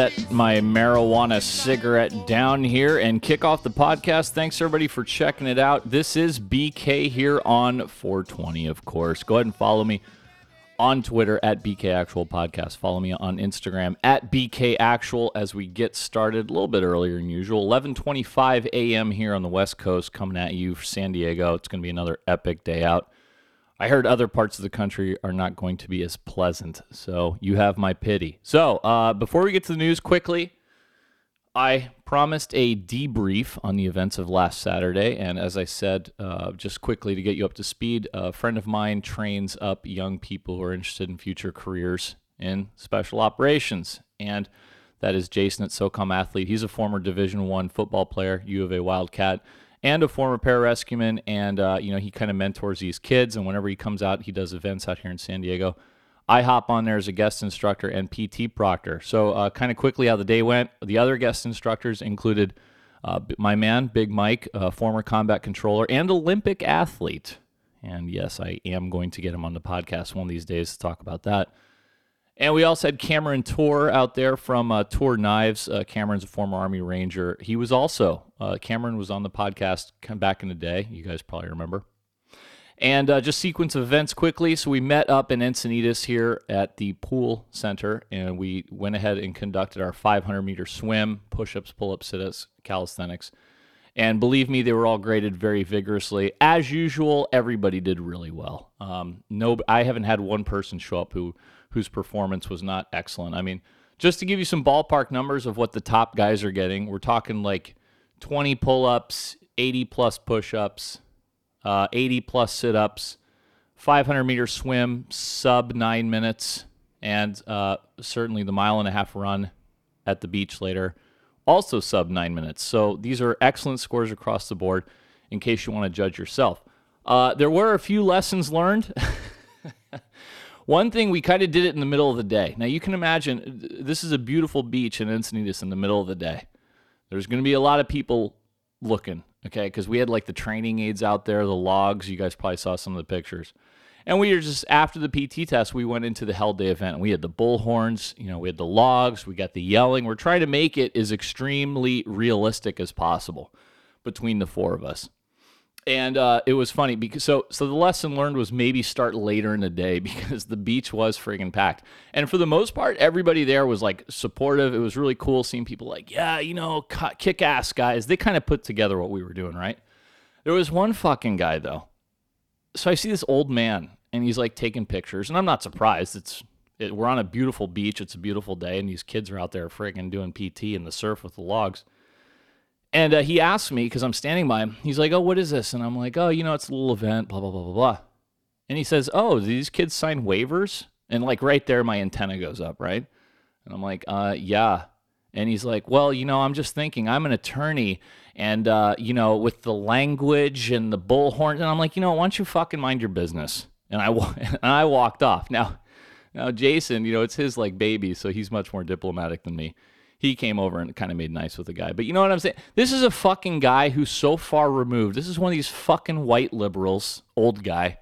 set my marijuana cigarette down here and kick off the podcast. Thanks everybody for checking it out. This is BK here on 420, of course. Go ahead and follow me on Twitter at BK Actual Podcast. Follow me on Instagram at BK Actual as we get started a little bit earlier than usual. 11:25 a.m. here on the West Coast, coming at you for San Diego. It's going to be another epic day out. I heard other parts of the country are not going to be as pleasant, so you have my pity. So, uh, before we get to the news, quickly, I promised a debrief on the events of last Saturday, and as I said, uh, just quickly to get you up to speed, a friend of mine trains up young people who are interested in future careers in special operations, and that is Jason at SOCOM Athlete. He's a former Division One football player, U of A Wildcat, and a former pararescueman, and uh, you know he kind of mentors these kids, and whenever he comes out, he does events out here in San Diego. I hop on there as a guest instructor and PT proctor. So, uh, kind of quickly how the day went. The other guest instructors included uh, my man, Big Mike, uh, former combat controller and Olympic athlete. And yes, I am going to get him on the podcast one of these days to talk about that. And we also had Cameron Toor out there from uh, Toor Knives. Uh, Cameron's a former Army Ranger. He was also, uh, Cameron was on the podcast back in the day. You guys probably remember. And uh, just sequence of events quickly. So we met up in Encinitas here at the pool center, and we went ahead and conducted our 500 meter swim, push-ups, pull-ups, sit-ups, calisthenics. And believe me, they were all graded very vigorously. As usual, everybody did really well. Um, no, I haven't had one person show up who whose performance was not excellent. I mean, just to give you some ballpark numbers of what the top guys are getting, we're talking like 20 pull-ups, 80 plus push-ups, uh, 80 plus sit ups, 500 meter swim, sub nine minutes, and uh, certainly the mile and a half run at the beach later, also sub nine minutes. So these are excellent scores across the board in case you want to judge yourself. Uh, there were a few lessons learned. One thing, we kind of did it in the middle of the day. Now, you can imagine this is a beautiful beach in Encinitas in the middle of the day. There's going to be a lot of people looking, okay? Because we had like the training aids out there, the logs. You guys probably saw some of the pictures. And we were just after the PT test, we went into the Hell Day event. We had the bullhorns, you know, we had the logs, we got the yelling. We're trying to make it as extremely realistic as possible between the four of us. And uh, it was funny because so so the lesson learned was maybe start later in the day because the beach was friggin' packed. And for the most part, everybody there was like supportive. It was really cool seeing people like, yeah, you know, kick ass guys. They kind of put together what we were doing, right? There was one fucking guy though. So I see this old man and he's like taking pictures, and I'm not surprised. It's it, we're on a beautiful beach. It's a beautiful day, and these kids are out there friggin' doing PT in the surf with the logs. And uh, he asked me because I'm standing by him. He's like, "Oh, what is this?" And I'm like, "Oh, you know, it's a little event, blah blah blah blah blah." And he says, "Oh, these kids sign waivers?" And like right there, my antenna goes up, right? And I'm like, "Uh, yeah." And he's like, "Well, you know, I'm just thinking. I'm an attorney, and uh, you know, with the language and the bullhorn." And I'm like, "You know, why don't you fucking mind your business?" And I and I walked off. Now, now Jason, you know, it's his like baby, so he's much more diplomatic than me he came over and kind of made nice with the guy. But you know what I'm saying? This is a fucking guy who's so far removed. This is one of these fucking white liberals, old guy,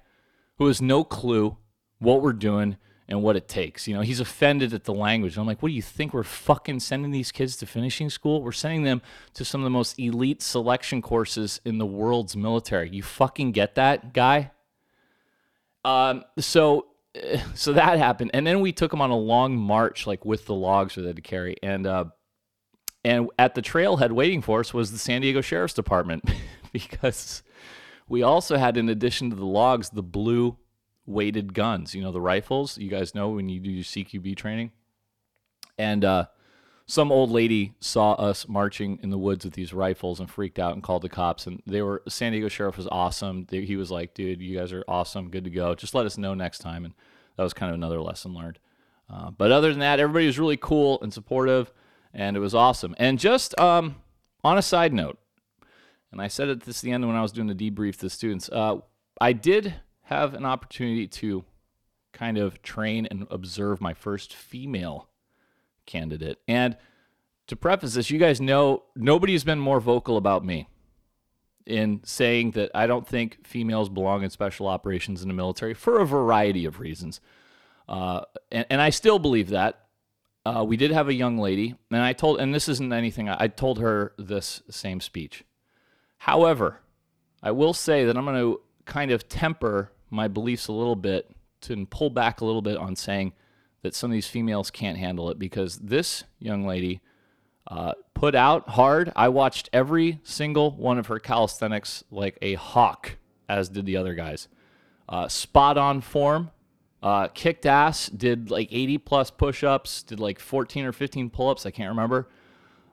who has no clue what we're doing and what it takes. You know, he's offended at the language. I'm like, what do you think? We're fucking sending these kids to finishing school? We're sending them to some of the most elite selection courses in the world's military. You fucking get that, guy? Um, so so that happened, and then we took him on a long march, like with the logs that they had to carry, and uh, and at the trailhead waiting for us was the San Diego Sheriff's Department because we also had, in addition to the logs, the blue weighted guns. You know, the rifles. You guys know when you do your CQB training, and uh, some old lady saw us marching in the woods with these rifles and freaked out and called the cops. And they were San Diego sheriff was awesome. He was like, "Dude, you guys are awesome, good to go. Just let us know next time." And that was kind of another lesson learned. Uh, but other than that, everybody was really cool and supportive, and it was awesome. And just um, on a side note, and I said it this the end when I was doing the debrief to the students, uh, I did have an opportunity to kind of train and observe my first female candidate. And to preface this, you guys know nobody's been more vocal about me. in saying that I don't think females belong in special operations in the military for a variety of reasons. Uh, and, and I still believe that. Uh, we did have a young lady, and I told, and this isn't anything, I told her this same speech. However, I will say that I'm going to kind of temper my beliefs a little bit to pull back a little bit on saying that some of these females can't handle it because this young lady uh, put out hard. I watched every single one of her calisthenics like a hawk, as did the other guys. Uh, spot on form, uh, kicked ass, did like 80 plus push ups, did like 14 or 15 pull ups, I can't remember.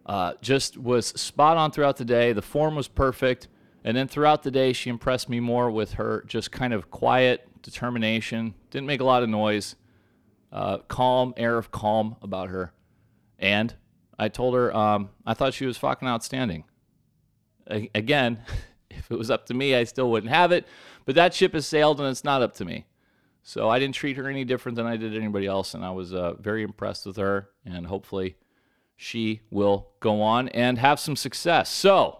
Uh, just was spot on throughout the day. The form was perfect. And then throughout the day, she impressed me more with her just kind of quiet determination. Didn't make a lot of noise. Uh, calm, air of calm about her. And I told her um, I thought she was fucking outstanding. Again, if it was up to me, I still wouldn't have it. But that ship has sailed and it's not up to me. So I didn't treat her any different than I did anybody else. And I was uh, very impressed with her. And hopefully she will go on and have some success. So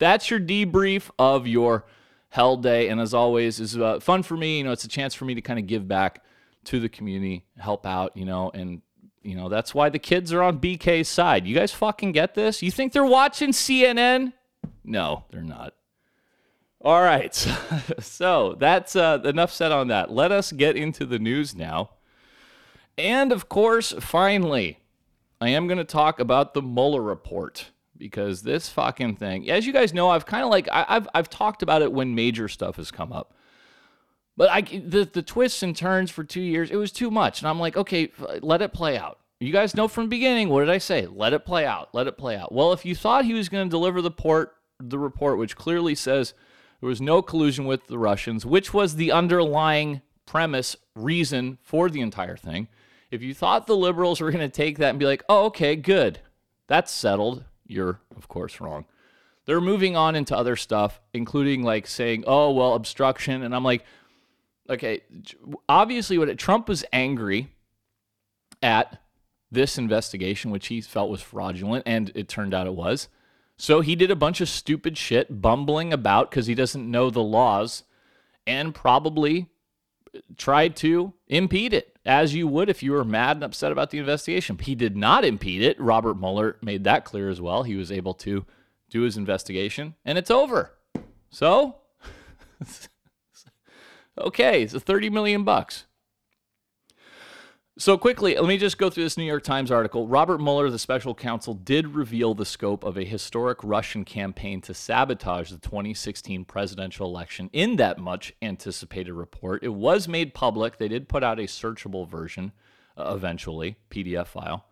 that's your debrief of your Hell Day. And as always, is uh, fun for me. You know, it's a chance for me to kind of give back to the community, help out, you know, and you know, that's why the kids are on BK's side. You guys fucking get this? You think they're watching CNN? No, they're not. All right. so that's uh, enough said on that. Let us get into the news now. And of course, finally, I am going to talk about the Mueller report because this fucking thing, as you guys know, I've kind of like, I, have I've talked about it when major stuff has come up. But I the the twists and turns for two years, it was too much, and I'm like, okay, let it play out. You guys know from the beginning. What did I say? Let it play out. Let it play out. Well, if you thought he was going to deliver the port, the report, which clearly says there was no collusion with the Russians, which was the underlying premise reason for the entire thing. If you thought the liberals were going to take that and be like, oh, okay, good, that's settled, you're, of course, wrong. They're moving on into other stuff, including like saying, oh, well, obstruction. And I'm like, okay, obviously, what Trump was angry at this investigation, which he felt was fraudulent, and it turned out it was. So he did a bunch of stupid shit, bumbling about because he doesn't know the laws, and probably tried to impede it, as you would if you were mad and upset about the investigation. He did not impede it. Robert Mueller made that clear as well. He was able to do his investigation, and it's over. So. Okay, it's a 30 million bucks. So quickly, let me just go through this New York Times article. Robert Mueller, the special counsel, did reveal the scope of a historic Russian campaign to sabotage the 2016 presidential election in that much anticipated report. It was made public. They did put out a searchable version uh, eventually, PDF file.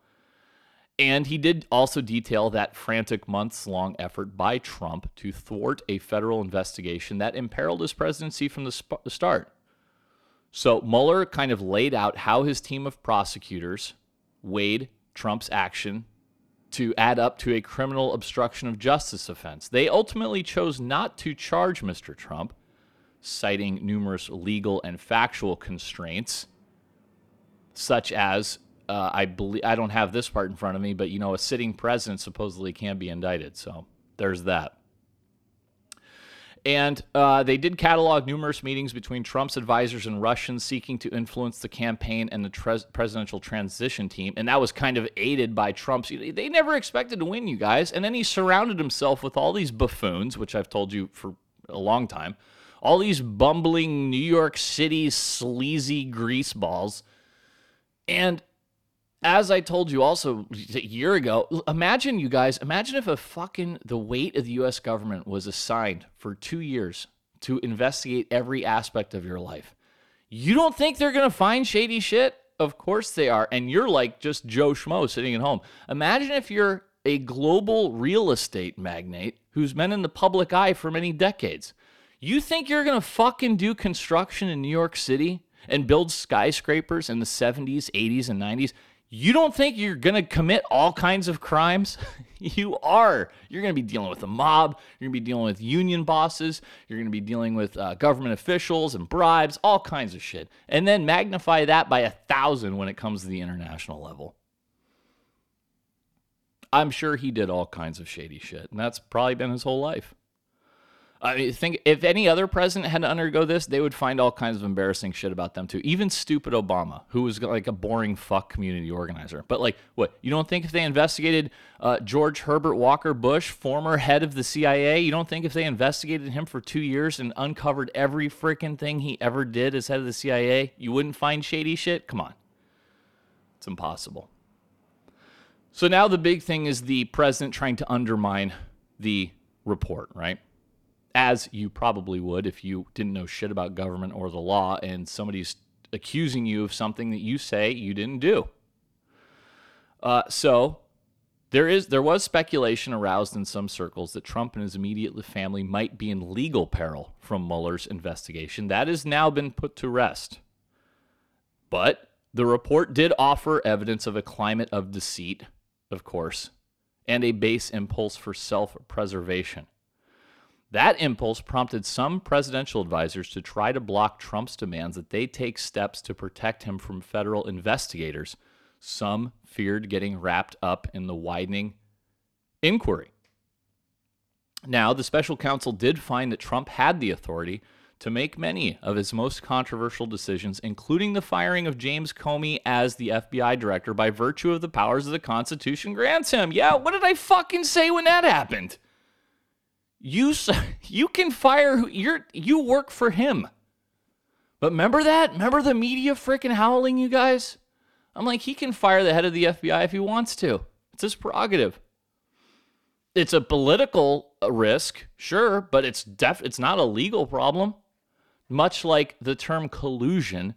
And he did also detail that frantic months long effort by Trump to thwart a federal investigation that imperiled his presidency from the, sp- the start. So Mueller kind of laid out how his team of prosecutors weighed Trump's action to add up to a criminal obstruction of justice offense. They ultimately chose not to charge Mr. Trump, citing numerous legal and factual constraints, such as uh, I believe I don't have this part in front of me, but you know, a sitting president supposedly can be indicted. So there's that. And uh, they did catalog numerous meetings between Trump's advisors and Russians seeking to influence the campaign and the tre- presidential transition team. And that was kind of aided by Trump's. They never expected to win, you guys. And then he surrounded himself with all these buffoons, which I've told you for a long time, all these bumbling New York City sleazy greaseballs. And as I told you also a year ago, imagine you guys, imagine if a fucking the weight of the US government was assigned for 2 years to investigate every aspect of your life. You don't think they're going to find shady shit? Of course they are. And you're like just Joe Schmo sitting at home. Imagine if you're a global real estate magnate who's been in the public eye for many decades. You think you're going to fucking do construction in New York City and build skyscrapers in the 70s, 80s, and 90s? You don't think you're going to commit all kinds of crimes? you are. You're going to be dealing with a mob. You're going to be dealing with union bosses. You're going to be dealing with uh, government officials and bribes, all kinds of shit. And then magnify that by a thousand when it comes to the international level. I'm sure he did all kinds of shady shit, and that's probably been his whole life. I mean, think if any other president had to undergo this, they would find all kinds of embarrassing shit about them too. Even stupid Obama, who was like a boring fuck community organizer. But like, what you don't think if they investigated uh, George Herbert Walker Bush, former head of the CIA, you don't think if they investigated him for two years and uncovered every freaking thing he ever did as head of the CIA, you wouldn't find shady shit? Come on, it's impossible. So now the big thing is the president trying to undermine the report, right? As you probably would if you didn't know shit about government or the law and somebody's accusing you of something that you say you didn't do. Uh, so there is there was speculation aroused in some circles that Trump and his immediate family might be in legal peril from Mueller's investigation. That has now been put to rest. But the report did offer evidence of a climate of deceit, of course, and a base impulse for self-preservation. That impulse prompted some presidential advisors to try to block Trump's demands that they take steps to protect him from federal investigators. Some feared getting wrapped up in the widening inquiry. Now, the special counsel did find that Trump had the authority to make many of his most controversial decisions, including the firing of James Comey as the FBI director by virtue of the powers the Constitution grants him. Yeah, what did I fucking say when that happened? You you can fire you're you work for him. But remember that? Remember the media freaking howling you guys? I'm like he can fire the head of the FBI if he wants to. It's his prerogative. It's a political uh, risk, sure, but it's def it's not a legal problem. Much like the term collusion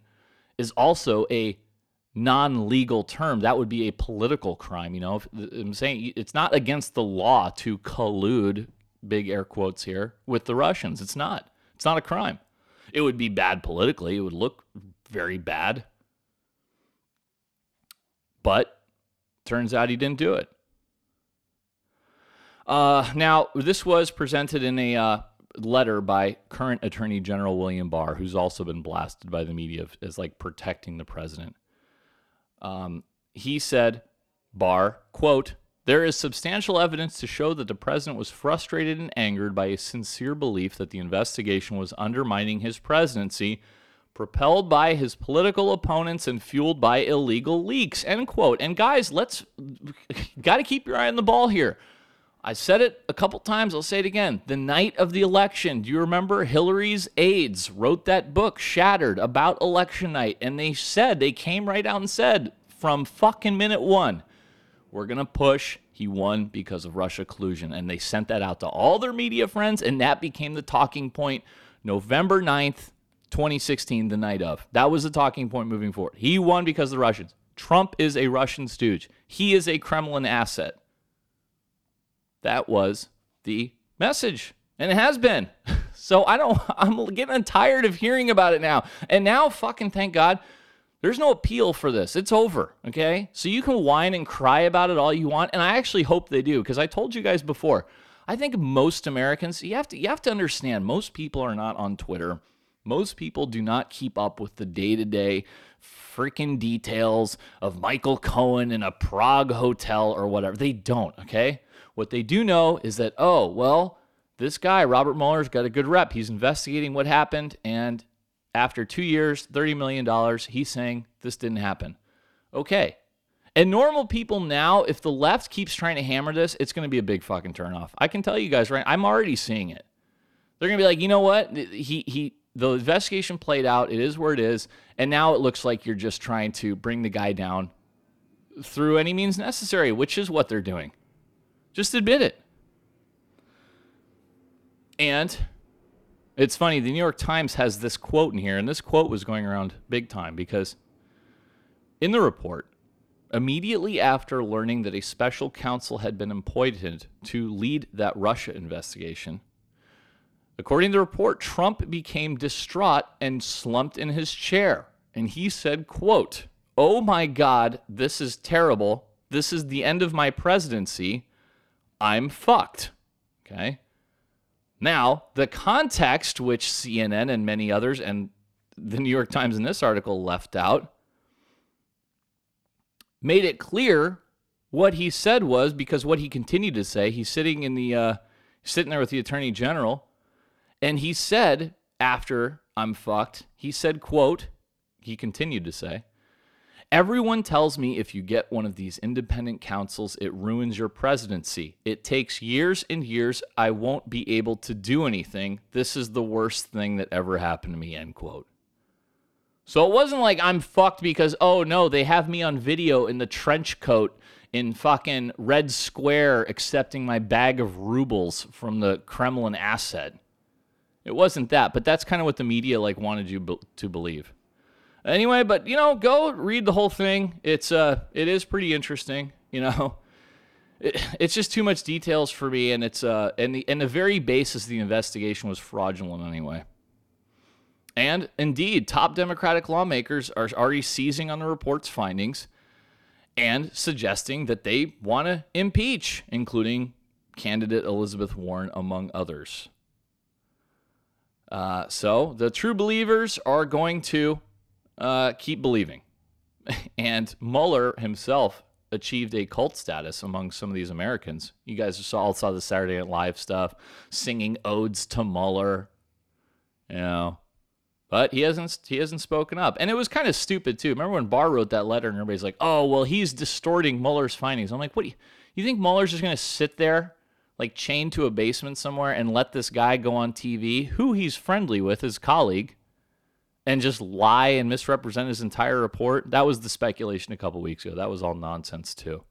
is also a non-legal term that would be a political crime you know i'm saying it's not against the law to collude big air quotes here, with the Russians. It's not. It's not a crime. It would be bad politically. It would look very bad. But turns out he didn't do it. Uh, now, this was presented in a uh, letter by current Attorney General William Barr, who's also been blasted by the media as like protecting the president. Um, he said, Barr, quote, there is substantial evidence to show that the president was frustrated and angered by a sincere belief that the investigation was undermining his presidency, propelled by his political opponents and fueled by illegal leaks. End quote. And guys, let's got to keep your eye on the ball here. I said it a couple times, I'll say it again. The night of the election, do you remember Hillary's aides wrote that book, Shattered, about election night? And they said, they came right out and said, from fucking minute one, we're going to push. He won because of Russia collusion. And they sent that out to all their media friends, and that became the talking point November 9th, 2016, the night of. That was the talking point moving forward. He won because of the Russians. Trump is a Russian stooge, he is a Kremlin asset. That was the message, and it has been. So I don't, I'm getting tired of hearing about it now. And now, fucking thank God, there's no appeal for this. It's over. Okay. So you can whine and cry about it all you want. And I actually hope they do because I told you guys before. I think most Americans, you have to you have to understand, most people are not on Twitter. Most people do not keep up with the day-to-day freaking details of Michael Cohen in a Prague hotel or whatever. They don't, okay? What they do know is that, oh, well, this guy, Robert Mueller's got a good rep. He's investigating what happened, and after two years, $30 million, he's saying this didn't happen. Okay. And normal people now, if the left keeps trying to hammer this, it's going to be a big fucking turnoff. I can tell you guys right, I'm already seeing it. They're going to be like, you know what? He, he, the investigation played out. It is where it is. And now it looks like you're just trying to bring the guy down through any means necessary, which is what they're doing. Just admit it. And it's funny, the New York Times has this quote in here, and this quote was going around big time because in the report, immediately after learning that a special counsel had been appointed to lead that Russia investigation, according to the report, Trump became distraught and slumped in his chair. And he said, quote, Oh my God, this is terrible. This is the end of my presidency. I'm fucked. Okay. Now, the context, which CNN and many others, and the New York Times in this article left out, made it clear what he said was because what he continued to say, he's sitting in the uh, sitting there with the attorney general, And he said after I'm fucked, he said, quote, he continued to say, Everyone tells me if you get one of these independent counsels, it ruins your presidency. It takes years and years. I won't be able to do anything. This is the worst thing that ever happened to me, end quote. So it wasn't like I'm fucked because, oh no, they have me on video in the trench coat in fucking Red Square accepting my bag of rubles from the Kremlin asset. It wasn't that, but that's kind of what the media like wanted you be- to believe. Anyway, but you know, go read the whole thing. It's uh it is pretty interesting, you know. It, it's just too much details for me and it's uh and the and the very basis of the investigation was fraudulent anyway. And indeed, top Democratic lawmakers are already seizing on the report's findings and suggesting that they want to impeach, including candidate Elizabeth Warren, among others. Uh, so the true believers are going to uh, keep believing. And Mueller himself achieved a cult status among some of these Americans. You guys saw, all saw the Saturday Night Live stuff, singing odes to Mueller. You know, but he hasn't he hasn't spoken up, and it was kind of stupid too. Remember when Barr wrote that letter, and everybody's like, "Oh, well, he's distorting Mueller's findings." I'm like, "What? Do you, you think Mueller's just going to sit there, like chained to a basement somewhere, and let this guy go on TV, who he's friendly with, his colleague, and just lie and misrepresent his entire report?" That was the speculation a couple weeks ago. That was all nonsense too.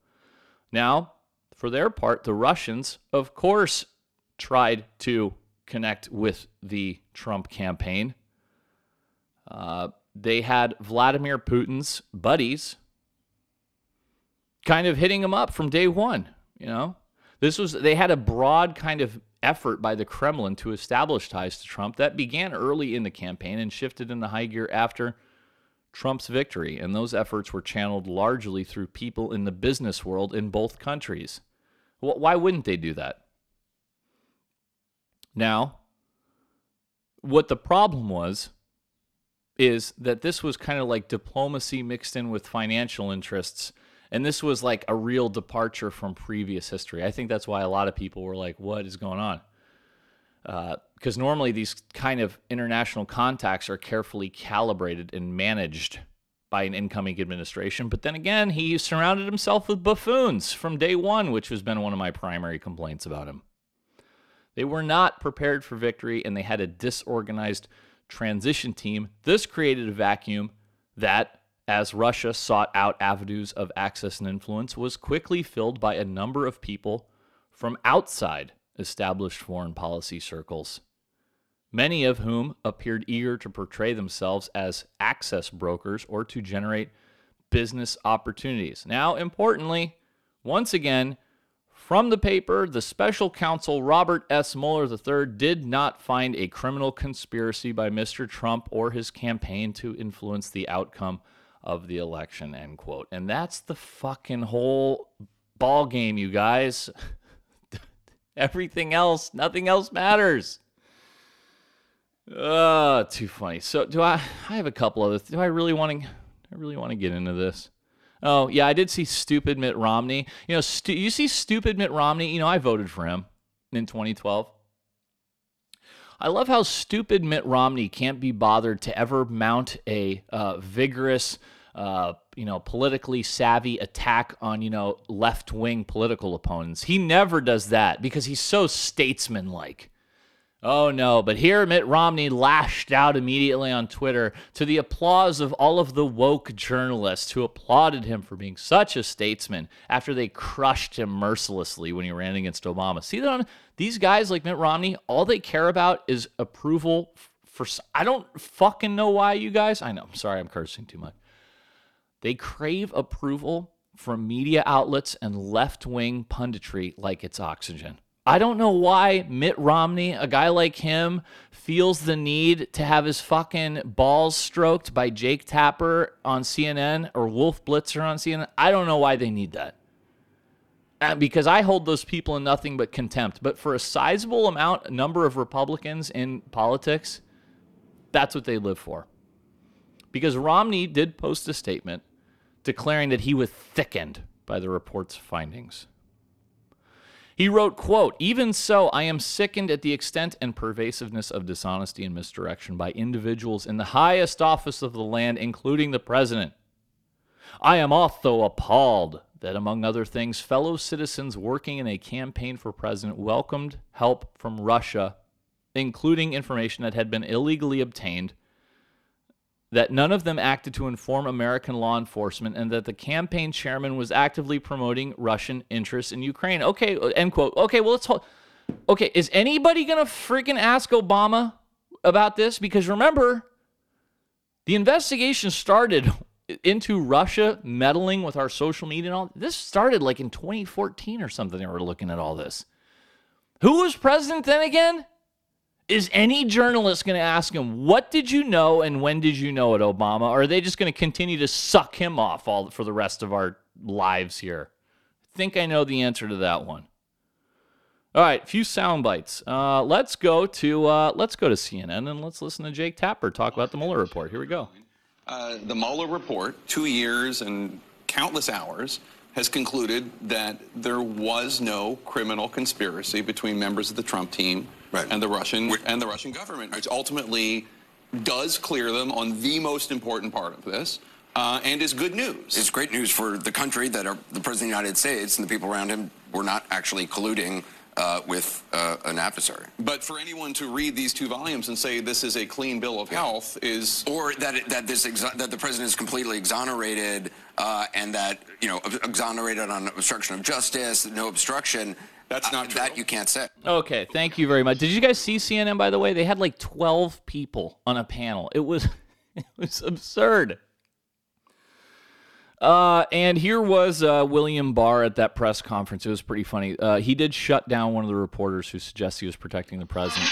Now, for their part, the Russians, of course, tried to connect with the Trump campaign uh, they had Vladimir Putin's buddies kind of hitting him up from day one. You know, this was they had a broad kind of effort by the Kremlin to establish ties to Trump that began early in the campaign and shifted into high gear after Trump's victory. And those efforts were channeled largely through people in the business world in both countries. Well, why wouldn't they do that? Now, what the problem was is that this was kind of like diplomacy mixed in with financial interests. And this was like a real departure from previous history. I think that's why a lot of people were like, what is going on? Because uh, normally these kind of international contacts are carefully calibrated and managed by an incoming administration. But then again, he surrounded himself with buffoons from day one, which has been one of my primary complaints about him. They were not prepared for victory and they had a disorganized transition team. This created a vacuum that, as Russia sought out avenues of access and influence, was quickly filled by a number of people from outside established foreign policy circles, many of whom appeared eager to portray themselves as access brokers or to generate business opportunities. Now, importantly, once again, from the paper, the special counsel Robert S. Mueller III did not find a criminal conspiracy by Mr. Trump or his campaign to influence the outcome of the election, end quote. And that's the fucking whole ball game, you guys. Everything else, nothing else matters. Uh, too funny. So do I I have a couple of do I really want to I really want to get into this? Oh, yeah, I did see stupid Mitt Romney. You know, stu- you see stupid Mitt Romney, you know, I voted for him in 2012. I love how stupid Mitt Romney can't be bothered to ever mount a uh, vigorous, uh, you know, politically savvy attack on, you know, left wing political opponents. He never does that because he's so statesman-like. Oh no, but here Mitt Romney lashed out immediately on Twitter to the applause of all of the woke journalists who applauded him for being such a statesman after they crushed him mercilessly when he ran against Obama. See that these guys like Mitt Romney, all they care about is approval for I don't fucking know why you guys. I know, I'm sorry I'm cursing too much. They crave approval from media outlets and left-wing punditry like it's oxygen. I don't know why Mitt Romney, a guy like him, feels the need to have his fucking balls stroked by Jake Tapper on CNN or Wolf Blitzer on CNN. I don't know why they need that. Uh, because I hold those people in nothing but contempt. But for a sizable amount, number of Republicans in politics, that's what they live for. Because Romney did post a statement declaring that he was thickened by the report's findings. He wrote, quote, Even so, I am sickened at the extent and pervasiveness of dishonesty and misdirection by individuals in the highest office of the land, including the president. I am also appalled that, among other things, fellow citizens working in a campaign for president welcomed help from Russia, including information that had been illegally obtained that none of them acted to inform American law enforcement and that the campaign chairman was actively promoting Russian interests in Ukraine. Okay, end quote. Okay, well, let's hold. Okay, is anybody going to freaking ask Obama about this? Because remember, the investigation started into Russia meddling with our social media and all. This started like in 2014 or something. They were looking at all this. Who was president then again? Is any journalist going to ask him, what did you know and when did you know it, Obama? Or are they just going to continue to suck him off all for the rest of our lives here? I think I know the answer to that one. All right, a few sound bites. Uh, let's go to uh, let's go to CNN and let's listen to Jake Tapper talk about the Mueller report. Here we go. Uh, the Mueller report, two years and countless hours, has concluded that there was no criminal conspiracy between members of the Trump team right. and the Russian and the Russian government, which ultimately does clear them on the most important part of this. Uh, and is good news. It's great news for the country that are, the President of the United States and the people around him were not actually colluding uh, with uh, an adversary. But for anyone to read these two volumes and say this is a clean bill of health is, or that it, that this that the president is completely exonerated uh, and that you know exonerated on obstruction of justice, no obstruction. That's not true. That you can't say. Okay, thank you very much. Did you guys see CNN by the way? They had like 12 people on a panel. It was it was absurd. Uh, and here was uh, William Barr at that press conference. It was pretty funny. Uh, he did shut down one of the reporters who suggests he was protecting the president.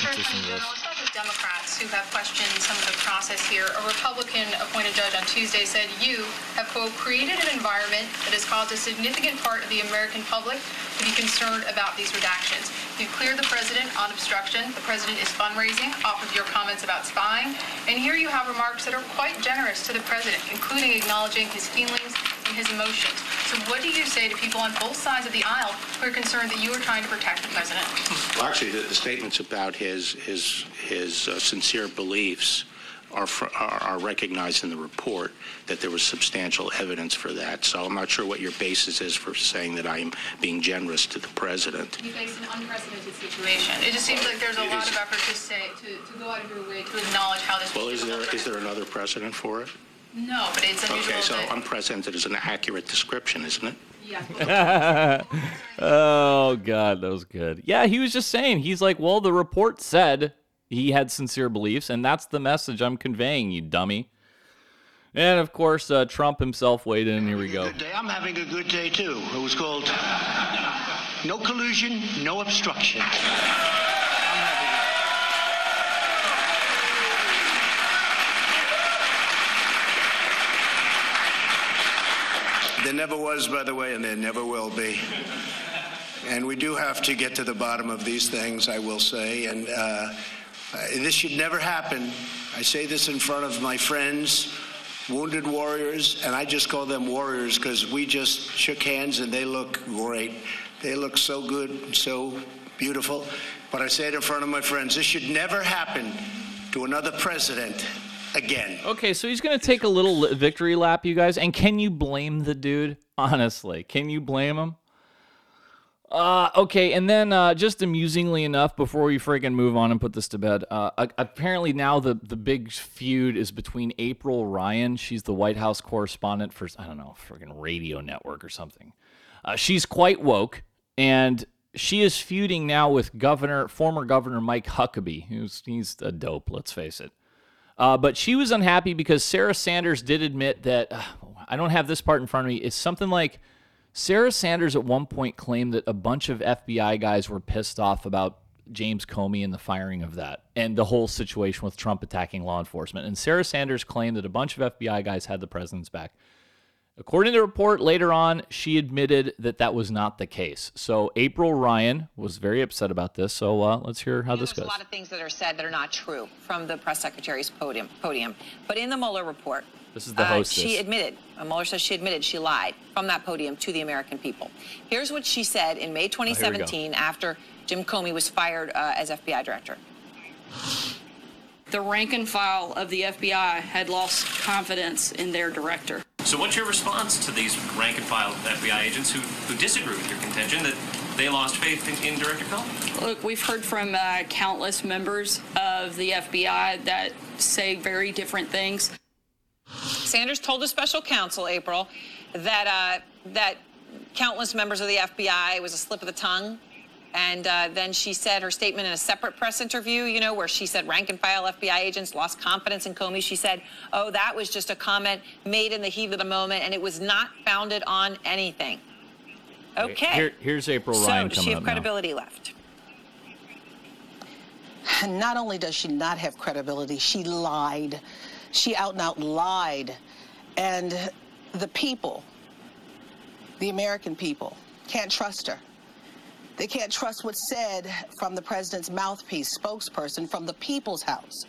Democrats who have questioned some of the process here. A Republican appointed judge on Tuesday said you have, quote, created an environment that has caused a significant part of the American public to be concerned about these redactions. You cleared the president on obstruction. The president is fundraising off of your comments about spying. And here you have remarks that are quite generous to the president, including acknowledging his feelings and his emotions. So what do you say to people on both sides of the aisle who are concerned that you are trying to protect the president? Well, actually, the, the statements about his his his uh, sincere beliefs are, are, recognized in the report that there was substantial evidence for that. So I'm not sure what your basis is for saying that I am being generous to the president. You face an unprecedented situation. It just seems like there's a it lot is, of effort to say to, to go out of your way to acknowledge how this. Well, is there is there another precedent for it? No, but it's unusual. Okay, so unprecedented is an accurate description, isn't it? Yeah. oh God, that was good. Yeah, he was just saying. He's like, well, the report said he had sincere beliefs, and that's the message I'm conveying, you dummy. And of course, uh, Trump himself weighed in. Here we go. I'm having a good day too. It was called No Collusion, No Obstruction. There never was, by the way, and there never will be. And we do have to get to the bottom of these things, I will say. And uh, uh, this should never happen. I say this in front of my friends, wounded warriors, and I just call them warriors because we just shook hands and they look great. They look so good, so beautiful. But I say it in front of my friends this should never happen to another president again. Okay, so he's going to take a little victory lap, you guys. And can you blame the dude? Honestly, can you blame him? Uh, okay, and then uh, just amusingly enough, before we friggin' move on and put this to bed, uh, apparently now the the big feud is between April Ryan. She's the White House correspondent for I don't know, friggin' radio network or something. Uh, she's quite woke, and she is feuding now with Governor, former Governor Mike Huckabee, who's he's a dope. Let's face it. Uh, but she was unhappy because Sarah Sanders did admit that uh, I don't have this part in front of me. It's something like Sarah Sanders at one point claimed that a bunch of FBI guys were pissed off about James Comey and the firing of that and the whole situation with Trump attacking law enforcement. And Sarah Sanders claimed that a bunch of FBI guys had the president's back. According to the report later on, she admitted that that was not the case. So April Ryan was very upset about this. So uh, let's hear how this goes. There's a lot of things that are said that are not true from the press secretary's podium. Podium, but in the Mueller report, This is the uh, hostess. she admitted, Mueller says she admitted she lied from that podium to the American people. Here's what she said in May 2017 after Jim Comey was fired uh, as FBI director. The rank and file of the FBI had lost confidence in their director. So, what's your response to these rank and file FBI agents who, who disagree with your contention that they lost faith in, in Director Comey? Look, we've heard from uh, countless members of the FBI that say very different things. Sanders told the special counsel, April, that uh, that countless members of the FBI was a slip of the tongue. And uh, then she said her statement in a separate press interview, you know, where she said rank and file FBI agents lost confidence in Comey. She said, oh, that was just a comment made in the heat of the moment, and it was not founded on anything. Okay. Here, here's April so, Ryan does she have up now. credibility left? Not only does she not have credibility, she lied. She out and out lied. And the people, the American people, can't trust her. They can't trust what's said from the president's mouthpiece, spokesperson from the people's house.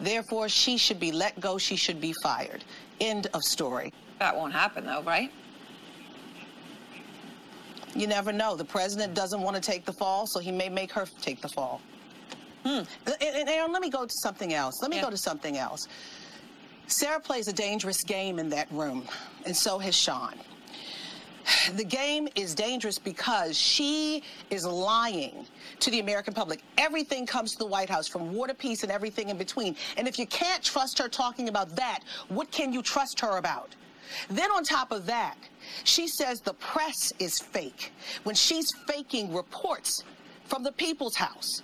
Therefore, she should be let go. She should be fired. End of story. That won't happen, though, right? You never know. The president doesn't want to take the fall, so he may make her take the fall. Hmm. And, and Aaron, let me go to something else. Let me Yeah. go to something else. Sarah plays a dangerous game in that room, and so has Sean. The game is dangerous because she is lying to the American public. Everything comes to the White House, from war to peace and everything in between. And if you can't trust her talking about that, what can you trust her about? Then, on top of that, she says the press is fake when she's faking reports from the people's house.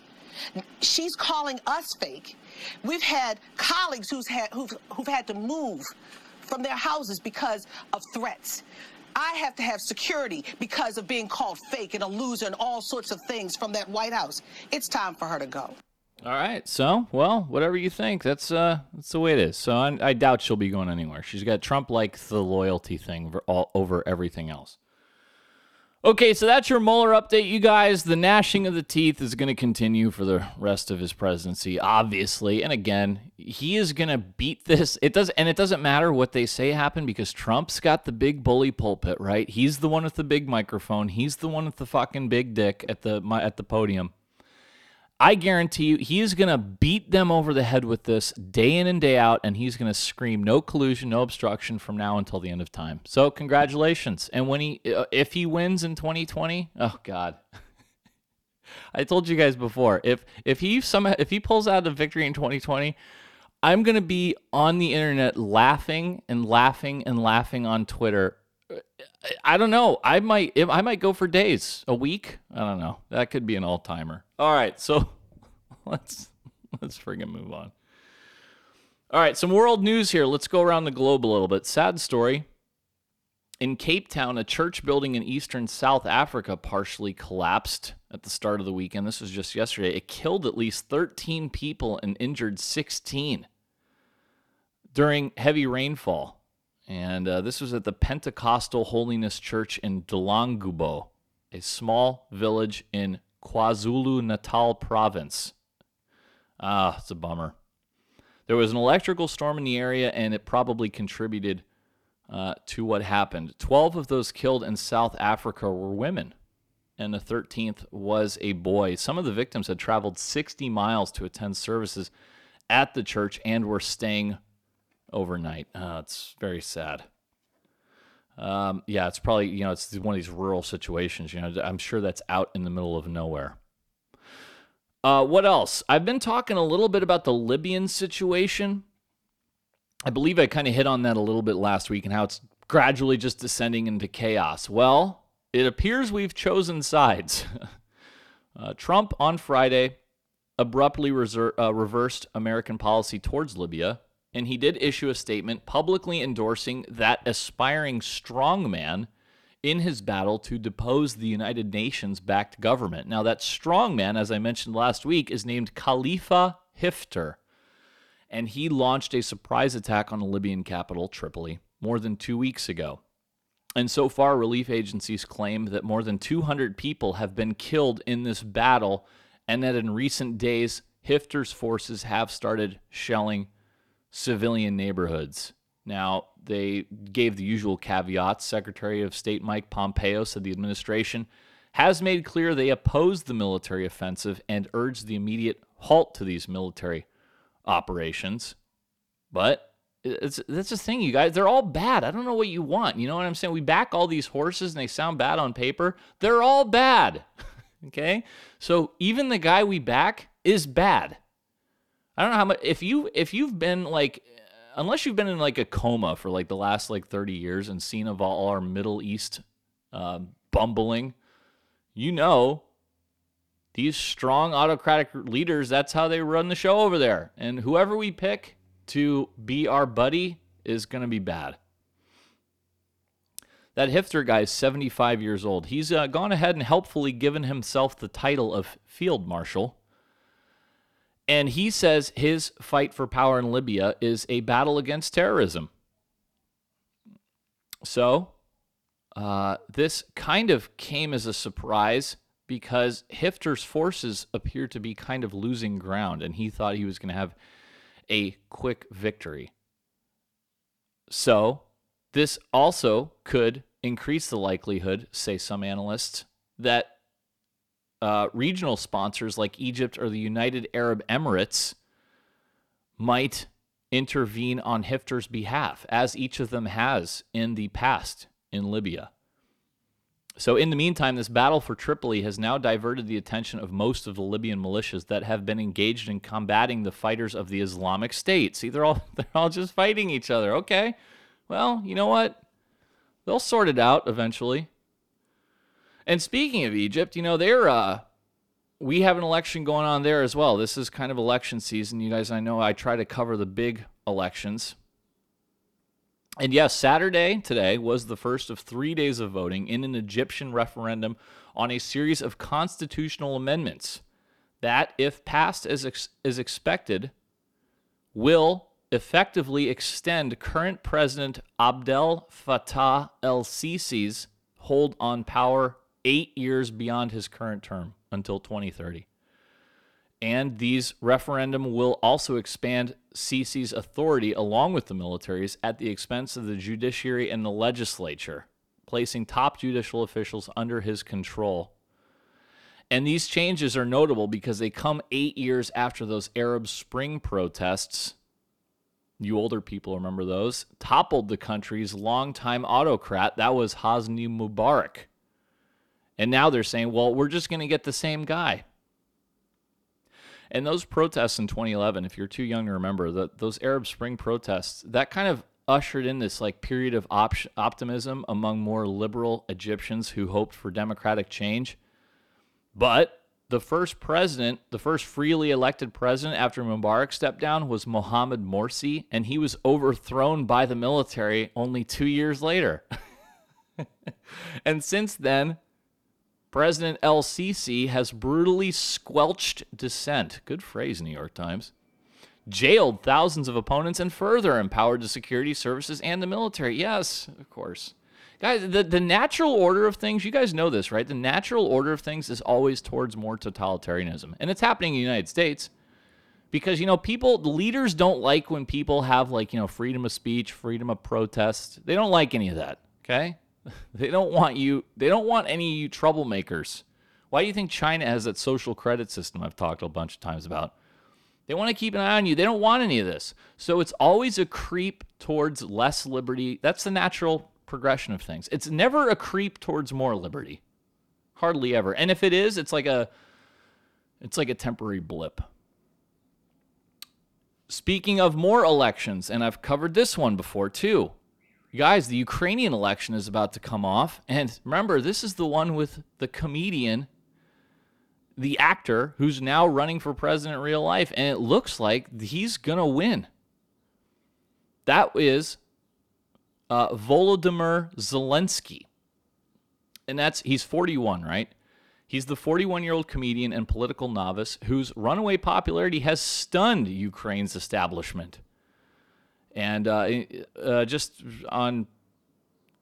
She's calling us fake. We've had colleagues who's had, who've, who've had to move from their houses because of threats. I have to have security because of being called fake and a loser and all sorts of things from that White House. It's time for her to go. All right. So, well, whatever you think, that's uh, that's the way it is. So, I, I doubt she'll be going anywhere. She's got Trump like the loyalty thing over, all, over everything else. Okay, so that's your Mueller update, you guys. The gnashing of the teeth is going to continue for the rest of his presidency, obviously. And again, he is going to beat this. It does, and it doesn't matter what they say happened because Trump's got the big bully pulpit, right? He's the one with the big microphone. He's the one with the fucking big dick at the at the podium. I guarantee you, he is going to beat them over the head with this day in and day out, and he's going to scream no collusion, no obstruction from now until the end of time. So, congratulations. And when he, uh, if he wins in 2020, oh God, I told you guys before, if if he somehow if he pulls out a victory in 2020, I'm going to be on the internet laughing and laughing and laughing on Twitter. I don't know. I might I might go for days, a week. I don't know. That could be an all timer. All right, so let's let's friggin' move on. All right, some world news here. Let's go around the globe a little bit. Sad story. In Cape Town, a church building in eastern South Africa partially collapsed at the start of the weekend. This was just yesterday. It killed at least 13 people and injured 16 during heavy rainfall. And uh, this was at the Pentecostal Holiness Church in Delangubo, a small village in KwaZulu Natal province. Ah, it's a bummer. There was an electrical storm in the area, and it probably contributed uh, to what happened. 12 of those killed in South Africa were women, and the 13th was a boy. Some of the victims had traveled 60 miles to attend services at the church and were staying overnight. Uh, it's very sad. Um, yeah, it's probably you know it's one of these rural situations. You know, I'm sure that's out in the middle of nowhere. Uh, what else? I've been talking a little bit about the Libyan situation. I believe I kind of hit on that a little bit last week and how it's gradually just descending into chaos. Well, it appears we've chosen sides. uh, Trump on Friday abruptly reser- uh, reversed American policy towards Libya and he did issue a statement publicly endorsing that aspiring strongman in his battle to depose the United Nations backed government. Now, that strongman, as I mentioned last week, is named Khalifa Hifter, and he launched a surprise attack on the Libyan capital, Tripoli, more than two weeks ago. And so far, relief agencies claim that more than 200 people have been killed in this battle, and that in recent days, Hifter's forces have started shelling civilian neighborhoods. Now, they gave the usual caveats. Secretary of State Mike Pompeo said the administration has made clear they oppose the military offensive and urge the immediate halt to these military operations. But it's that's the thing, you guys. They're all bad. I don't know what you want. You know what I'm saying? We back all these horses and they sound bad on paper. They're all bad. okay? So even the guy we back is bad. I don't know how much if you if you've been like unless you've been in like a coma for like the last like 30 years and seen of all our Middle East uh, bumbling, you know these strong autocratic leaders, that's how they run the show over there. And whoever we pick to be our buddy is going to be bad. That Hifter guy is 75 years old. He's uh, gone ahead and helpfully given himself the title of Field Marshal. And he says his fight for power in Libya is a battle against terrorism. So, uh, this kind of came as a surprise because Hifter's forces appear to be kind of losing ground, and he thought he was going to have a quick victory. So, this also could increase the likelihood, say some analysts, that uh, regional sponsors like Egypt or the United Arab Emirates might intervene on Hifter's behalf, as each of them has in the past in Libya. So, in the meantime, this battle for Tripoli has now diverted the attention of most of the Libyan militias that have been engaged in combating the fighters of the Islamic State. See, they're all they're all just fighting each other. Okay, well, you know what? They'll sort it out eventually. And speaking of Egypt, you know they're uh, we have an election going on there as well. This is kind of election season. You guys, I know I try to cover the big elections. And yes, Saturday today was the first of three days of voting in an Egyptian referendum on a series of constitutional amendments that, if passed as, ex- as expected, will effectively extend current President Abdel Fattah el Sisi's hold on power eight years beyond his current term until 2030. And these referendum will also expand Sisi's authority along with the militaries at the expense of the judiciary and the legislature, placing top judicial officials under his control. And these changes are notable because they come eight years after those Arab Spring protests. You older people remember those, toppled the country's longtime autocrat. That was Hosni Mubarak. And now they're saying, well, we're just going to get the same guy. And those protests in 2011, if you're too young to remember, the, those Arab Spring protests, that kind of ushered in this like period of op- optimism among more liberal Egyptians who hoped for democratic change. But the first president, the first freely elected president after Mubarak stepped down was Mohamed Morsi, and he was overthrown by the military only two years later. and since then, President El Sisi has brutally squelched dissent. Good phrase, New York Times. Jailed thousands of opponents and further empowered the security services and the military. Yes, of course. Guys, the, the natural order of things, you guys know this, right? The natural order of things is always towards more totalitarianism. And it's happening in the United States because, you know, people, leaders don't like when people have, like, you know, freedom of speech, freedom of protest. They don't like any of that, okay? They don't want you, they don't want any you troublemakers. Why do you think China has that social credit system I've talked a bunch of times about? They want to keep an eye on you. They don't want any of this. So it's always a creep towards less liberty. That's the natural progression of things. It's never a creep towards more liberty. Hardly ever. And if it is, it's like a it's like a temporary blip. Speaking of more elections, and I've covered this one before too guys, the Ukrainian election is about to come off. And remember, this is the one with the comedian, the actor, who's now running for president in real life. And it looks like he's going to win. That is uh, Volodymyr Zelensky. And that's, he's 41, right? He's the 41 year old comedian and political novice whose runaway popularity has stunned Ukraine's establishment. And uh, uh, just on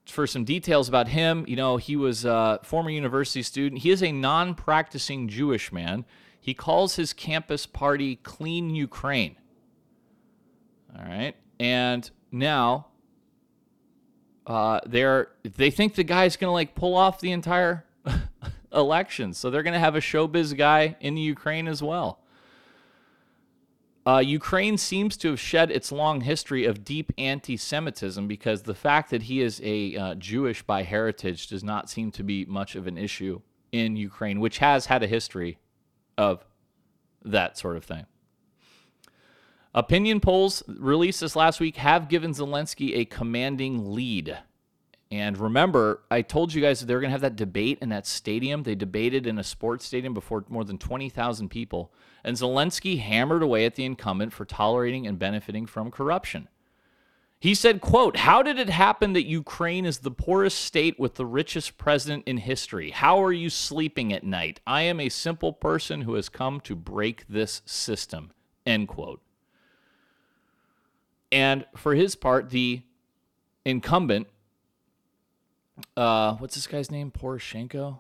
for some details about him, you know, he was a former university student. He is a non-practicing Jewish man. He calls his campus party Clean Ukraine. All right. And now uh, they're they think the guy's gonna like pull off the entire election, so they're gonna have a showbiz guy in the Ukraine as well. Uh, Ukraine seems to have shed its long history of deep anti Semitism because the fact that he is a uh, Jewish by heritage does not seem to be much of an issue in Ukraine, which has had a history of that sort of thing. Opinion polls released this last week have given Zelensky a commanding lead. And remember, I told you guys that they were going to have that debate in that stadium. They debated in a sports stadium before more than 20,000 people. And Zelensky hammered away at the incumbent for tolerating and benefiting from corruption. He said, quote, How did it happen that Ukraine is the poorest state with the richest president in history? How are you sleeping at night? I am a simple person who has come to break this system. End quote. And for his part, the incumbent, uh, what's this guy's name? Poroshenko?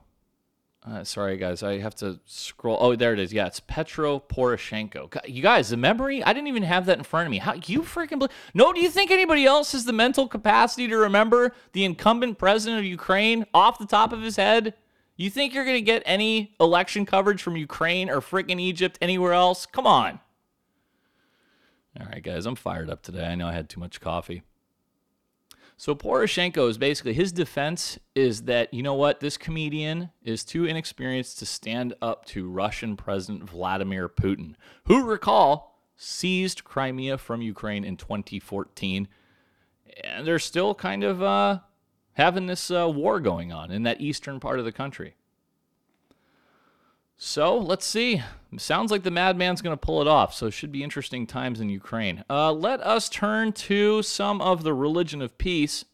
Uh, sorry, guys, I have to scroll. Oh, there it is. Yeah, it's Petro Poroshenko. You guys, the memory, I didn't even have that in front of me. How you freaking believe? No, do you think anybody else has the mental capacity to remember the incumbent president of Ukraine off the top of his head? You think you're to get any election coverage from Ukraine or freaking Egypt anywhere else? Come on. All right, guys, I'm fired up today. I know I had too much coffee. So Poroshenko is basically his defense is that you know what this comedian is too inexperienced to stand up to Russian President Vladimir Putin, who recall seized Crimea from Ukraine in 2014, and they're still kind of uh, having this uh, war going on in that eastern part of the country. So let's see. Sounds like the madman's going to pull it off. So it should be interesting times in Ukraine. Uh, let us turn to some of the religion of peace.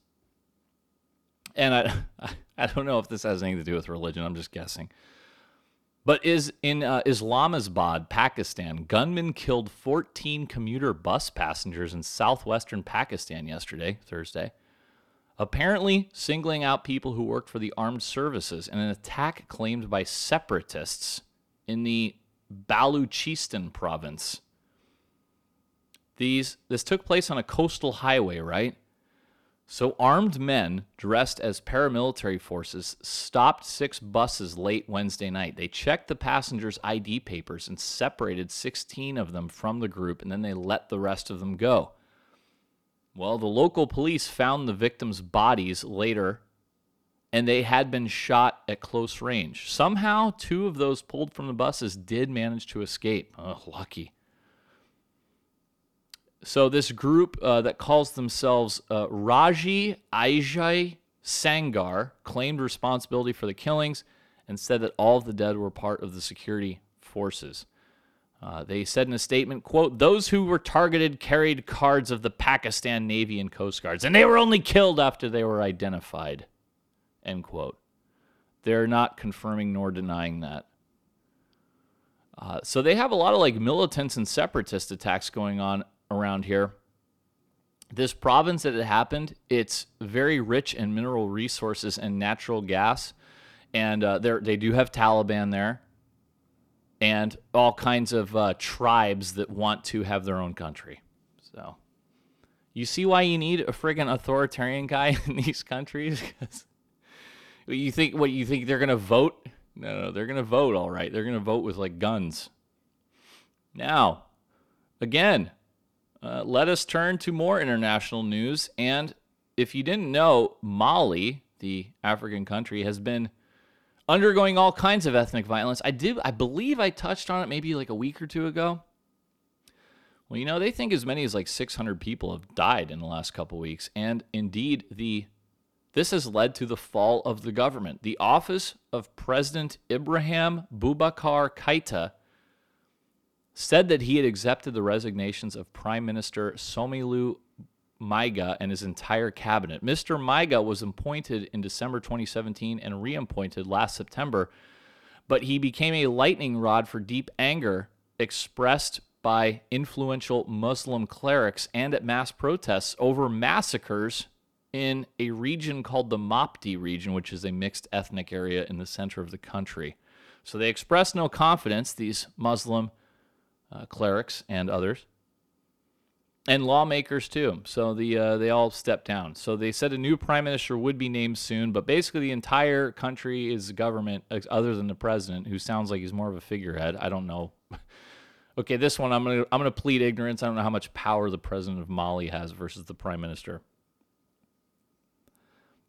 And I, I don't know if this has anything to do with religion. I'm just guessing. But is in uh, Islamabad, Pakistan, gunmen killed 14 commuter bus passengers in southwestern Pakistan yesterday, Thursday apparently singling out people who worked for the armed services in an attack claimed by separatists in the Baluchistan province. These this took place on a coastal highway, right? So armed men dressed as paramilitary forces stopped six buses late Wednesday night. They checked the passengers' ID papers and separated 16 of them from the group and then they let the rest of them go. Well, the local police found the victims' bodies later, and they had been shot at close range. Somehow, two of those pulled from the buses did manage to escape. Oh, lucky. So, this group uh, that calls themselves uh, Raji Aajoi Sangar claimed responsibility for the killings and said that all of the dead were part of the security forces. Uh, they said in a statement, quote, those who were targeted carried cards of the Pakistan Navy and Coast Guards, and they were only killed after they were identified, end quote. They're not confirming nor denying that. Uh, so they have a lot of like militants and separatist attacks going on around here. This province that it happened, it's very rich in mineral resources and natural gas, and uh, they do have Taliban there and all kinds of uh, tribes that want to have their own country. So you see why you need a friggin' authoritarian guy in these countries? Because you think what you think they're gonna vote? No, no, they're gonna vote all right. They're gonna vote with like guns. Now, again, uh, let us turn to more international news. And if you didn't know, Mali, the African country, has been undergoing all kinds of ethnic violence. I did I believe I touched on it maybe like a week or two ago. Well, you know, they think as many as like 600 people have died in the last couple weeks and indeed the this has led to the fall of the government. The office of President Ibrahim Boubacar Keita said that he had accepted the resignations of Prime Minister Soumeylou Maiga and his entire cabinet. Mr. Maiga was appointed in December 2017 and reappointed last September, but he became a lightning rod for deep anger expressed by influential Muslim clerics and at mass protests over massacres in a region called the Mopti region, which is a mixed ethnic area in the center of the country. So they expressed no confidence, these Muslim uh, clerics and others, and lawmakers too. So the uh, they all stepped down. So they said a new prime minister would be named soon, but basically the entire country is government, other than the president, who sounds like he's more of a figurehead. I don't know. okay, this one I'm gonna I'm gonna plead ignorance. I don't know how much power the president of Mali has versus the prime minister.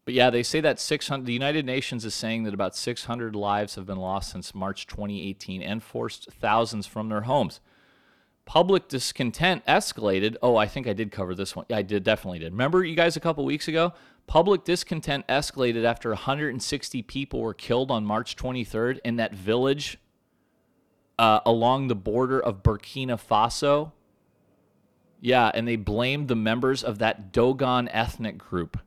But yeah, they say that 600. The United Nations is saying that about 600 lives have been lost since March 2018 and forced thousands from their homes. Public discontent escalated. Oh, I think I did cover this one. Yeah, I did, definitely did. Remember, you guys, a couple weeks ago? Public discontent escalated after 160 people were killed on March 23rd in that village uh, along the border of Burkina Faso. Yeah, and they blamed the members of that Dogon ethnic group.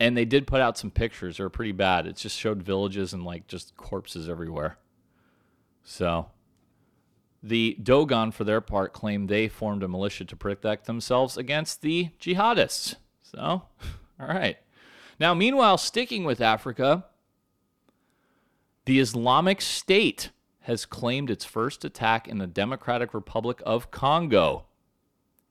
And they did put out some pictures. They were pretty bad. It just showed villages and like just corpses everywhere. So the Dogon, for their part, claimed they formed a militia to protect themselves against the jihadists. So, all right. Now, meanwhile, sticking with Africa, the Islamic State has claimed its first attack in the Democratic Republic of Congo.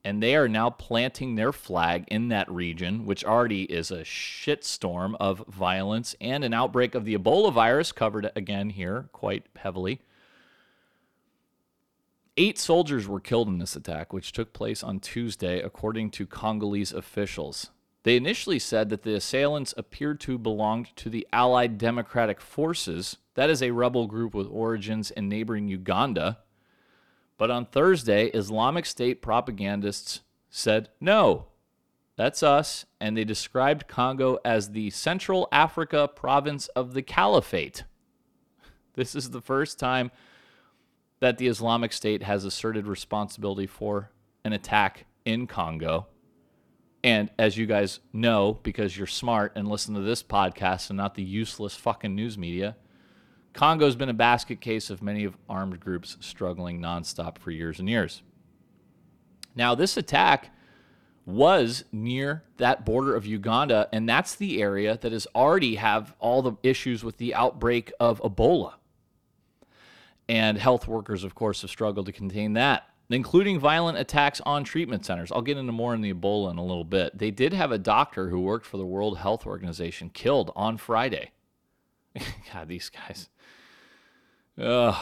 And they are now planting their flag in that region, which already is a shitstorm of violence and an outbreak of the Ebola virus, covered again here quite heavily. Eight soldiers were killed in this attack, which took place on Tuesday, according to Congolese officials. They initially said that the assailants appeared to belong to the Allied Democratic Forces, that is a rebel group with origins in neighboring Uganda. But on Thursday, Islamic State propagandists said, no, that's us, and they described Congo as the Central Africa province of the Caliphate. This is the first time that the Islamic State has asserted responsibility for an attack in Congo. And as you guys know, because you're smart and listen to this podcast and not the useless fucking news media, Congo's been a basket case of many of armed groups struggling nonstop for years and years. Now, this attack was near that border of Uganda, and that's the area that has already have all the issues with the outbreak of Ebola. And health workers, of course, have struggled to contain that, including violent attacks on treatment centers. I'll get into more in the Ebola in a little bit. They did have a doctor who worked for the World Health Organization killed on Friday. God, these guys. Ugh.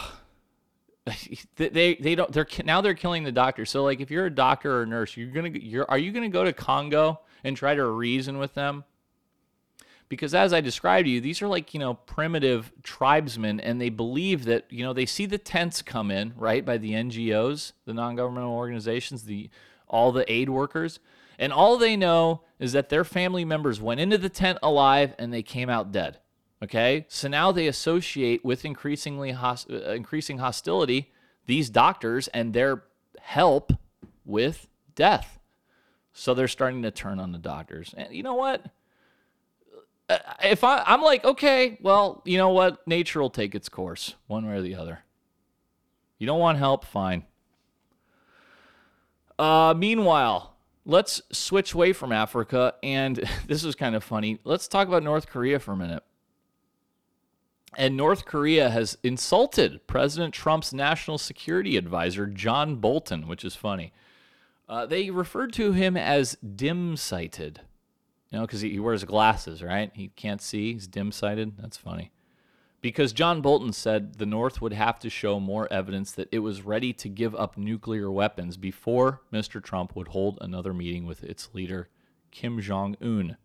They, they don't they're now they're killing the doctor. So like if you're a doctor or a nurse, you're gonna you're are you gonna go to Congo and try to reason with them? Because as I described to you, these are like, you know, primitive tribesmen and they believe that, you know, they see the tents come in, right, by the NGOs, the non-governmental organizations, the all the aid workers, and all they know is that their family members went into the tent alive and they came out dead. Okay? So now they associate with increasingly host- uh, increasing hostility these doctors and their help with death. So they're starting to turn on the doctors. And you know what? Uh, if I, I'm like, okay, well, you know what? Nature will take its course, one way or the other. You don't want help? Fine. Uh, meanwhile, let's switch away from Africa. And this is kind of funny. Let's talk about North Korea for a minute. And North Korea has insulted President Trump's national security advisor, John Bolton, which is funny. Uh, they referred to him as dim sighted. You know, because he, he wears glasses, right? He can't see. He's dim sighted. That's funny. Because John Bolton said the North would have to show more evidence that it was ready to give up nuclear weapons before Mr. Trump would hold another meeting with its leader, Kim Jong un.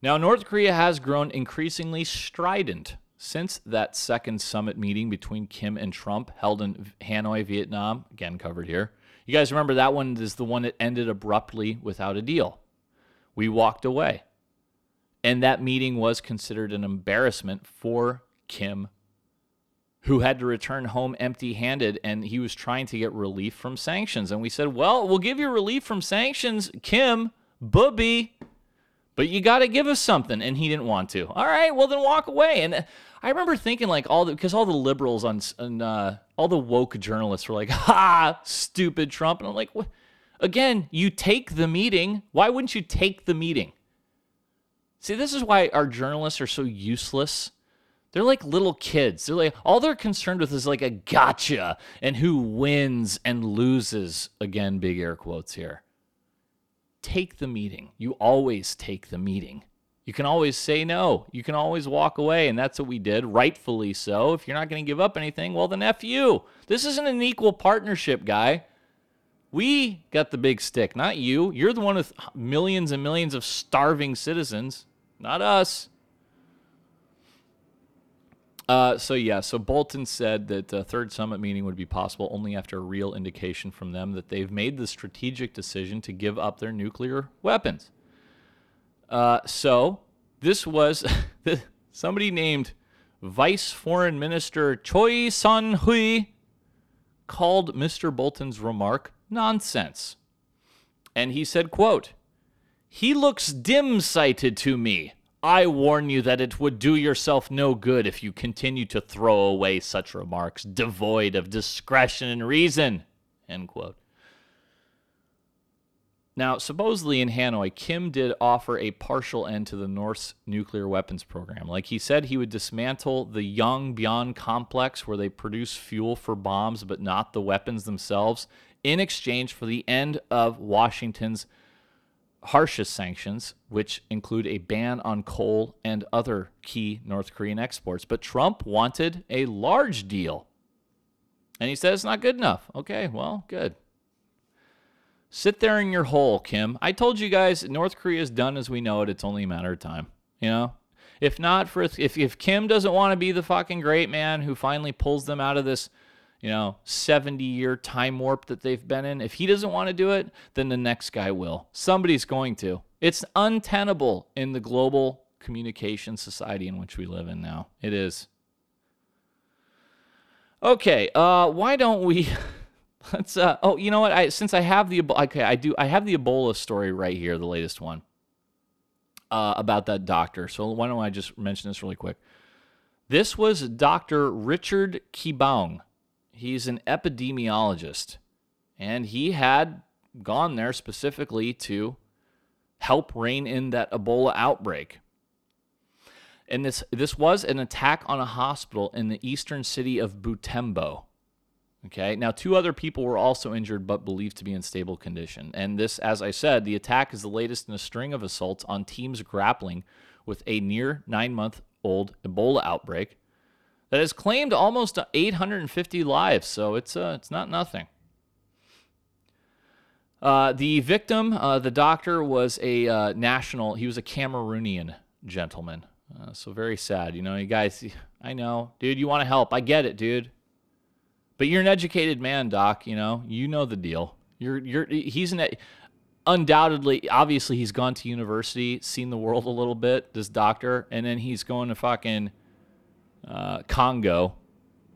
Now, North Korea has grown increasingly strident since that second summit meeting between Kim and Trump held in Hanoi, Vietnam, again covered here. You guys remember that one is the one that ended abruptly without a deal we walked away. And that meeting was considered an embarrassment for Kim, who had to return home empty handed and he was trying to get relief from sanctions. And we said, Well, we'll give you relief from sanctions, Kim, booby, but you got to give us something. And he didn't want to. All right, well, then walk away. And I remember thinking, like, all the, because all the liberals on, on uh, all the woke journalists were like, Ha, stupid Trump. And I'm like, What? Again, you take the meeting. Why wouldn't you take the meeting? See, this is why our journalists are so useless. They're like little kids. They're like all they're concerned with is like a gotcha and who wins and loses. Again, big air quotes here. Take the meeting. You always take the meeting. You can always say no. You can always walk away, and that's what we did, rightfully so. If you're not going to give up anything, well, then F you. This isn't an equal partnership, guy. We got the big stick, not you. You're the one with millions and millions of starving citizens, not us. Uh, so yeah, so Bolton said that the third summit meeting would be possible only after a real indication from them that they've made the strategic decision to give up their nuclear weapons. Uh, so this was somebody named Vice Foreign Minister Choi Sun Hui called Mr. Bolton's remark nonsense. And he said, quote, He looks dim-sighted to me. I warn you that it would do yourself no good if you continue to throw away such remarks devoid of discretion and reason. End quote. Now, supposedly in Hanoi, Kim did offer a partial end to the North's nuclear weapons program. Like he said, he would dismantle the Yongbyon complex where they produce fuel for bombs but not the weapons themselves in exchange for the end of Washington's harshest sanctions, which include a ban on coal and other key North Korean exports. But Trump wanted a large deal. And he said it's not good enough. Okay, well, good. Sit there in your hole, Kim. I told you guys North Korea is done as we know it. It's only a matter of time. You know? If not for if if Kim doesn't want to be the fucking great man who finally pulls them out of this you know, 70 year time warp that they've been in. If he doesn't want to do it, then the next guy will. Somebody's going to. It's untenable in the global communication society in which we live in now. It is. Okay, uh, why don't we let's uh oh, you know what? I since I have the okay, I do I have the Ebola story right here, the latest one. Uh, about that doctor. So why don't I just mention this really quick? This was Dr. Richard Kiboung he's an epidemiologist, and he had gone there specifically to help rein in that Ebola outbreak. And this this was an attack on a hospital in the eastern city of Butembo. Okay. Now, two other people were also injured, but believed to be in stable condition. And this, as I said, the attack is the latest in a string of assaults on teams grappling with a near nine month old Ebola outbreak that has claimed almost 850 lives. So it's uh, it's not nothing. Uh, the victim, uh, the doctor, was a uh, national. He was a Cameroonian gentleman. Uh, so very sad. You know, you guys. I know, dude. You want to help? I get it, dude. But you're an educated man, doc. You know, you know the deal. You're you're. He's an. Undoubtedly, obviously, he's gone to university, seen the world a little bit. This doctor, and then he's going to fucking uh, Congo,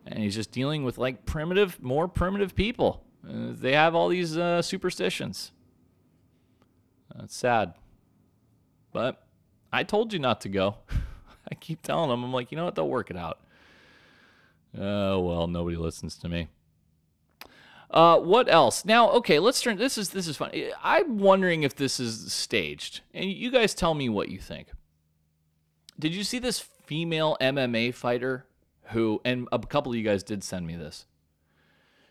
and he's just dealing with like primitive, more primitive people. Uh, they have all these uh, superstitions. That's sad. But I told you not to go. I keep telling them, I'm like, you know what? They'll work it out. Oh, well, nobody listens to me. Uh, what else? Now, okay, let's turn. This is this is fun. I'm wondering if this is staged, and you guys tell me what you think. Did you see this female MMA fighter who, and a couple of you guys did send me this.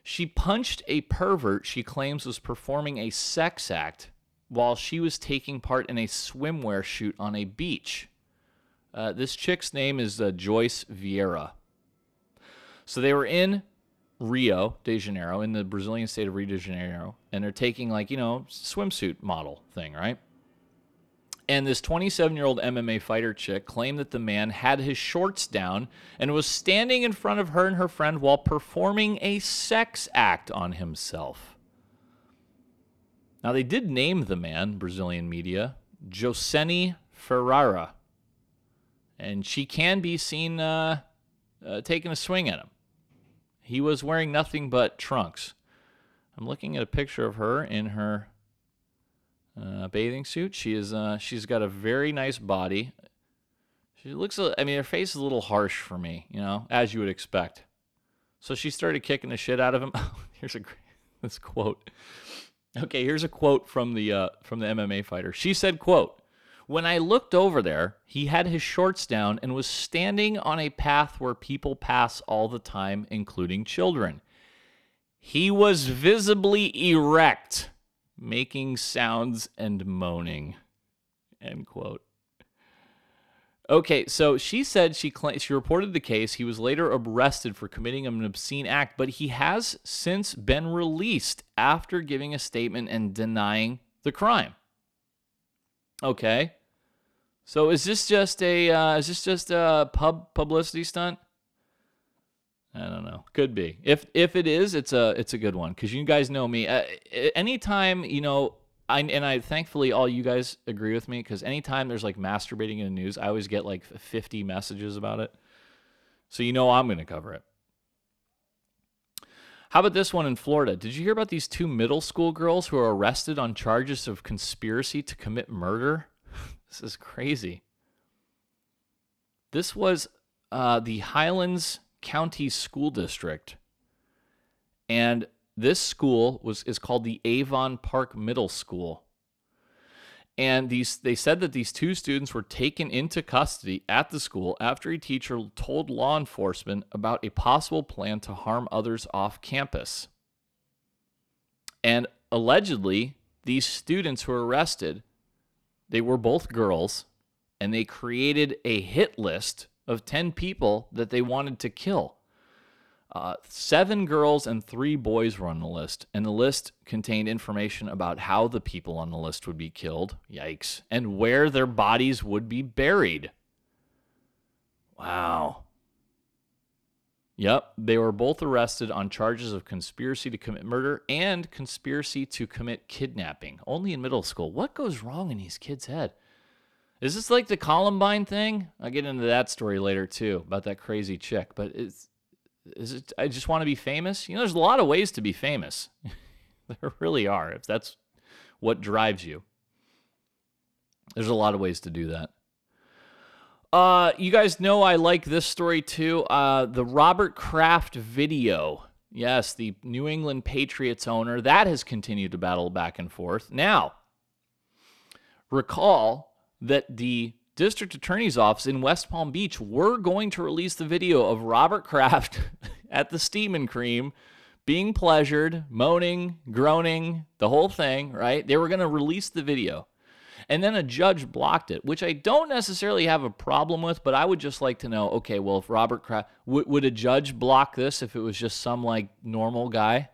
She punched a pervert she claims was performing a sex act while she was taking part in a swimwear shoot on a beach. Uh, this chick's name is uh, Joyce Vieira. So they were in Rio de Janeiro, in the Brazilian state of Rio de Janeiro, and they're taking, like, you know, swimsuit model thing, right? And this 27 year old MMA fighter chick claimed that the man had his shorts down and was standing in front of her and her friend while performing a sex act on himself. Now, they did name the man, Brazilian media, Josene Ferrara. And she can be seen uh, uh, taking a swing at him. He was wearing nothing but trunks. I'm looking at a picture of her in her uh, bathing suit. She is uh, she's got a very nice body. She looks. I mean, her face is a little harsh for me, you know, as you would expect. So she started kicking the shit out of him. here's a this quote. Okay, here's a quote from the uh, from the MMA fighter. She said, "quote When I looked over there, he had his shorts down and was standing on a path where people pass all the time, including children. He was visibly erect, making sounds and moaning. End quote. Okay, so she said she she reported the case. He was later arrested for committing an obscene act, but he has since been released after giving a statement and denying the crime. Okay, so is this just a uh, is this just a pub publicity stunt? I don't know. Could be. If if it is, it's a it's a good one because you guys know me. Uh, anytime you know I, and I thankfully all you guys agree with me because anytime there's like masturbating in the news, I always get like 50 messages about it. So you know I'm going to cover it. How about this one in Florida? Did you hear about these two middle school girls who are arrested on charges of conspiracy to commit murder? this is crazy. This was uh, the Highlands County School District. And this school was is called the Avon Park Middle School. And these they said that these two students were taken into custody at the school after a teacher told law enforcement about a possible plan to harm others off campus. And allegedly, these students who were arrested, they were both girls, and they created a hit list of 10 people that they wanted to kill. Uh, seven girls and three boys were on the list, and the list contained information about how the people on the list would be killed. Yikes. And where their bodies would be buried. Wow. Yep, they were both arrested on charges of conspiracy to commit murder and conspiracy to commit kidnapping. Only in middle school. What goes wrong in these kids' head? Is this like the Columbine thing? I'll get into that story later too about that crazy chick, but it's is it I just want to be famous? You know, there's a lot of ways to be famous. there really are, if that's what drives you. There's a lot of ways to do that. Uh, you guys know I like this story too. Uh, the Robert Kraft video. Yes, the New England Patriots owner. That has continued to battle back and forth. Now, recall that the district attorney's office in West Palm Beach were going to release the video of Robert Kraft at the Steam and Cream being pleasured, moaning, groaning, the whole thing, right? They were going to release the video. And then a judge blocked it, which I don't necessarily have a problem with, but I would just like to know okay, well, if Robert Kraft, w- would a judge block this if it was just some like normal guy?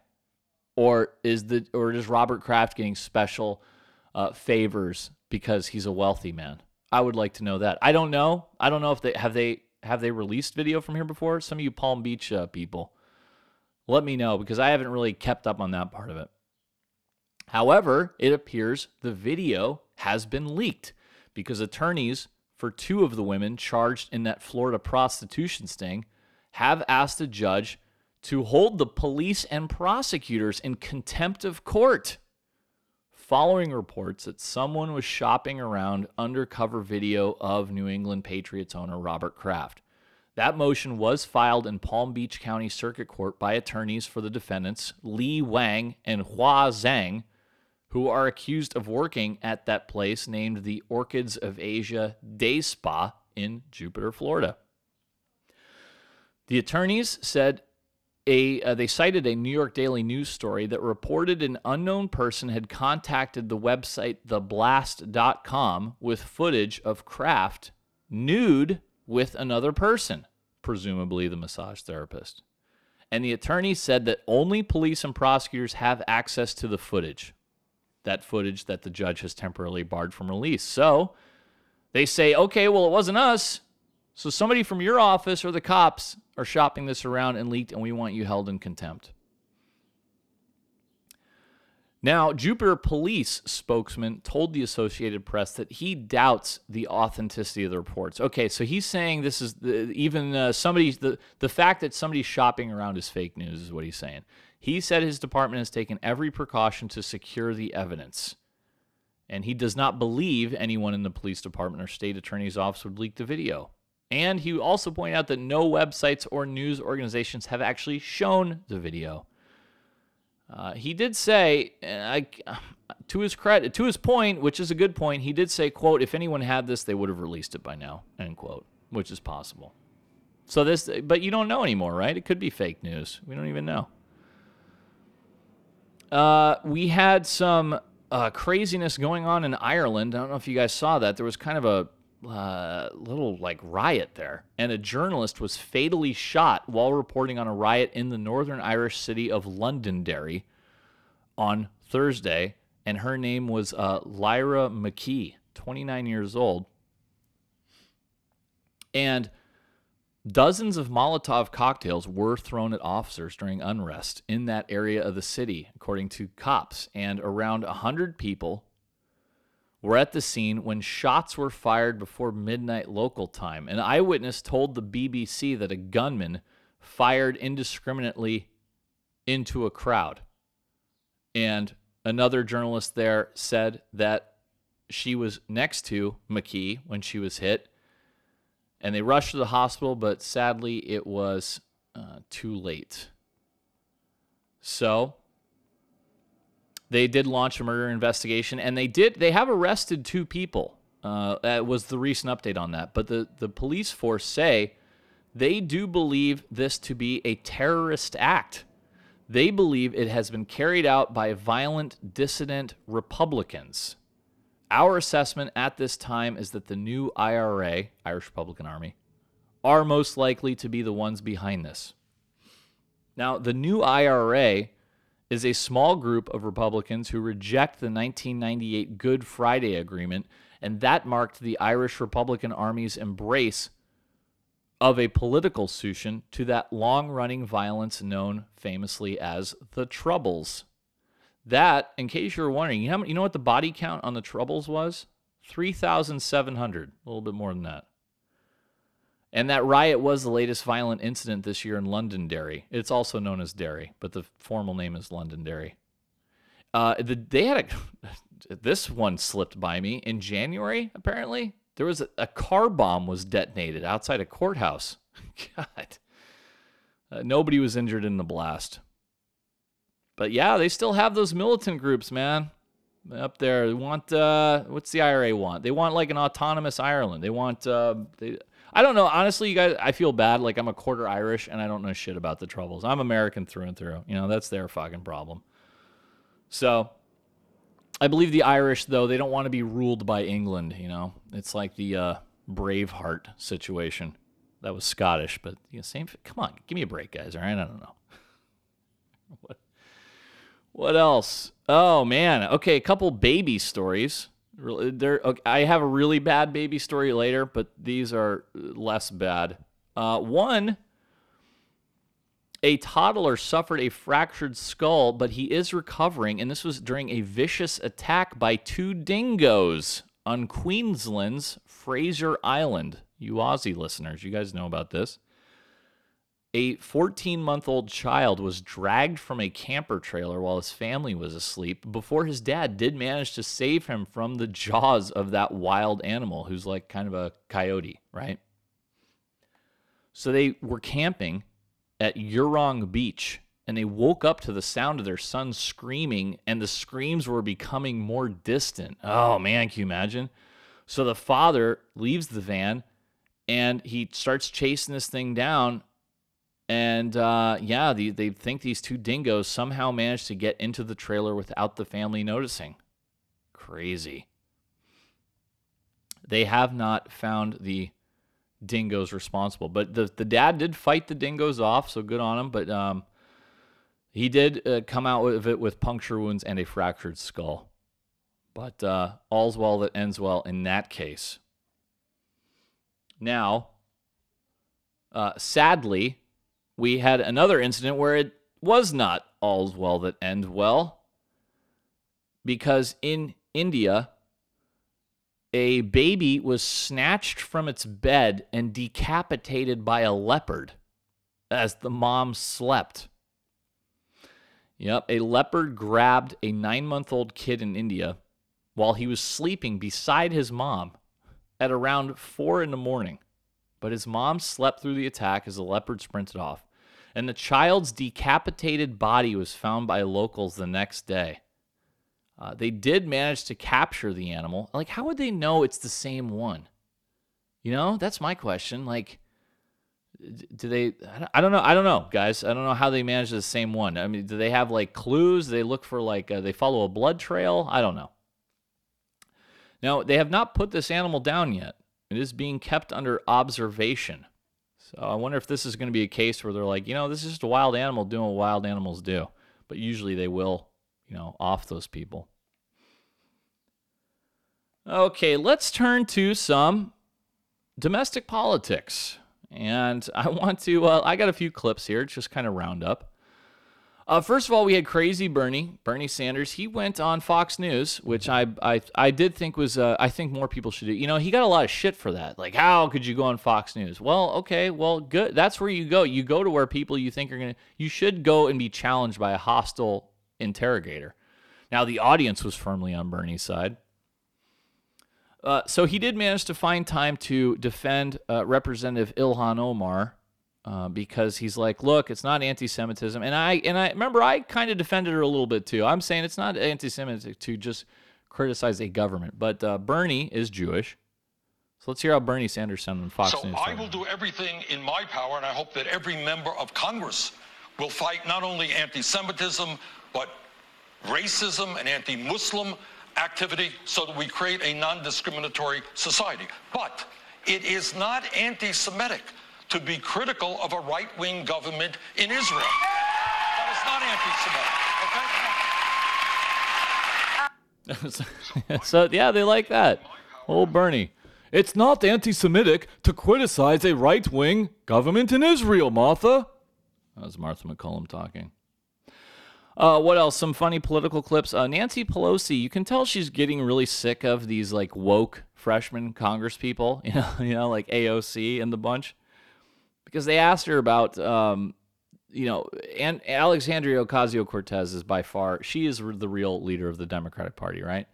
Or is the or is Robert Kraft getting special uh, favors because he's a wealthy man? I would like to know that. I don't know. I don't know if they have they have they released video from here before. Some of you Palm Beach uh, people, let me know because I haven't really kept up on that part of it. However, it appears the video has been leaked because attorneys for two of the women charged in that Florida prostitution sting have asked a judge to hold the police and prosecutors in contempt of court following reports that someone was shopping around undercover video of New England Patriots owner Robert Kraft. That motion was filed in Palm Beach County Circuit Court by attorneys for the defendants Li Wang and Hua Zhang, who are accused of working at that place named the Orchids of Asia Day Spa in Jupiter, Florida. The attorneys said a uh, they cited a New York Daily News story that reported an unknown person had contacted the website theblast.com with footage of Kraft nude with another person, presumably the massage therapist. And the attorney said that only police and prosecutors have access to the footage. That footage that the judge has temporarily barred from release. So they say, okay, well, it wasn't us. So somebody from your office or the cops are shopping this around and leaked, and we want you held in contempt. Now, Jupiter police spokesman told the Associated Press that he doubts the authenticity of the reports. Okay, so he's saying this is the, even uh, somebody the the fact that somebody's shopping around is fake news is what he's saying. He said his department has taken every precaution to secure the evidence, and he does not believe anyone in the police department or state attorney's office would leak the video. And he also pointed out that no websites or news organizations have actually shown the video. Uh, he did say, I, to his credit, to his point, which is a good point, he did say, "quote If anyone had this, they would have released it by now." End quote, which is possible. So this, but you don't know anymore, right? It could be fake news. We don't even know. Uh, we had some uh, craziness going on in Ireland. I don't know if you guys saw that. There was kind of a uh, little like riot there, and a journalist was fatally shot while reporting on a riot in the northern Irish city of Londonderry on Thursday. And her name was uh, Lyra McKee, 29 years old. And Dozens of Molotov cocktails were thrown at officers during unrest in that area of the city, according to cops, and around 100 people were at the scene when shots were fired before midnight local time. An eyewitness told the BBC that a gunman fired indiscriminately into a crowd. And another journalist there said that she was next to McKee when she was hit and they rushed to the hospital, but sadly it was uh, too late. So they did launch a murder investigation, and they did. They have arrested two people. Uh, that was the recent update on that. But the the police force say they do believe this to be a terrorist act. They believe it has been carried out by violent dissident Republicans. Our assessment at this time is that the new IRA, Irish Republican Army, are most likely to be the ones behind this. Now, the new IRA is a small group of Republicans who reject the 1998 Good Friday Agreement, and that marked the Irish Republican Army's embrace of a political solution to that long running violence known famously as the Troubles. That, in case you're wondering, you know, you know what the body count on the Troubles was? 3,700, a little bit more than that. And that riot was the latest violent incident this year in Londonderry. It's also known as Derry, but the formal name is Londonderry. Uh, the, they had a, this one slipped by me in January. Apparently, there was a, a car bomb was detonated outside a courthouse. God, uh, nobody was injured in the blast. But yeah, they still have those militant groups, man. Up there, they want uh, what's the IRA want? They want like an autonomous Ireland. They want uh, they. I don't know. Honestly, you guys, I feel bad. Like I'm a quarter Irish and I don't know shit about the troubles. I'm American through and through. You know, that's their fucking problem. So, I believe the Irish, though, they don't want to be ruled by England. You know, it's like the uh, Braveheart situation. That was Scottish, but you know, same. Come on, give me a break, guys. All right, I don't know. what? What else? Oh man. Okay, a couple baby stories. There, okay, I have a really bad baby story later, but these are less bad. Uh, one, a toddler suffered a fractured skull, but he is recovering, and this was during a vicious attack by two dingoes on Queensland's Fraser Island. You Aussie listeners, you guys know about this a 14 month old child was dragged from a camper trailer while his family was asleep before his dad did manage to save him from the jaws of that wild animal who's like kind of a coyote, right? So they were camping at Eurong Beach and they woke up to the sound of their son screaming and the screams were becoming more distant. Oh man, can you imagine? So the father leaves the van and he starts chasing this thing down and uh, yeah, the, they think these two dingoes somehow managed to get into the trailer without the family noticing. Crazy. They have not found the dingoes responsible, but the, the dad did fight the dingoes off, so good on him. But um, he did uh, come out of it with puncture wounds and a fractured skull. But uh, all's well that ends well in that case. Now, uh, sadly, we had another incident where it was not all's well that end well. Because in India, a baby was snatched from its bed and decapitated by a leopard as the mom slept. Yep, a leopard grabbed a nine month old kid in India while he was sleeping beside his mom at around four in the morning. But his mom slept through the attack as the leopard sprinted off. and the child's decapitated body was found by locals the next day. Uh, they did manage to capture the animal. Like, how would they know it's the same one? You know, that's my question. Like, do they? I don't know. I don't know, guys. I don't know how they manage the same one. I mean, do they have like clues? They look for like uh, they follow a blood trail? I don't know. Now, they have not put this animal down yet. It is being kept under observation. So I wonder if this is going to be a case where they're like, you know, this is just a wild animal doing what wild animals do. But usually they will, you know, off those people. Okay, let's turn to some domestic politics. And I want to, uh, I got a few clips here, just kind of round up. Uh, first of all, we had crazy Bernie, Bernie Sanders. He went on Fox News, which I I, I did think was uh, I think more people should do. You know, he got a lot of shit for that. Like, how could you go on Fox News? Well, okay, well, good. That's where you go. You go to where people you think are gonna. You should go and be challenged by a hostile interrogator. Now, the audience was firmly on Bernie's side. Uh, so he did manage to find time to defend uh, Representative Ilhan Omar uh, because he's like, look, it's not anti-Semitism, and I and I remember I kind of defended her a little bit too. I'm saying it's not anti-Semitic to just criticize a government, but uh, Bernie is Jewish, so let's hear how Bernie Sanders sounded on Fox so News. I will do everything in my power, and I hope that every member of Congress will fight not only anti-Semitism but racism and anti-Muslim activity so that we create a non-discriminatory society. But it is not anti-Semitic to be critical of a right-wing government in Israel. That is not anti-Semitic, okay? so yeah, they like that. Old Bernie. It's not anti-Semitic to criticize a right-wing government in Israel, Martha. That was Martha MacCallum talking. Uh, what else? Some funny political clips. Uh, Nancy Pelosi, you can tell she's getting really sick of these like woke freshman Congress people, you know, you know, like AOC and the bunch, because they asked her about, um, you know, and Alexandria Ocasio Cortez is by far she is the real leader of the Democratic Party, right?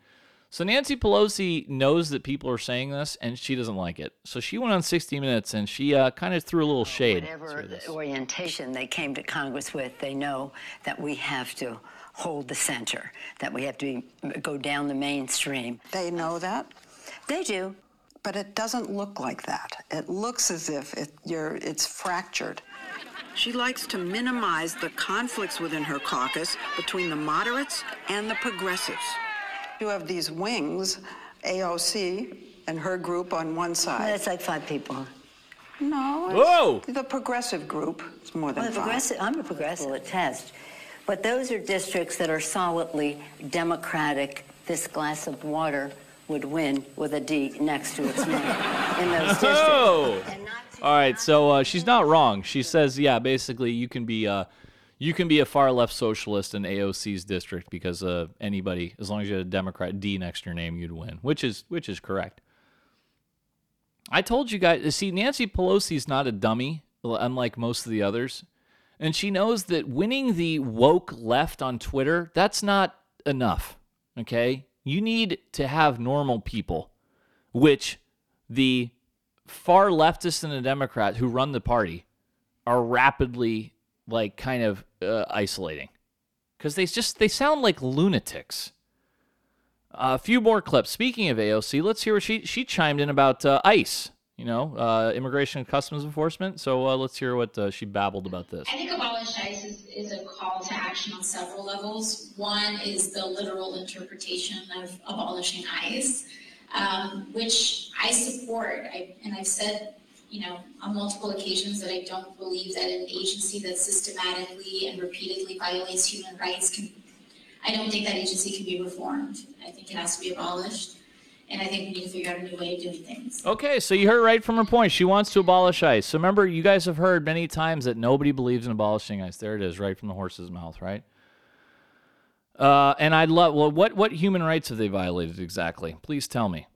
So Nancy Pelosi knows that people are saying this, and she doesn't like it. So she went on 60 Minutes, and she uh, kind of threw a little shade. Whatever orientation they came to Congress with, they know that we have to hold the center, that we have to be, go down the mainstream. They know that? They do. But it doesn't look like that. It looks as if it, you're, it's fractured. She likes to minimize the conflicts within her caucus between the moderates and the progressives. You have these wings, AOC and her group on one side. That's like five people. No. Whoa! The progressive group. It's more than Well, the five. progressive, I'm a progressive at test. But those are districts that are solidly Democratic. This glass of water would win with a D next to its name in those districts. Oh! All right, so uh, she's not wrong. She says, yeah, basically you can be uh, you can be a far left socialist in AOC's district because uh, anybody, as long as you had a Democrat D next to your name, you'd win, which is which is correct. I told you guys. See, Nancy Pelosi's not a dummy, unlike most of the others, and she knows that winning the woke left on Twitter that's not enough. Okay, you need to have normal people, which the far leftists and the Democrat who run the party are rapidly like kind of uh, isolating because they just they sound like lunatics. a few more clips. Speaking of AOC, let's hear what she she chimed in about uh, ICE. You know, uh, Immigration and Customs Enforcement. So uh, let's hear what uh, she babbled about this. I think abolish ICE is, is a call to action on several levels. One is the literal interpretation of abolishing ICE, um, which I support. I, and I've said, you know, on multiple occasions that I don't believe that an agency that systematically and repeatedly violates human rights can. I don't think that agency can be reformed. I think it has to be abolished. And I think we need to figure out a new way of doing things. Okay, so you heard right from her point. She wants to abolish ICE. So remember, you guys have heard many times that nobody believes in abolishing ICE. There it is, right from the horse's mouth, right? Uh, and I'd love. Well, what what human rights have they violated exactly? Please tell me.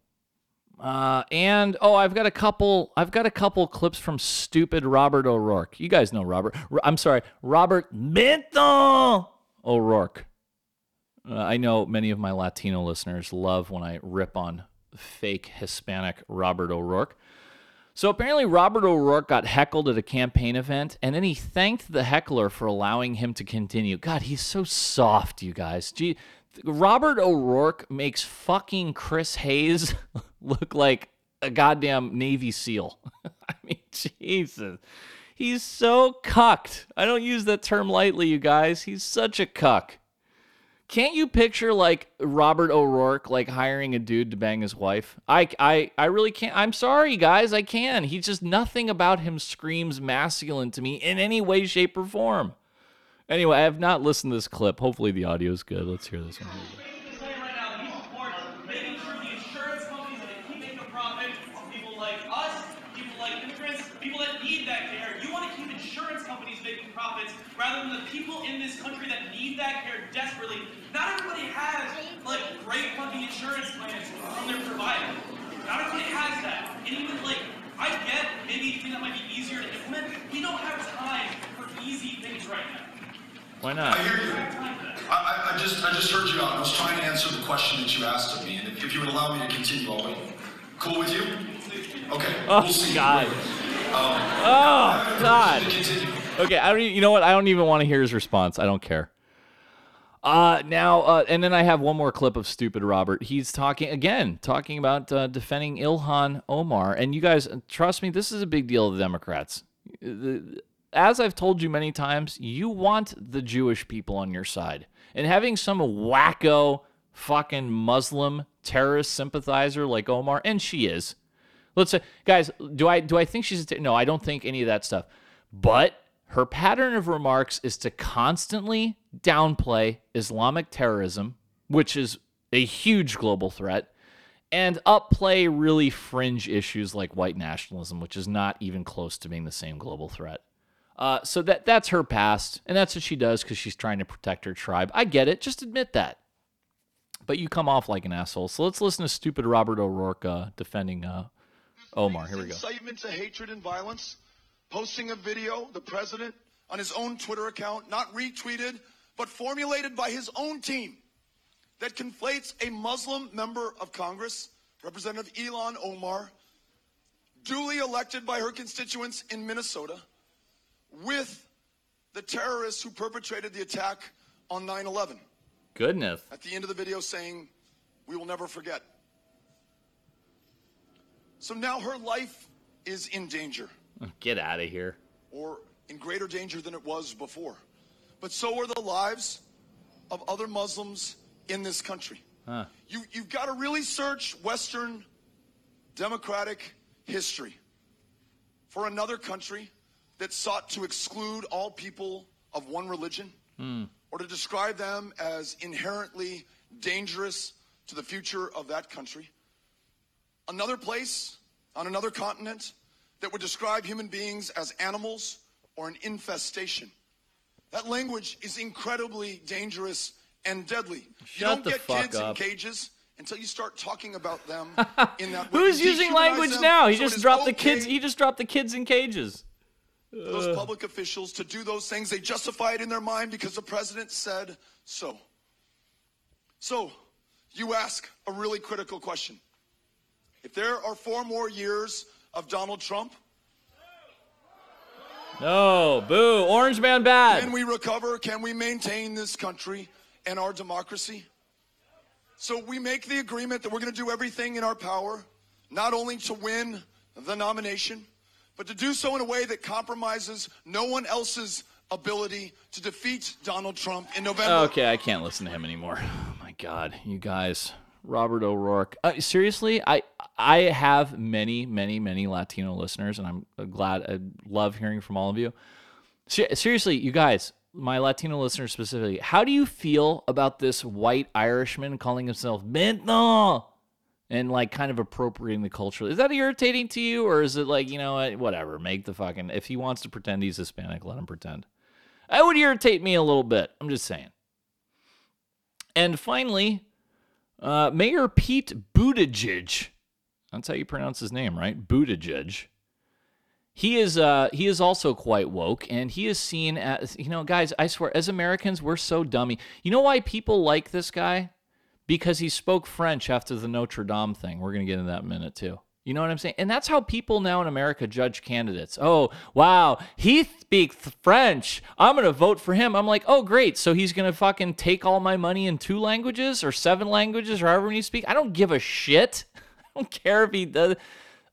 Uh, and oh, I've got a couple. I've got a couple clips from stupid Robert O'Rourke. You guys know Robert. I'm sorry, Robert Beto O'Rourke. Uh, I know many of my Latino listeners love when I rip on fake Hispanic Robert O'Rourke. So apparently, Robert O'Rourke got heckled at a campaign event, and then he thanked the heckler for allowing him to continue. God, he's so soft, you guys. Gee, Robert O'Rourke makes fucking Chris Hayes look like a goddamn Navy SEAL. I mean, Jesus. He's so cucked. I don't use that term lightly, you guys. He's such a cuck. Can't you picture like Robert O'Rourke like hiring a dude to bang his wife? I I I really can't. I'm sorry, guys. I can. He's just nothing about him screams masculine to me in any way, shape, or form. Anyway, I have not listened to this clip. Hopefully, the audio is good. Let's hear this one. rather than the people in this country that need that care desperately. Not everybody has like great fucking insurance plans from their provider. Not everybody has that. And even like I get maybe you think that might be easier to implement. We don't have time for easy things right now. Why not? I hear you. I, I, I just I just heard you out. I was trying to answer the question that you asked of me, and if, if you would allow me to continue, I'll wait. Cool with you? Okay. Oh we'll see. God. Um, Oh God. Okay, I don't. e- You know what? I don't even want to hear his response. I don't care. Uh now, uh, and then I have one more clip of stupid Robert. He's talking again, talking about uh, defending Ilhan Omar. And you guys, trust me, this is a big deal to the Democrats. As I've told you many times, you want the Jewish people on your side, and having some wacko fucking Muslim terrorist sympathizer like Omar, and she is. Let's say, guys, do I do I think she's a ter- no? I don't think any of that stuff. But her pattern of remarks is to constantly downplay Islamic terrorism, which is a huge global threat, and upplay really fringe issues like white nationalism, which is not even close to being the same global threat. Uh, so that that's her past, and that's what she does because she's trying to protect her tribe. I get it. Just admit that. But you come off like an asshole. So let's listen to stupid Robert O'Rourke uh, defending uh, Omar. Here we go. Incitement to hatred and violence, posting a video, the president, on his own Twitter account, not retweeted, but formulated by his own team, that conflates a Muslim member of Congress, Representative Ilhan Omar, duly elected by her constituents in Minnesota, with the terrorists who perpetrated the attack on 9 11. Goodness. At the end of the video, saying, We will never forget. So now her life is in danger, Get out of here. or in greater danger than it was before. But so are the lives of other Muslims in this country. Huh. You, you've got to really search Western democratic history for another country that sought to exclude all people of one religion Hmm. or to describe them as inherently dangerous to the future of that country. Another place on another continent that would describe human beings as animals or an infestation. That language is incredibly dangerous and deadly. you don't get kids up. in cages until you start talking about them in that way. Who's You using language them, now? He so just dropped the kids. He just dropped the kids in cages. those public officials to do those things. They justify it in their mind because the president said so. So, you ask a really critical question. If there are four more years of Donald Trump, No, boo. Orange man bad. can we recover? Can we maintain this country and our democracy? So we make the agreement that we're going to do everything in our power, not only to win the nomination, but to do so in a way that compromises no one else's ability to defeat Donald Trump in November. Okay, I can't listen to him anymore. Oh my god, you guys. Robert O'Rourke. Uh, seriously, I I have many, many, many Latino listeners, and I'm glad. I love hearing from all of you. Seriously, you guys, my Latino listeners specifically, how do you feel about this white Irishman calling himself Beto and like kind of appropriating the culture? Is that irritating to you, or is it like you know what, whatever? Make the fucking if he wants to pretend he's Hispanic, let him pretend. That would irritate me a little bit. I'm just saying. And finally, uh, Mayor Pete Buttigieg. That's how you pronounce his name, right? Buttigieg. He is uh, he is also quite woke, and he is seen as you know, guys. I swear, as Americans, we're so dummy. You know why people like this guy? Because he spoke French after the Notre Dame thing. We're gonna get into that in a minute too. You know what I'm saying? And that's how people now in America judge candidates. Oh, wow, he speaks French. I'm going to vote for him. I'm like, oh, great. So he's going to fucking take all my money in two languages or seven languages or however many you speak. I don't give a shit. I don't care if he does.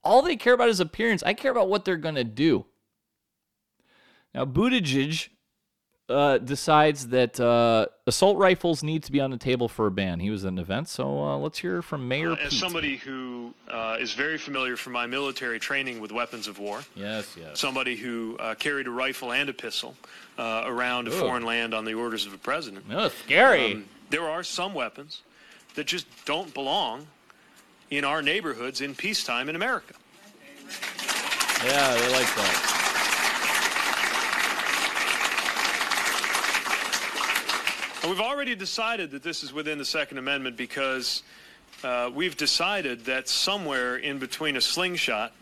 All they care about is appearance. I care about what they're going to do. Now, Buttigieg uh, decides that uh, assault rifles need to be on the table for a ban. He was at an event, so uh, let's hear from Mayor As Pete. somebody who uh, is very familiar from my military training with weapons of war, Yes, yes. somebody who uh, carried a rifle and a pistol uh, around a Ooh. foreign land on the orders of a president. Oh, scary. Um, there are some weapons that just don't belong in our neighborhoods in peacetime in America. Yeah, they like that. And we've already decided that this is within the Second Amendment because uh, we've decided that somewhere in between a slingshot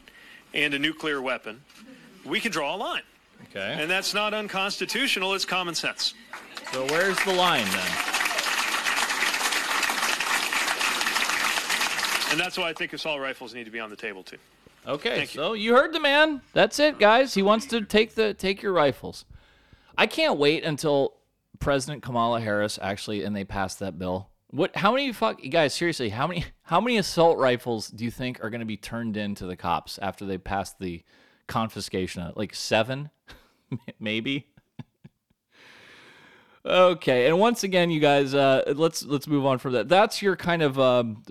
and a nuclear weapon, we can draw a line. Okay. And that's not unconstitutional, it's common sense. So where's the line then? And that's why I think assault rifles need to be on the table too. Okay, Thank you. so you heard the man. That's it, guys. He wants to take the take your rifles. I can't wait until President Kamala Harris actually and they passed that bill. What? How many fuck guys? Seriously, how many how many assault rifles do you think are going to be turned in to the cops after they pass the confiscation? Like seven, maybe. Okay, and once again, you guys, uh, let's let's move on from that. That's your kind of um,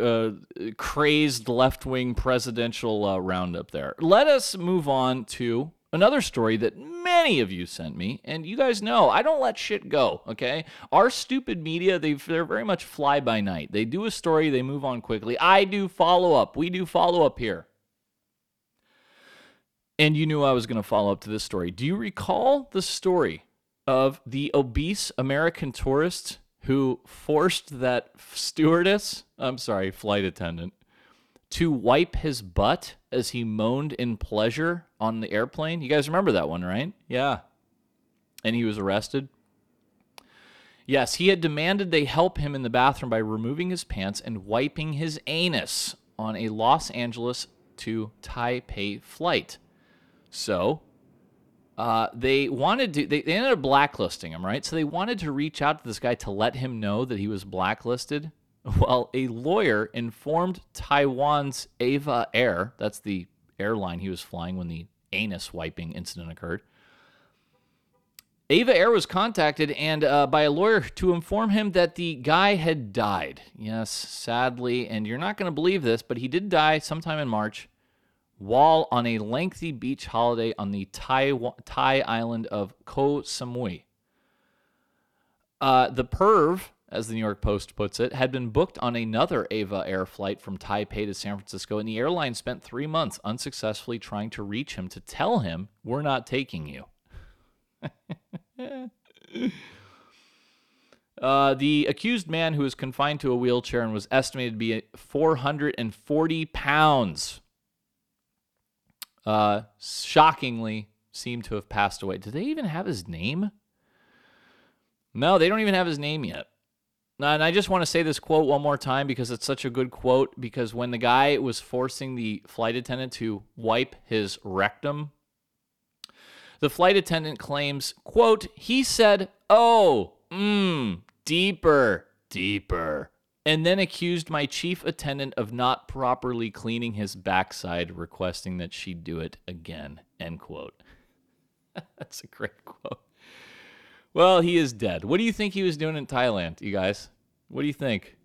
uh, crazed left wing presidential uh, roundup there. Let us move on to another story that many of you sent me, and you guys know I don't let shit go. Okay, our stupid media they they're very much fly by night. They do a story, they move on quickly. I do follow up. We do follow up here. And you knew I was going to follow up to this story. Do you recall the story of the obese American tourist who forced that stewardess, I'm sorry, flight attendant, to wipe his butt as he moaned in pleasure on the airplane? You guys remember that one, right? Yeah. And he was arrested. Yes, he had demanded they help him in the bathroom by removing his pants and wiping his anus on a Los Angeles to Taipei flight. So, uh, they wanted to, they, they ended up blacklisting him, right? So they wanted to reach out to this guy to let him know that he was blacklisted. Well, a lawyer informed Taiwan's EVA Air, that's the airline he was flying when the anus wiping incident occurred. EVA Air was contacted and uh, by a lawyer to inform him that the guy had died. Yes, sadly, and you're not going to believe this, but he did die sometime in March while on a lengthy beach holiday on the Thai, Thai island of Koh Samui. Uh, the perv, as the New York Post puts it, had been booked on another EVA Air flight from Taipei to San Francisco, and the airline spent three months unsuccessfully trying to reach him to tell him, We're not taking you. Uh, the accused man who was confined to a wheelchair and was estimated to be 440 pounds uh, shockingly seemed to have passed away. Do they even have his name? No, they don't even have his name yet. And I just want to say this quote one more time because it's such a good quote. Because when the guy was forcing the flight attendant to wipe his rectum, the flight attendant claims, quote, he said, oh, mmm, deeper, deeper, and then accused my chief attendant of not properly cleaning his backside, requesting that she do it again, end quote. That's a great quote. Well, he is dead. What do you think he was doing in Thailand, you guys? What do you think?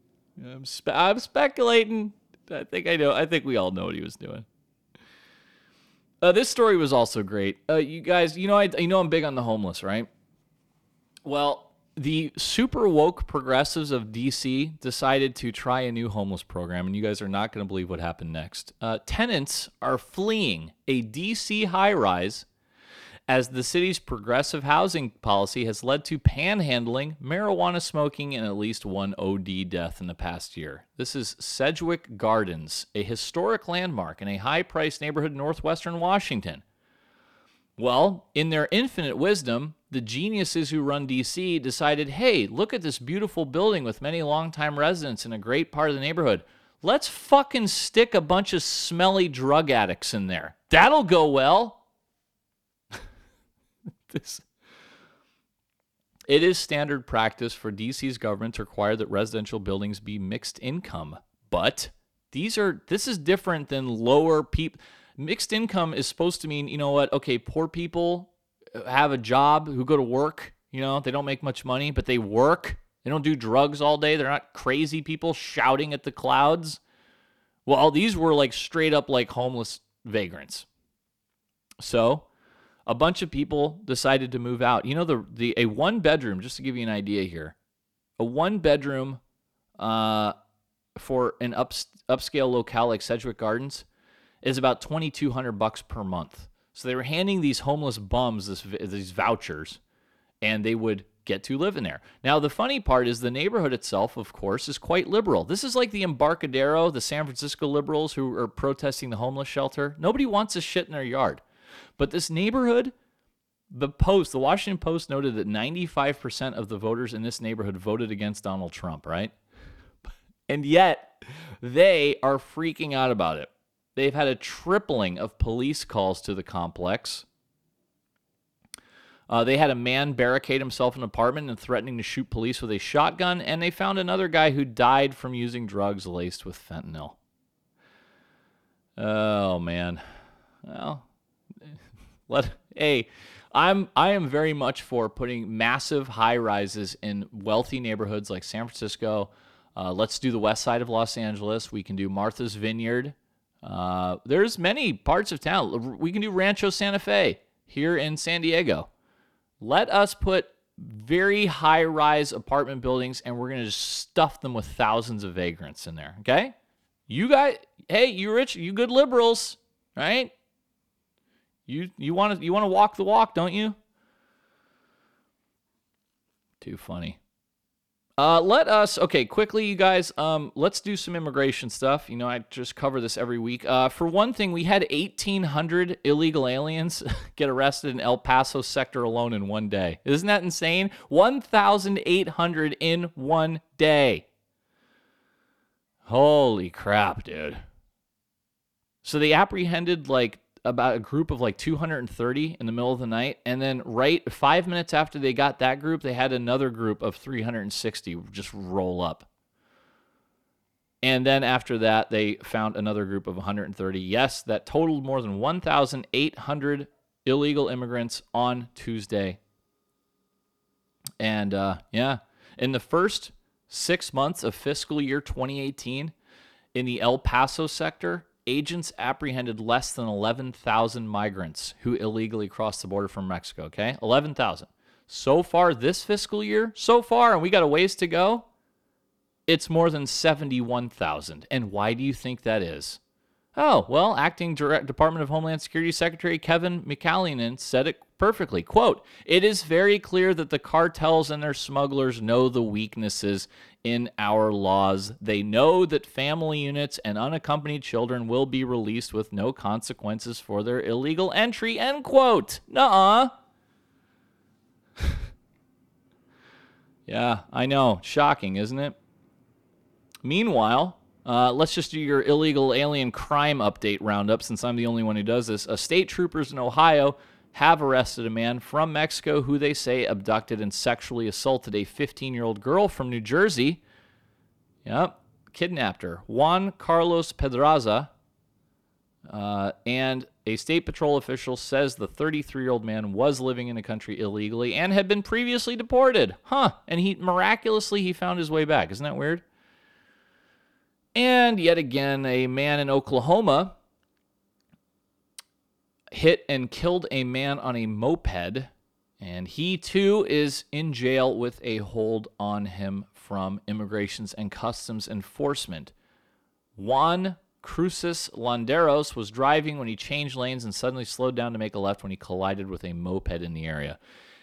I'm, spe- I'm speculating. I think I know. I think we all know what he was doing. Uh, this story was also great. Uh, you guys, you know, I you know I'm big on the homeless, right? Well, the super woke progressives of DC decided to try a new homeless program, and you guys are not going to believe what happened next. Uh, tenants are fleeing a DC high rise as the city's progressive housing policy has led to panhandling, marijuana smoking, and at least one OD death in the past year. This is Sedgwick Gardens, a historic landmark in a high priced neighborhood in northwestern Washington. Well, in their infinite wisdom, the geniuses who run DC decided hey, look at this beautiful building with many longtime residents in a great part of the neighborhood. Let's fucking stick a bunch of smelly drug addicts in there. That'll go well. This it is standard practice for DC's government to require that residential buildings be mixed income. But these are this is different than lower people mixed income is supposed to mean, you know what? Okay, poor people uh, have a job who go to work, you know, they don't make much money, but they work. They don't do drugs all day. They're not crazy people shouting at the clouds. Well, these were like straight up like homeless vagrants. So, a bunch of people decided to move out. You know, the the a one bedroom, just to give you an idea here, a one bedroom uh, for an up, upscale locale like Sedgwick Gardens is about twenty two hundred bucks per month. So they were handing these homeless bums this, these vouchers, and they would get to live in there. Now, the funny part is the neighborhood itself, of course, is quite liberal. This is like the Embarcadero, the San Francisco liberals who are protesting the homeless shelter. Nobody wants a shit in their yard. But this neighborhood, the Post, the Washington Post noted that 95% of the voters in this neighborhood voted against Donald Trump, right? And yet, they are freaking out about it. They've had a tripling of police calls to the complex. Uh, they had a man barricade himself in an apartment and threatening to shoot police with a shotgun, and they found another guy who died from using drugs laced with fentanyl. Oh man, well, let hey, I'm I am very much for putting massive high rises in wealthy neighborhoods like San Francisco. Uh, let's do the west side of Los Angeles. We can do Martha's Vineyard. Uh, there's many parts of town. We can do Rancho Santa Fe here in San Diego. Let us put very high rise apartment buildings and we're going to just stuff them with thousands of vagrants in there. Okay? You guys, hey, you rich, you good liberals, right? You you want to you want to walk the walk, don't you? Too funny. Uh, let us okay quickly, you guys. Um, let's do some immigration stuff. You know, I just cover this every week. Uh, for one thing, we had 1,800 illegal aliens get arrested in El Paso sector alone in one day. Isn't that insane? 1,800 in one day. Holy crap, dude. So they apprehended like about a group of like 230 in the middle of the night. And then, right five minutes after they got that group, they had another group of 360 just roll up. And then after that, they found another group of 130. Yes, that totaled more than 1,800 illegal immigrants on Tuesday. And uh, yeah, in the first six months of fiscal year 2018, in the El Paso sector, agents apprehended less than 11,000 migrants who illegally crossed the border from Mexico, okay? 11,000. So far this fiscal year, so far, and we got a ways to go, it's more than 71,000. And why do you think that is? Oh, well, acting Direct Department of Homeland Security Secretary Kevin McAleenan said it perfectly. Quote, it is very clear that the cartels and their smugglers know the weaknesses in our laws. They know that family units and unaccompanied children will be released with no consequences for their illegal entry. End quote. Nuh yeah, I know. Shocking, isn't it? Meanwhile, uh, let's just do your illegal alien crime update roundup since I'm the only one who does this. Uh, state troopers in Ohio have arrested a man from Mexico who they say abducted and sexually assaulted a 15 year old girl from New Jersey. Yep, kidnapped her. Juan Carlos Pedraza. Uh, and a state patrol official says the 33 year old man was living in the country illegally and had been previously deported. Huh. And he miraculously he found his way back. Isn't that weird? And yet again, a man in Oklahoma hit and killed a man on a moped, and he too is in jail with a hold on him from Immigrations and Customs Enforcement. Juan Cruces Landeros was driving when he changed lanes and suddenly slowed down to make a left when he collided with a moped in the area.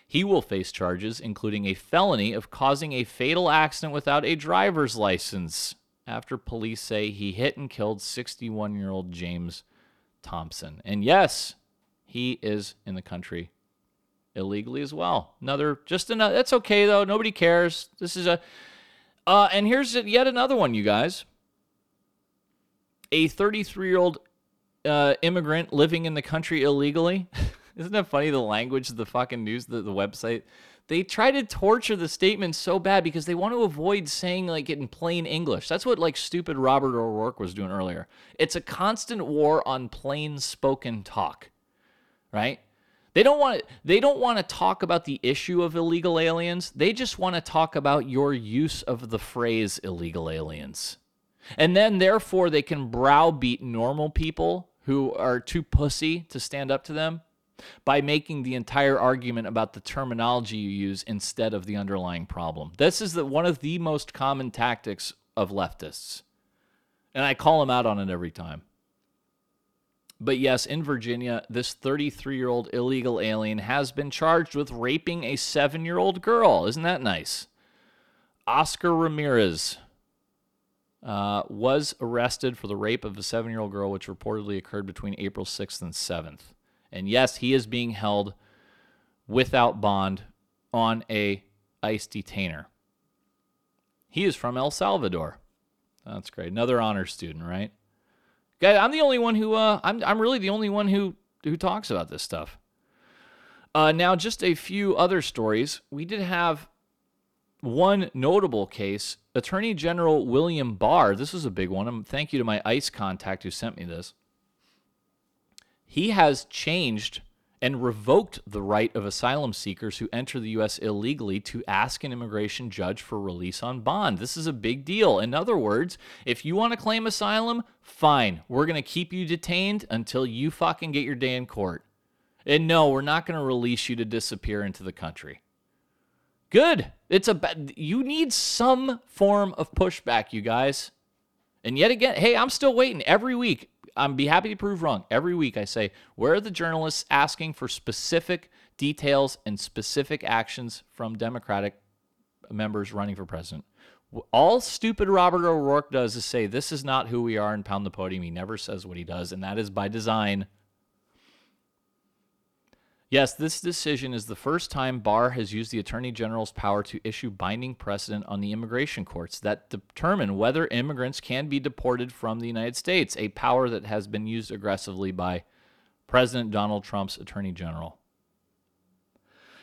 He will face charges, including a felony of causing a fatal accident without a driver's license, after police say he hit and killed 61 year old James Thompson. And yes, he is in the country illegally as well. Another, just another, that's okay though. Nobody cares. This is a, uh, and here's yet another one, you guys. a 33 year old uh, immigrant living in the country illegally. Isn't that funny? The language, the fucking news, the, the website. They try to torture the statement so bad because they want to avoid saying like it in plain English. That's what like stupid Robert O'Rourke was doing earlier. It's a constant war on plain spoken talk, right? They don't want they don't want to talk about the issue of illegal aliens. They just want to talk about your use of the phrase illegal aliens. And then therefore they can browbeat normal people who are too pussy to stand up to them by making the entire argument about the terminology you use instead of the underlying problem. This is the, one of the most common tactics of leftists. And I call them out on it every time. But yes, in Virginia, this 33 year old illegal alien has been charged with raping a seven year old girl. Isn't that nice? Oscar Ramirez uh, was arrested for the rape of a seven year old girl, which reportedly occurred between April 6th and 7th. And yes, he is being held without bond on a ICE detainer. He is from El Salvador. That's great. Another honor student, right? I'm the only one who uh, I'm I'm really the only one who who talks about this stuff. Uh, now, just a few other stories. We did have one notable case. Attorney General William Barr. This was a big one. Um, thank you to my ICE contact who sent me this he has changed and revoked the right of asylum seekers who enter the U.S. illegally to ask an immigration judge for release on bond. This is a big deal. In other words, if you want to claim asylum, fine. We're going to keep you detained until you fucking get your day in court. And no, we're not going to release you to disappear into the country. Good. It's a you need some form of pushback, you guys. And yet again, hey, I'm still waiting every week. I'm be happy to prove wrong. Every week I say, where are the journalists asking for specific details and specific actions from Democratic members running for president? All stupid Robert O'Rourke does is say, this is not who we are and pound the podium. He never says what he does, and that is by design. Yes, this decision is the first time Barr has used the Attorney General's power to issue binding precedent on the immigration courts that determine whether immigrants can be deported from the United States, a power that has been used aggressively by President Donald Trump's Attorney General.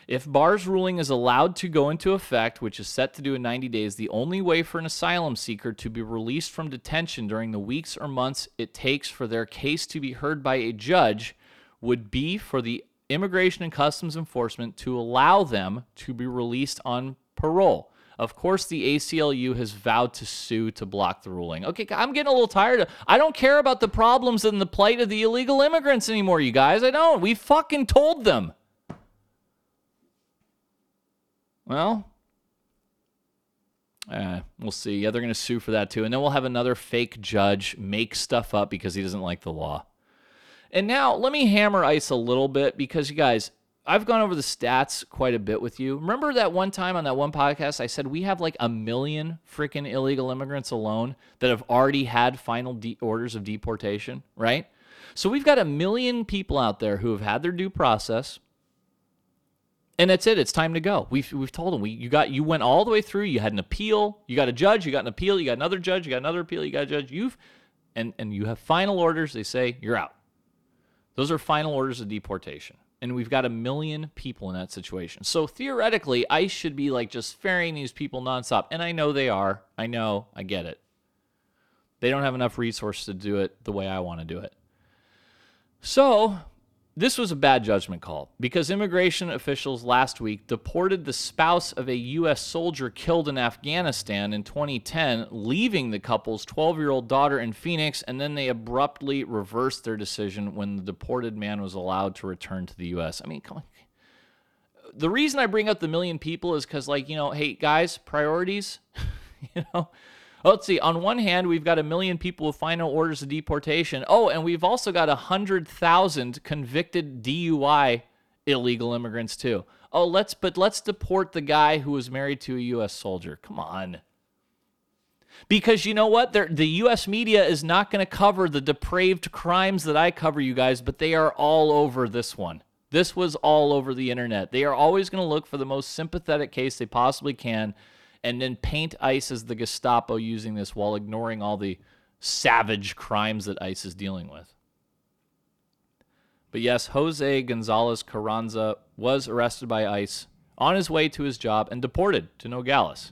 If Barr's ruling is allowed to go into effect, which is set to do in 90 days, the only way for an asylum seeker to be released from detention during the weeks or months it takes for their case to be heard by a judge would be for the Immigration and Customs Enforcement to allow them to be released on parole. Of course, the ACLU has vowed to sue to block the ruling. Okay, I'm getting a little tired of I don't care about the problems and the plight of the illegal immigrants anymore, you guys. I don't. We fucking told them. Well, uh, we'll see. Yeah, they're going to sue for that too. And then we'll have another fake judge make stuff up because he doesn't like the law. And now let me hammer ice a little bit because you guys, I've gone over the stats quite a bit with you. Remember that one time on that one podcast, I said we have like a million freaking illegal immigrants alone that have already had final de- orders of deportation, right? So we've got a million people out there who have had their due process. And that's it. It's time to go. We've, we've told them we you got you went all the way through. You had an appeal. You got a judge. You got an appeal. You got another judge. You got another appeal. You got a judge. You've and and you have final orders. They say you're out. Those are final orders of deportation. And we've got a million people in that situation. So theoretically, ICE should be like just ferrying these people nonstop. And I know they are. I know. I get it. They don't have enough resources to do it the way I want to do it. So this was a bad judgment call because immigration officials last week deported the spouse of a U.S. soldier killed in Afghanistan in 2010, leaving the couple's 12 year old daughter in Phoenix, and then they abruptly reversed their decision when the deported man was allowed to return to the U.S. I mean, come on. The reason I bring up the million people is because, like, you know, hey, guys, priorities, you know, let's see. On one hand, we've got a million people with final orders of deportation. Oh, and we've also got a hundred thousand convicted DUI illegal immigrants too. Oh, let's but let's deport the guy who was married to a U.S. soldier. Come on. Because you know what? They're, the U.S. media is not going to cover the depraved crimes that I cover, you guys, but they are all over this one. This was all over the internet. They are always going to look for the most sympathetic case they possibly can and then paint ICE as the Gestapo using this while ignoring all the savage crimes that ICE is dealing with. But yes, Jose Gonzalez Carranza was arrested by ICE on his way to his job and deported to Nogales.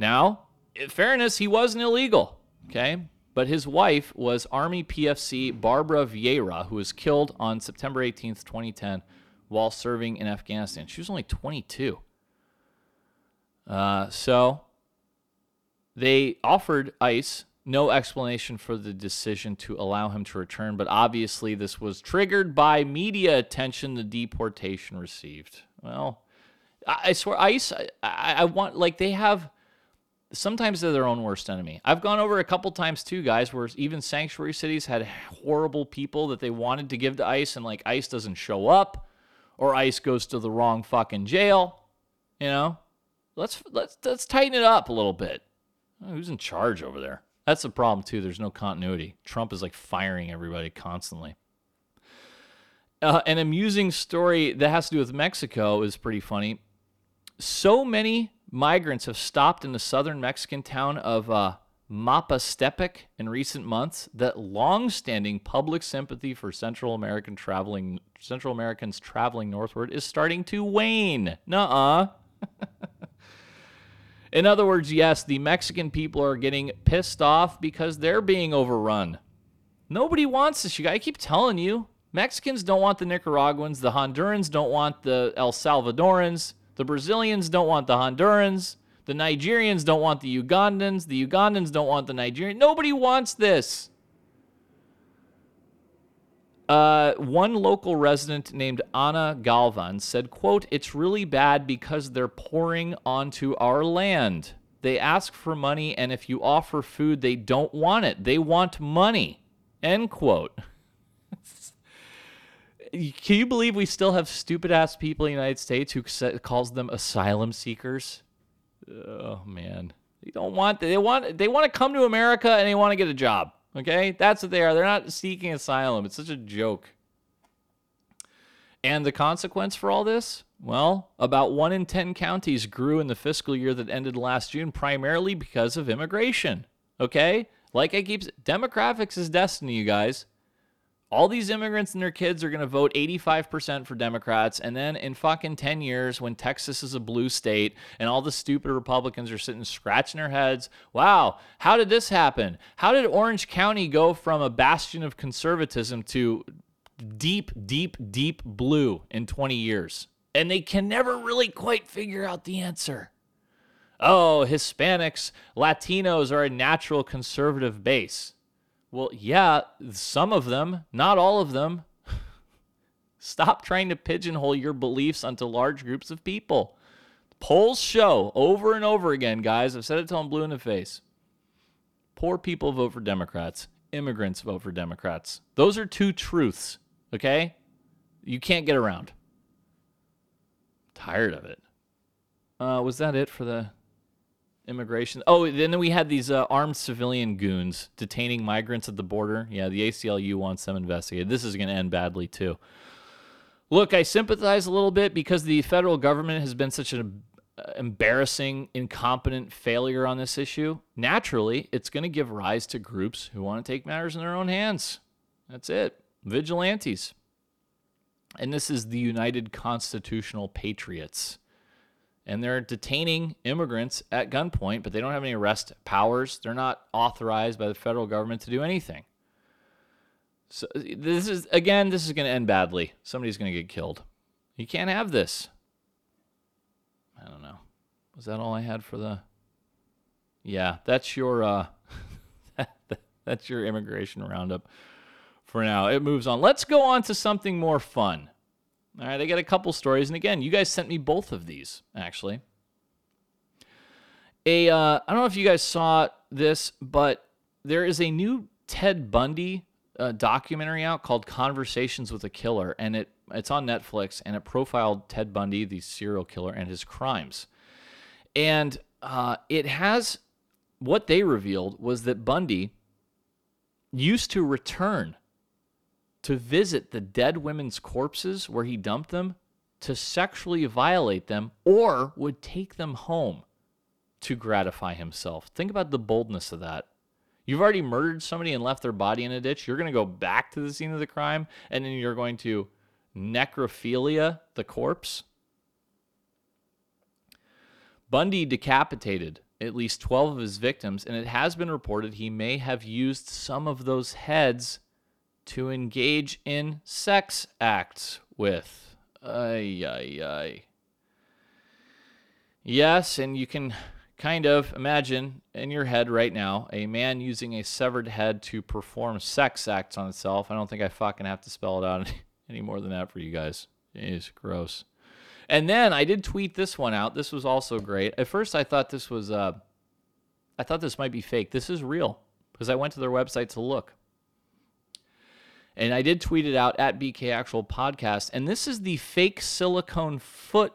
Now, in fairness, he wasn't illegal, okay? But his wife was Army PFC Barbara Vieira, who was killed on September 18th, 2010, while serving in Afghanistan. She was only 22. Uh, so they offered ICE no explanation for the decision to allow him to return, but obviously this was triggered by media attention the deportation received. Well, I, I swear, ICE, I, I want, like, they have sometimes they're their own worst enemy. I've gone over a couple times too, guys, where even sanctuary cities had horrible people that they wanted to give to ICE, and like ICE doesn't show up, or ICE goes to the wrong fucking jail. You know, let's let's let's tighten it up a little bit. Who's in charge over there? That's the problem too. There's no continuity. Trump is like firing everybody constantly. Uh, an amusing story that has to do with Mexico is pretty funny. So many migrants have stopped in the southern Mexican town of uh, Mapastepec in recent months that long-standing public sympathy for Central American traveling Central Americans traveling northward is starting to wane. Nuh-uh. in other words, yes, the Mexican people are getting pissed off because they're being overrun. Nobody wants this. You guys, I keep telling you, Mexicans don't want the Nicaraguans, the Hondurans don't want the El Salvadorans. The Brazilians don't want the Hondurans. The Nigerians don't want the Ugandans. The Ugandans don't want the Nigerians. Nobody wants this. Uh, one local resident named Ana Galvan said, quote, It's really bad because they're pouring onto our land. They ask for money, and if you offer food, they don't want it. They want money. End quote. Can you believe we still have stupid ass people in the United States who calls them asylum seekers? Oh man, they don't want they want they want to come to America and they want to get a job. Okay, that's what they are. They're not seeking asylum. It's such a joke. And the consequence for all this? Well, about one in 10 counties grew in the fiscal year that ended last June, primarily because of immigration. Okay? Like I keep demographics is destiny, you guys all these immigrants and their kids are going to vote 85% for Democrats. And then in fucking 10 years, when Texas is a blue state and all the stupid Republicans are sitting scratching their heads, wow, how did this happen? How did Orange County go from a bastion of conservatism to deep, deep, deep blue in 20 years? And they can never really quite figure out the answer. Oh, Hispanics, Latinos are a natural conservative base. Well, yeah, some of them, not all of them. Stop trying to pigeonhole your beliefs onto large groups of people. Polls show over and over again, guys. I've said it till I'm blue in the face. Poor people vote for Democrats. Immigrants vote for Democrats. Those are two truths, okay? You can't get around. Tired of it. Uh, was that it for the immigration. Oh, then we had these uh, armed civilian goons detaining migrants at the border. Yeah, the ACLU wants them investigated. This is going to end badly too. Look, I sympathize a little bit because the federal government has been such an uh, embarrassing, incompetent failure on this issue. Naturally, it's going to give rise to groups who want to take matters in their own hands. That's it. Vigilantes. And this is the United Constitutional Patriots and they're detaining immigrants at gunpoint, but they don't have any arrest powers. They're not authorized by the federal government to do anything. So this is again, this is going to end badly. Somebody's going to get killed. You can't have this. I don't know. Was that all I had for the Yeah, that's your uh that's your immigration roundup for now. It moves on. Let's go on to something more fun. All right, I got a couple stories, and again, you guys sent me both of these actually. A uh, I don't know if you guys saw this, but there is a new Ted Bundy uh, documentary out called Conversations with a Killer, and it it's on Netflix, and it profiled Ted Bundy, the serial killer, and his crimes. And uh, it has what they revealed was that Bundy used to return to visit the dead women's corpses where he dumped them to sexually violate them or would take them home to gratify himself. Think about the boldness of that. You've already murdered somebody and left their body in a ditch. You're going to go back to the scene of the crime and then you're going to necrophilia the corpse. Bundy decapitated at least 12 of his victims, and it has been reported he may have used some of those heads to engage in sex acts with. Ay, ay, ay. Yes, and you can kind of imagine in your head right now a man using a severed head to perform sex acts on itself. I don't think I fucking have to spell it out any more than that for you guys. It's gross. And then I did tweet this one out. This was also great. At first, I thought this was, uh, I thought this might be fake. This is real because I went to their website to look. And I did tweet it out at BK Actual Podcast. And this is the fake silicone foot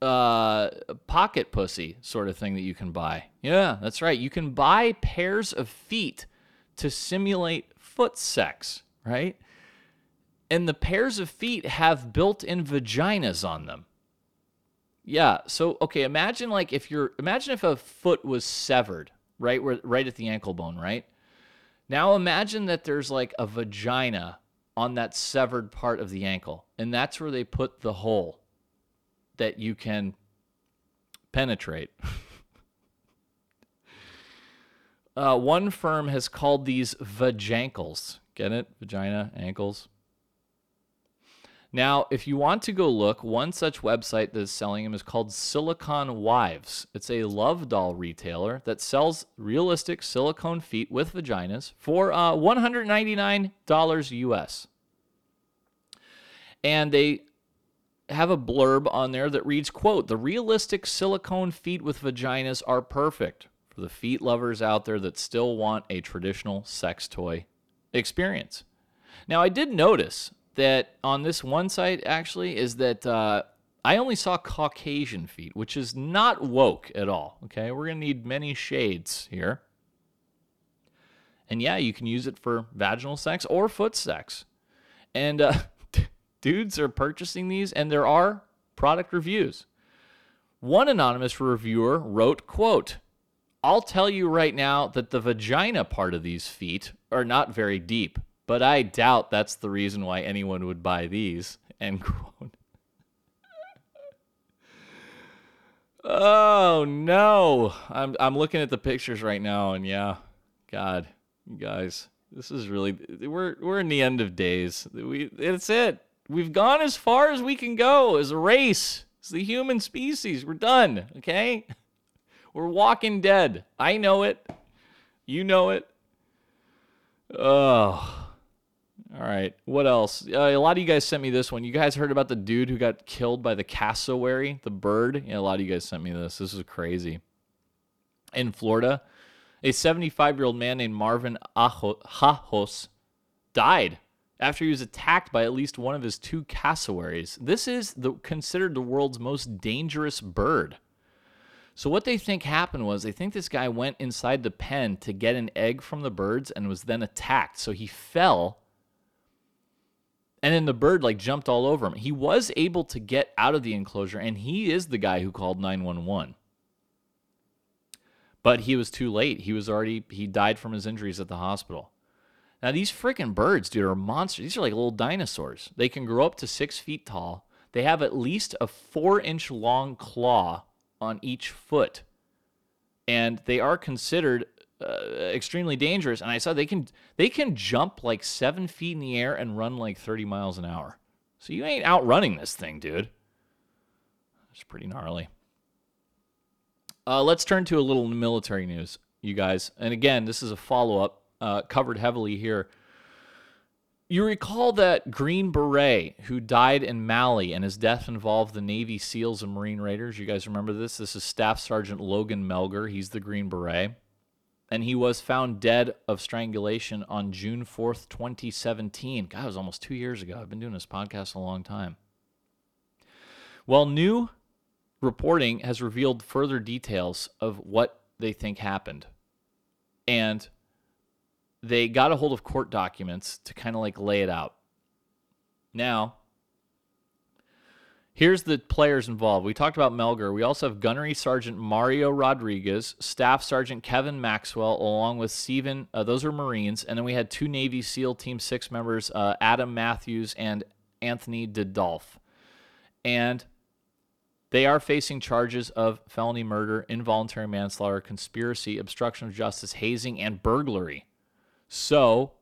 uh, pocket pussy sort of thing that you can buy. Yeah, that's right. You can buy pairs of feet to simulate foot sex, right? And the pairs of feet have built in vaginas on them. Yeah. So okay, imagine like if you're imagine if a foot was severed, right? Where right at the ankle bone, right? Now imagine that there's like a vagina on that severed part of the ankle, and that's where they put the hole that you can penetrate. uh, one firm has called these vajankles. Get it? Vagina, ankles. Now, if you want to go look, one such website that is selling them is called Silicon Wives. It's a love doll retailer that sells realistic silicone feet with vaginas for uh, $199 US. And they have a blurb on there that reads, quote, the realistic silicone feet with vaginas are perfect for the feet lovers out there that still want a traditional sex toy experience. Now, I did notice that on this one site actually is that uh, I only saw Caucasian feet, which is not woke at all. Okay, we're gonna need many shades here. And yeah, you can use it for vaginal sex or foot sex. And uh, dudes are purchasing these, and there are product reviews. One anonymous reviewer wrote, quote, I'll tell you right now that the vagina part of these feet are not very deep but I doubt that's the reason why anyone would buy these. End quote. oh no. I'm I'm looking at the pictures right now and yeah. God, you guys, this is really we're we're in the end of days. We it's it. We've gone as far as we can go as a race. As the human species. We're done, okay? We're walking dead. I know it. You know it. Oh. All right. What else? Uh, a lot of you guys sent me this one. You guys heard about the dude who got killed by the cassowary, the bird? Yeah, a lot of you guys sent me this. This is crazy. In Florida, a 75 year old man named Marvin Hajos died after he was attacked by at least one of his two cassowaries. This is the, considered the world's most dangerous bird. So, what they think happened was they think this guy went inside the pen to get an egg from the birds and was then attacked. So, he fell and then the bird like jumped all over him. He was able to get out of the enclosure, and he is the guy who called 911. But he was too late. He was already, he died from his injuries at the hospital. Now, these freaking birds, dude, are monsters. These are like little dinosaurs. They can grow up to six feet tall. They have at least a four inch long claw on each foot. And they are considered uh, extremely dangerous. And I saw they can they can jump like seven feet in the air and run like 30 miles an hour. So you ain't outrunning this thing, dude. It's pretty gnarly. Uh, let's turn to a little military news, you guys. And again, this is a follow up uh, covered heavily here. You recall that Green Beret who died in Mali and his death involved the Navy SEALs and Marine Raiders. You guys remember this? This is Staff Sergeant Logan Melgar. He's the Green Beret and he was found dead of strangulation on June 4th, 2017. God, it was almost two years ago. I've been doing this podcast a long time. Well, new reporting has revealed further details of what they think happened. And they got a hold of court documents to kind of like lay it out. Now, Here's the players involved. We talked about Melgar. We also have Gunnery Sergeant Mario Rodriguez, Staff Sergeant Kevin Maxwell, along with Steven. Uh, those are Marines. And then we had two Navy SEAL Team 6 members, uh, Adam Matthews and Anthony DeDolph. And they are facing charges of felony murder, involuntary manslaughter, conspiracy, obstruction of justice, hazing, and burglary. So,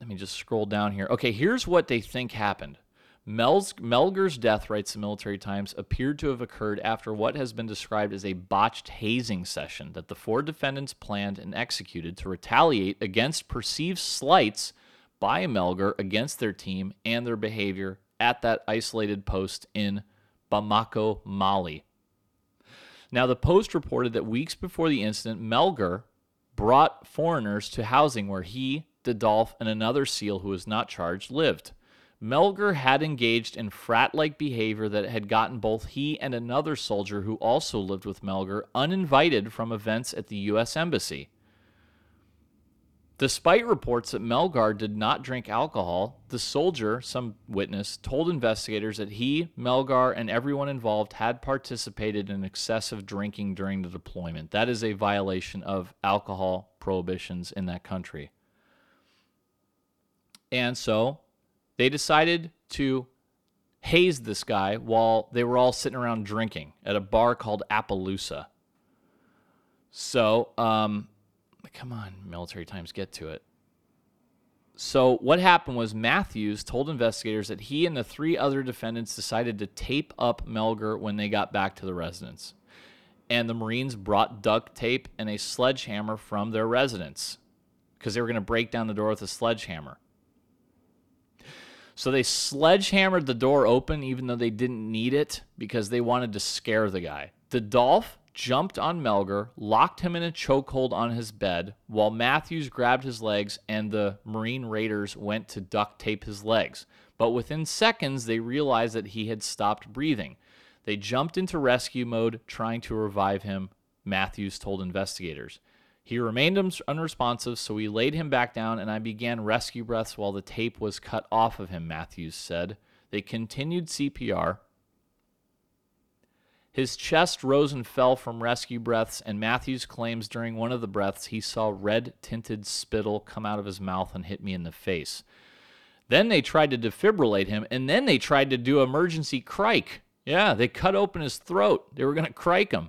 let me just scroll down here. Okay, here's what they think happened. Mel's, Melgar's death, writes the Military Times, appeared to have occurred after what has been described as a botched hazing session that the four defendants planned and executed to retaliate against perceived slights by Melgar against their team and their behavior at that isolated post in Bamako, Mali. Now, the Post reported that weeks before the incident, Melgar brought foreigners to housing where he, DeDolph, and another SEAL who was not charged lived. Melgar had engaged in frat like behavior that had gotten both he and another soldier who also lived with Melgar uninvited from events at the U.S. Embassy. Despite reports that Melgar did not drink alcohol, the soldier, some witness, told investigators that he, Melgar, and everyone involved had participated in excessive drinking during the deployment. That is a violation of alcohol prohibitions in that country. And so they decided to haze this guy while they were all sitting around drinking at a bar called Appaloosa. So, um, come on, military times, get to it. So, what happened was Matthews told investigators that he and the three other defendants decided to tape up Melgar when they got back to the residence. And the Marines brought duct tape and a sledgehammer from their residence because they were going to break down the door with a sledgehammer. So they sledgehammered the door open even though they didn't need it because they wanted to scare the guy. DeDolph jumped on Melgar, locked him in a chokehold on his bed, while Matthews grabbed his legs and the Marine Raiders went to duct tape his legs. But within seconds, they realized that he had stopped breathing. They jumped into rescue mode, trying to revive him, Matthews told investigators. He remained unresponsive, so we laid him back down and I began rescue breaths while the tape was cut off of him, Matthews said. They continued CPR. His chest rose and fell from rescue breaths, and Matthews claims during one of the breaths he saw red tinted spittle come out of his mouth and hit me in the face. Then they tried to defibrillate him, and then they tried to do emergency crike. Yeah, they cut open his throat. They were going to crike him.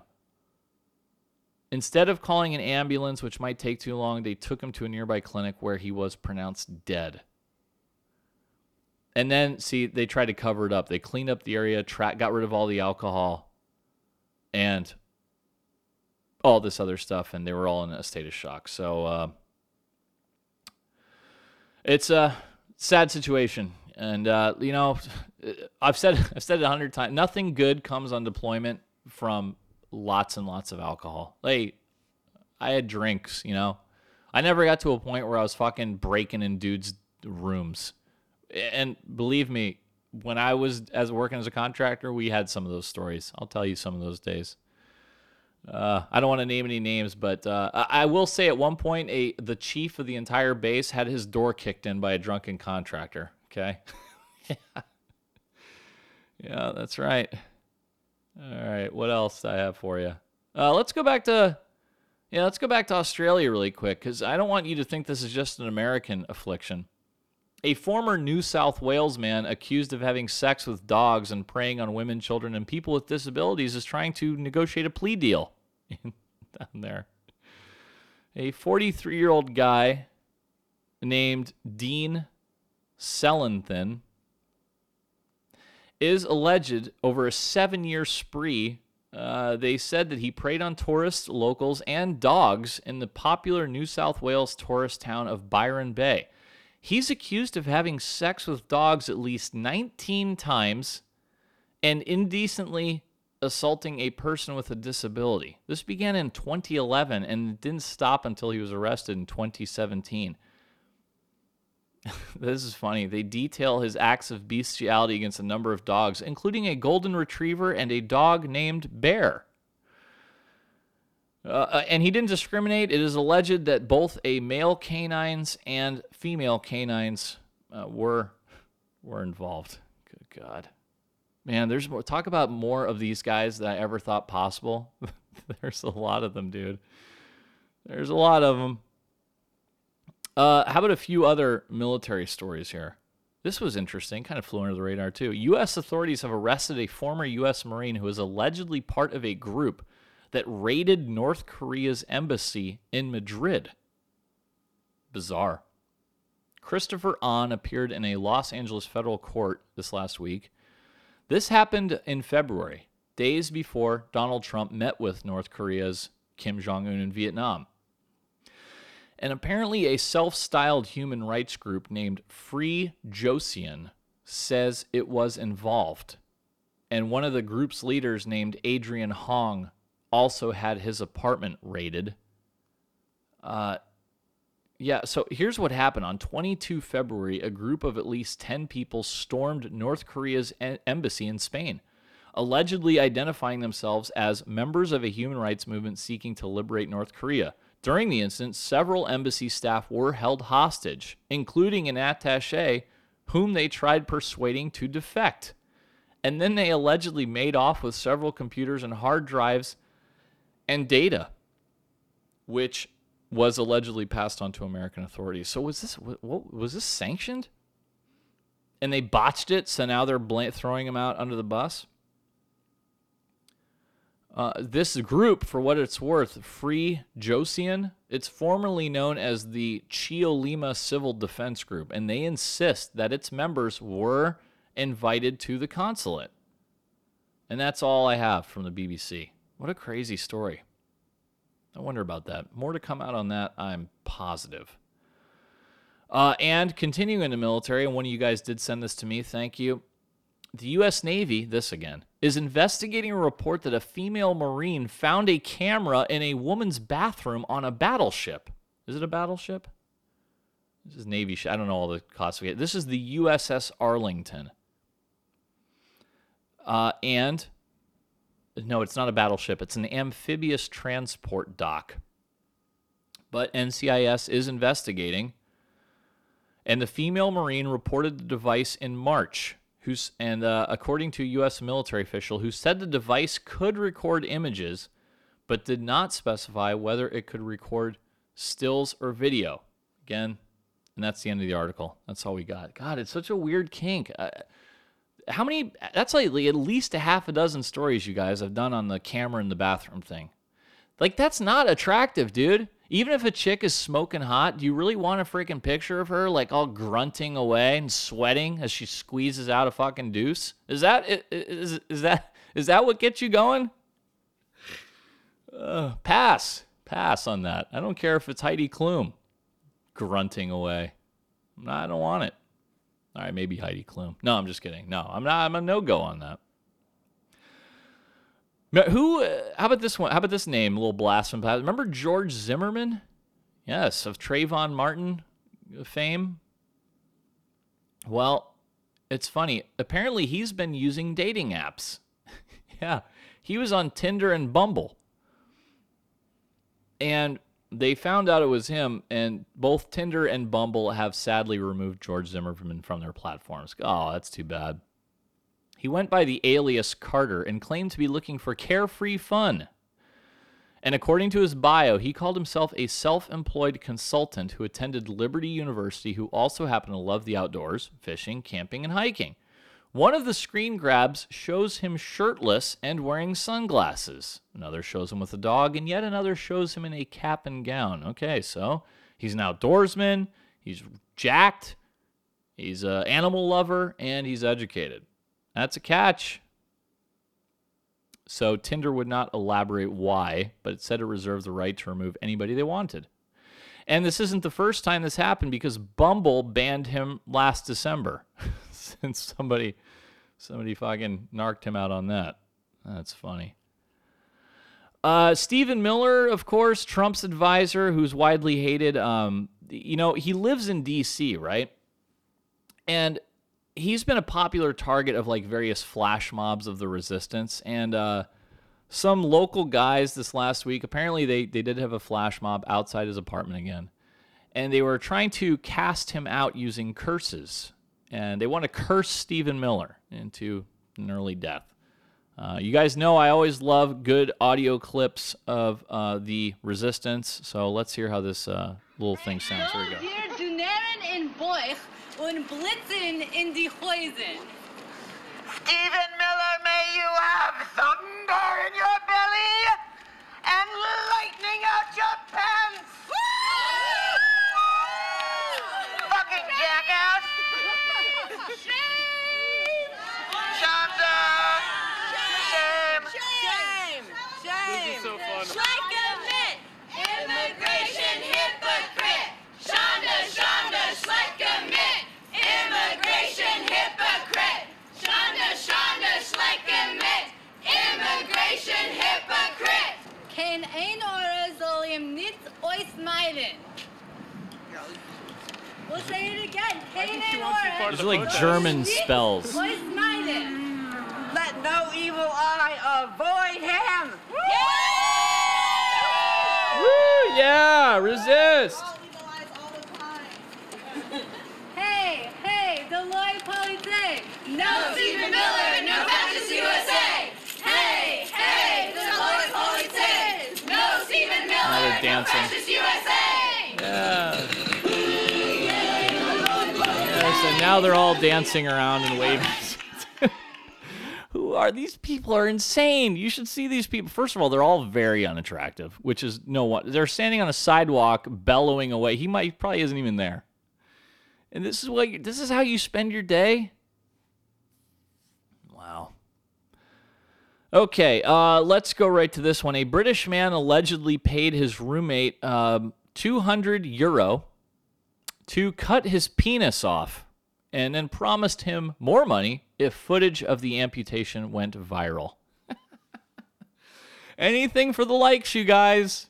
Instead of calling an ambulance, which might take too long, they took him to a nearby clinic where he was pronounced dead. And then, see, they tried to cover it up. They cleaned up the area, tra- got rid of all the alcohol, and all this other stuff, and they were all in a state of shock. So uh, it's a sad situation, and uh, you know, I've said I've said it a hundred times. Nothing good comes on deployment from lots and lots of alcohol. Like, I had drinks, you know. I never got to a point where I was fucking breaking in dudes' rooms. And believe me, when I was as working as a contractor, we had some of those stories. I'll tell you some of those days. Uh, I don't want to name any names, but uh, I will say at one point, a the chief of the entire base had his door kicked in by a drunken contractor. Okay, yeah. yeah, that's right. All right, what else I have for you? Uh, let's go back to yeah, let's go back to Australia really quick because I don't want you to think this is just an American affliction. A former New South Wales man accused of having sex with dogs and preying on women, children, and people with disabilities is trying to negotiate a plea deal down there. A 43 year old guy named Dean Sellenthin is alleged over a seven year spree. Uh, they said that he preyed on tourists, locals, and dogs in the popular New South Wales tourist town of Byron Bay. He's accused of having sex with dogs at least 19 times and indecently assaulting a person with a disability. This began in 2011 and didn't stop until he was arrested in 2017. this is funny. They detail his acts of bestiality against a number of dogs, including a golden retriever and a dog named Bear. Uh, uh, and he didn't discriminate. It is alleged that both a male canines and female canines uh, were were involved. Good God. Man, there's more. Talk about more of these guys than I ever thought possible. there's a lot of them, dude. There's a lot of them. Uh, how about a few other military stories here? This was interesting, kind of flew under the radar too. U.S. authorities have arrested a former U.S. Marine who is allegedly part of a group that raided North Korea's embassy in Madrid. Bizarre. Christopher Ahn appeared in a Los Angeles federal court this last week. This happened in February, days before Donald Trump met with North Korea's Kim Jong un in Vietnam. And apparently, a self styled human rights group named Free Joseon says it was involved. And one of the group's leaders, named Adrian Hong, also had his apartment raided. Uh, yeah, so here's what happened. On 22 February, a group of at least 10 people stormed North Korea's embassy in Spain, allegedly identifying themselves as members of a human rights movement seeking to liberate North Korea. During the incident, several embassy staff were held hostage, including an attache whom they tried persuading to defect. And then they allegedly made off with several computers and hard drives and data, which was allegedly passed on to American authorities. So was this what, was this sanctioned? And they botched it, so now they're bl- throwing them out under the bus. Uh, this group, for what it's worth, Free Joseon, it's formerly known as the Cheollima Civil Defense Group, and they insist that its members were invited to the consulate. And that's all I have from the BBC. What a crazy story. I wonder about that. More to come out on that, I'm positive. Uh, and continuing in the military, and one of you guys did send this to me, thank you. The U.S. Navy, this again, is investigating a report that a female Marine found a camera in a woman's bathroom on a battleship. Is it a battleship? This is Navy. I don't know all the classifications. This is the USS Arlington. Uh, and no, it's not a battleship. It's an amphibious transport dock. But NCIS is investigating. And the female Marine reported the device in March who's and uh, according to a U.S. military official who said the device could record images, but did not specify whether it could record stills or video. Again, and that's the end of the article. That's all we got. God, it's such a weird kink. Uh, how many? That's like at least a half a dozen stories you guys have done on the camera in the bathroom thing. Like that's not attractive, dude. Even if a chick is smoking hot, do you really want a freaking picture of her like all grunting away and sweating as she squeezes out a fucking deuce? Is that is is that is that what gets you going? Uh, pass, pass on that. I don't care if it's Heidi Klum grunting away. I don't want it. All right, maybe Heidi Klum. No, I'm just kidding. No, I'm not. I'm a no go on that. Who? Uh, how about this one? How about this name? A little blasphemy. Remember George Zimmerman? Yes, of Trayvon Martin fame. Well, it's funny. Apparently, he's been using dating apps. yeah, he was on Tinder and Bumble, and they found out it was him. And both Tinder and Bumble have sadly removed George Zimmerman from their platforms. Oh, that's too bad. He went by the alias Carter and claimed to be looking for carefree fun. And according to his bio, he called himself a self employed consultant who attended Liberty University, who also happened to love the outdoors, fishing, camping, and hiking. One of the screen grabs shows him shirtless and wearing sunglasses. Another shows him with a dog, and yet another shows him in a cap and gown. Okay, so he's an outdoorsman, he's jacked, he's an animal lover, and he's educated. That's a catch. So Tinder would not elaborate why, but it said it reserved the right to remove anybody they wanted. And this isn't the first time this happened because Bumble banned him last December. Since somebody somebody fucking narked him out on that. That's funny. Uh, Stephen Miller, of course, Trump's advisor, who's widely hated. Um, you know, he lives in D.C., right? And he's been a popular target of like various flash mobs of the resistance and uh, some local guys this last week apparently they, they did have a flash mob outside his apartment again and they were trying to cast him out using curses and they want to curse stephen miller into an early death. Uh, you guys know I always love good audio clips of uh, the resistance, so let's hear how this uh, little thing sounds. Here we go. Wir in und Blitzen in die Häusen. Stephen Miller, may you have thunder in your belly and lightning out your pants. Fucking jackass. Shonda. Shame. Shame! Shame! Shame! Shame! This is so fun. Like a mitt! Immigration hypocrite! Shonda, Shonda, like a mitt! Immigration hypocrite! Shonda, Shonda, like a mitt! Immigration hypocrite! Kein ein Euro soll ihm nicht ausmeiden. We'll say er it again. Kein ein Euro. These are like German spells. Ausmeiden. Let no evil eye avoid him. Woo, yeah, resist. Hey, hey, the Lloyd Police! No Stephen Miller, no Fascist USA! Hey, hey, the Lloyd Police! No Stephen Miller, Now they're no. Fascist USA! Yeah. Yes, and now they're all dancing around and waving. Who are these people? Are insane. You should see these people. First of all, they're all very unattractive, which is no one. They're standing on a sidewalk, bellowing away. He might he probably isn't even there. And this is what you, this is how you spend your day. Wow. Okay, uh, let's go right to this one. A British man allegedly paid his roommate um, 200 euro to cut his penis off and then promised him more money if footage of the amputation went viral. Anything for the likes, you guys.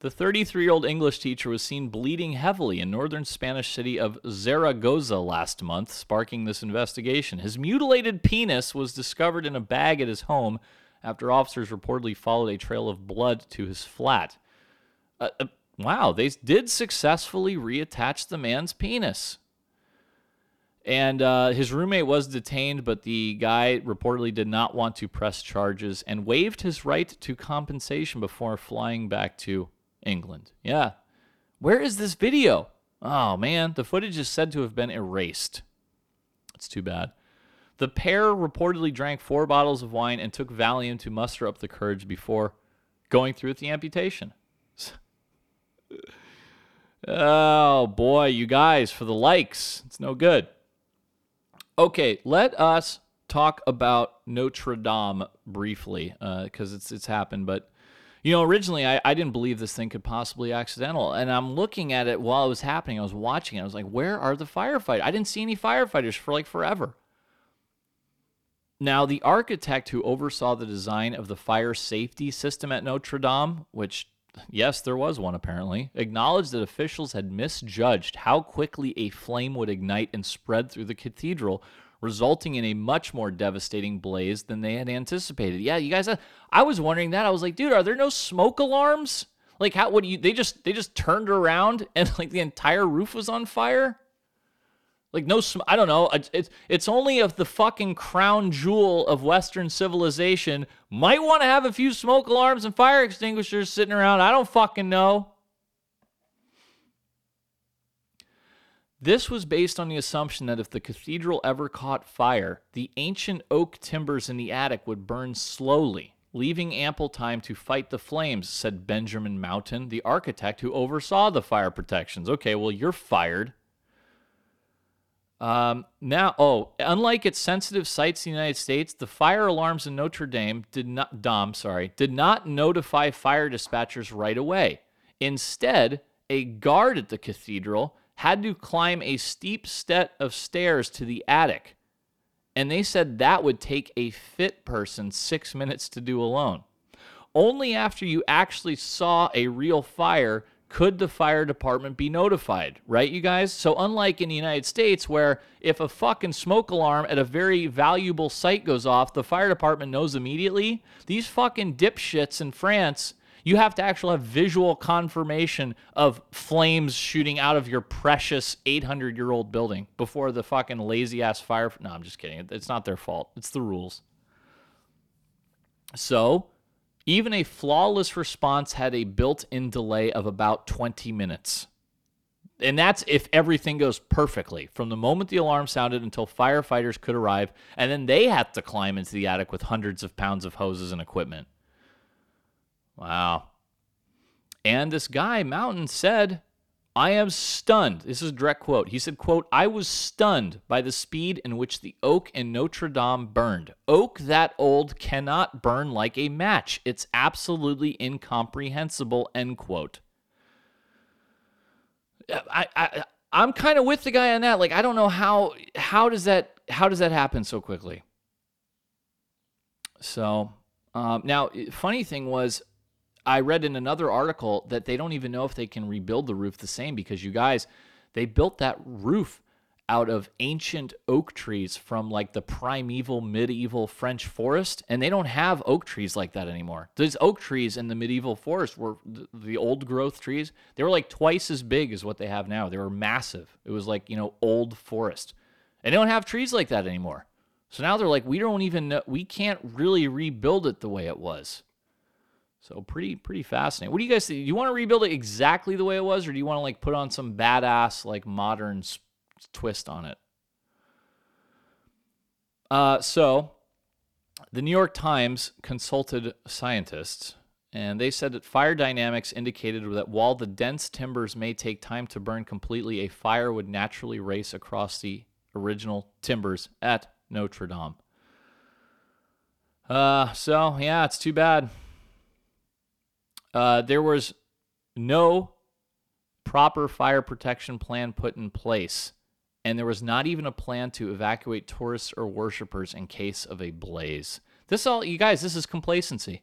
The 33 year old English teacher was seen bleeding heavily in northern Spanish city of Zaragoza last month, sparking this investigation. His mutilated penis was discovered in a bag at his home after officers reportedly followed a trail of blood to his flat. Uh, uh, wow, they did successfully reattach the man's penis. And uh, his roommate was detained, but the guy reportedly did not want to press charges and waived his right to compensation before flying back to England. Yeah. Where is this video? Oh, man. The footage is said to have been erased. It's too bad. The pair reportedly drank four bottles of wine and took Valium to muster up the courage before going through with the amputation. Oh boy, you guys, for the likes, it's no good. Okay, let us talk about Notre Dame briefly uh, because it's it's happened. But you know, originally I, I didn't believe this thing could possibly be accidental, and I'm looking at it while it was happening. I was watching. it. I was like, where are the firefighters? I didn't see any firefighters for like forever. Now, the architect who oversaw the design of the fire safety system at Notre Dame, which, yes, there was one apparently, acknowledged that officials had misjudged how quickly a flame would ignite and spread through the cathedral, resulting in a much more devastating blaze than they had anticipated. Yeah, you guys, uh, I was wondering that. I was like, dude, are there no smoke alarms? Like, how would you? They just they just turned around and like the entire roof was on fire. Like no, sm- I don't know. It's- It's it's only if the fucking crown jewel of Western civilization might want to have a few smoke alarms and fire extinguishers sitting around. I don't fucking know. This was based on the assumption that if the cathedral ever caught fire, the ancient oak timbers in the attic would burn slowly, leaving ample time to fight the flames, said Benjamin Mouton, the architect who oversaw the fire protections. Okay, well, you're fired. Um, now, oh, unlike its sensitive sites in the United States, the fire alarms in Notre Dame did not, Dom, sorry, did not notify fire dispatchers right away. Instead, a guard at the cathedral had to climb a steep set of stairs to the attic. And they said that would take a fit person six minutes to do alone. Only after you actually saw a real fire could the fire department be notified, right, you guys? So, unlike in the United States, where if a fucking smoke alarm at a very valuable site goes off, the fire department knows immediately, these fucking dipshits in France, You have to actually have visual confirmation of flames shooting out of your precious 800 year old building before the fucking lazy ass fire. No, I'm just kidding. It's not their fault. It's the rules. So, even a flawless response had a built in delay of about 20 minutes. And that's if everything goes perfectly from the moment the alarm sounded until firefighters could arrive. And then they had to climb into the attic with hundreds of pounds of hoses and equipment. Wow. And this guy, Mouton, said, I am stunned. This is a direct quote. He said, quote, I was stunned by the speed in which the oak in Notre Dame burned. Oak that old cannot burn like a match. It's absolutely incomprehensible, end quote. I, I I'm kind of with the guy on that. Like, I don't know how how does that how does that happen so quickly? So um, now, funny thing was, I read in another article that they don't even know if they can rebuild the roof the same because you guys, they built that roof out of ancient oak trees from like the primeval medieval French forest, and they don't have oak trees like that anymore. Those oak trees in the medieval forest were the, old growth trees. They were like twice as big as what they have now. They were massive. It was like you know old forest, and they don't have trees like that anymore. So now they're like, we don't even know, we can't really rebuild it the way it was. So pretty pretty fascinating. What do you guys think? Do you want to rebuild it exactly the way it was, or do you want to like put on some badass like modern twist on it. Uh, so, the New York Times consulted scientists, and they said that fire dynamics indicated that while the dense timbers may take time to burn completely, a fire would naturally race across the original timbers at Notre Dame. Uh, so, yeah, it's too bad. Uh, there was no proper fire protection plan put in place and there was not even a plan to evacuate tourists or worshippers in case of a blaze. This all, you guys, this is complacency.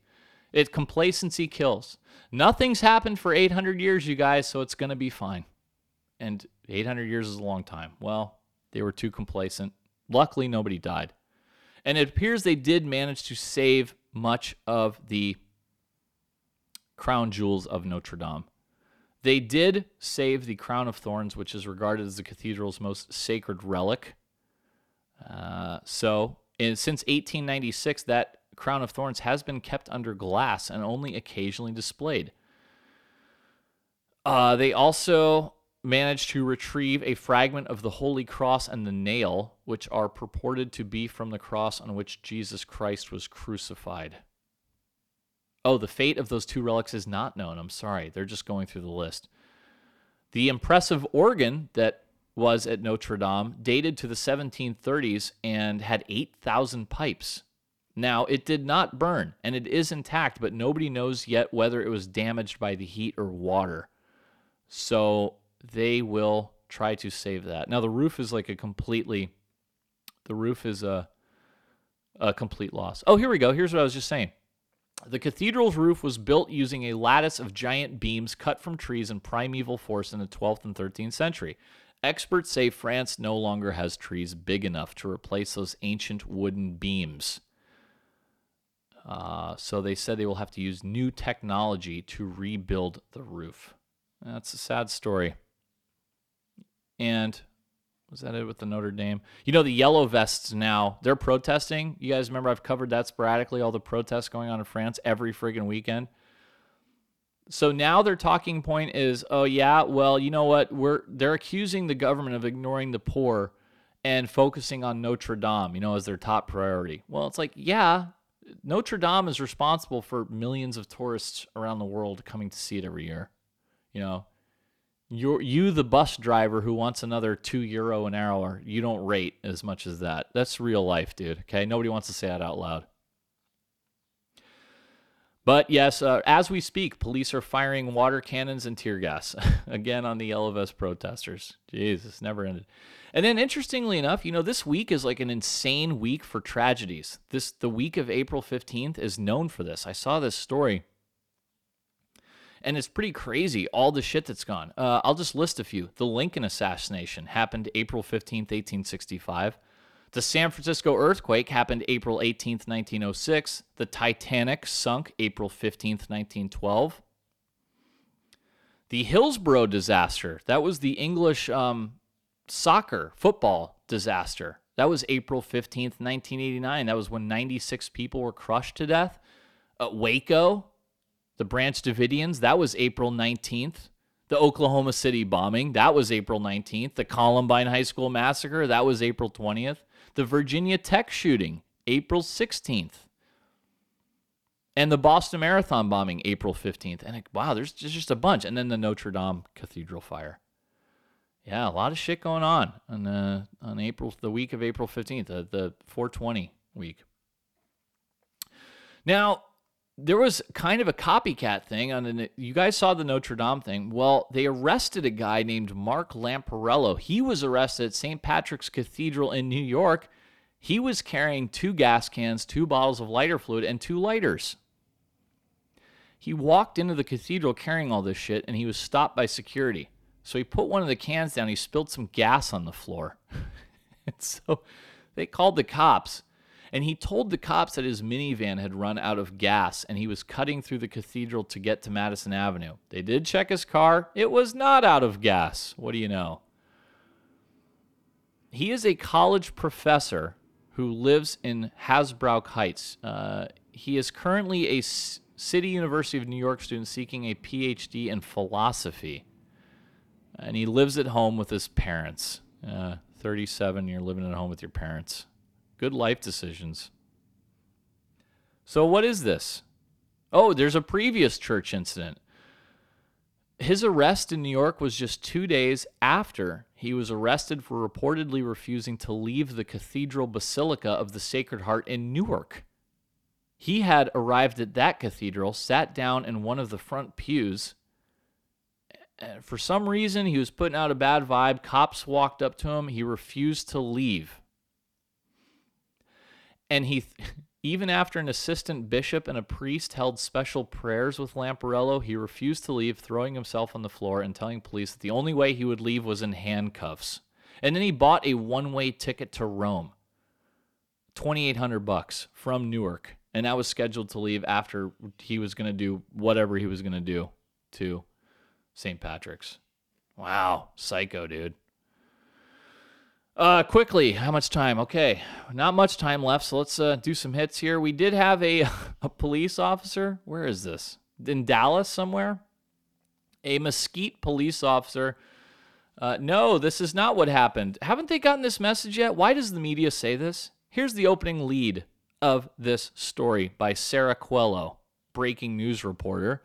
It complacency kills. Nothing's happened for 800 years, you guys, so it's going to be fine. And 800 years is a long time. Well, they were too complacent. Luckily, nobody died. And it appears they did manage to save much of the crown jewels of Notre Dame. They did save the crown of thorns, which is regarded as the cathedral's most sacred relic. Uh, so, in, since 1896, that crown of thorns has been kept under glass and only occasionally displayed. Uh, they also managed to retrieve a fragment of the Holy Cross and the nail, which are purported to be from the cross on which Jesus Christ was crucified. Oh, the fate of those two relics is not known. I'm sorry. They're just going through the list. The impressive organ that was at Notre Dame dated to the 1730s and had 8,000 pipes. Now, it did not burn and it is intact, but nobody knows yet whether it was damaged by the heat or water. So they will try to save that. Now, the roof is like a completely, the roof is a, a complete loss. Oh, here we go. Here's what I was just saying. The cathedral's roof was built using a lattice of giant beams cut from trees in primeval forest in the 12th and 13th century. Experts say France no longer has trees big enough to replace those ancient wooden beams. Uh, so they said they will have to use new technology to rebuild the roof. That's a sad story. And was that it with the Notre Dame? You know, the yellow vests now, they're protesting. You guys remember I've covered that sporadically, all the protests going on in France every friggin' weekend. So now their talking point is, oh yeah, well, you know what? We're they're accusing the government of ignoring the poor and focusing on Notre Dame, you know, as their top priority. Well, it's like, yeah, Notre Dame is responsible for millions of tourists around the world coming to see it every year. You know, you're you the bus driver who wants another two euro an hour you don't rate as much as that. That's real life dude okay? Nobody wants to say that out loud. But yes uh, as we speak police are firing water cannons and tear gas again on the vest protesters. Jesus never ended. And then interestingly enough you know this week is like an insane week for tragedies. This the week of april 15th is known for this. I saw this story and it's pretty crazy all the shit that's gone. Uh, I'll just list a few. The Lincoln assassination happened April 15th, 1865. The San Francisco earthquake happened April 18th, 1906. The Titanic sunk April 15th, 1912. The Hillsborough disaster, that was the English um, soccer, football disaster. That was April 15th, 1989. That was when 96 people were crushed to death. Uh, Waco, the Branch Davidians, that was April 19th. The Oklahoma City bombing, that was April 19th. The Columbine High School massacre, that was April 20th. The Virginia Tech shooting, April 16th. And the Boston Marathon bombing, April 15th. And it, wow, there's just, a bunch. And then the Notre Dame Cathedral fire. Yeah, a lot of shit going on on uh, on April the week of April 15th, uh, the 420 week. Now, there was kind of a copycat thing on an, you guys saw the Notre Dame thing. Well, they arrested a guy named Mark Lamparello. He was arrested at St. Patrick's Cathedral in New York. He was carrying two gas cans, two bottles of lighter fluid, and two lighters. He walked into the cathedral carrying all this shit and he was stopped by security. So he put one of the cans down, he spilled some gas on the floor. and so they called the cops. And he told the cops that his minivan had run out of gas and he was cutting through the cathedral to get to Madison Avenue. They did check his car. It was not out of gas. What do you know? He is a college professor who lives in Hasbrouck Heights. Uh, he is currently a S- City University of New York student seeking a PhD in philosophy. And he lives at home with his parents. Uh, 37, you're living at home with your parents. Good life decisions. So, what is this? Oh, there's a previous church incident. His arrest in New York was just two days after he was arrested for reportedly refusing to leave the Cathedral Basilica of the Sacred Heart in Newark. He had arrived at that cathedral, sat down in one of the front pews. Eh, for some reason, he was putting out a bad vibe. Cops walked up to him. He refused to leave. And he, even after an assistant bishop and a priest held special prayers with Lamparello, he refused to leave, throwing himself on the floor and telling police that the only way he would leave was in handcuffs. And then he bought a one-way ticket to Rome, twenty-eight hundred bucks from Newark, and that was scheduled to leave after he was going to do whatever he was going to do to St. Patrick's. Wow, psycho, dude. Uh, quickly, how much time? Okay, not much time left, so let's uh, do some hits here. We did have a, a police officer. Where is this? In Dallas somewhere? A Mesquite police officer. Uh, no, this is not what happened. Haven't they gotten this message yet? Why does the media say this? Here's the opening lead of this story by Sarah Quello, breaking news reporter.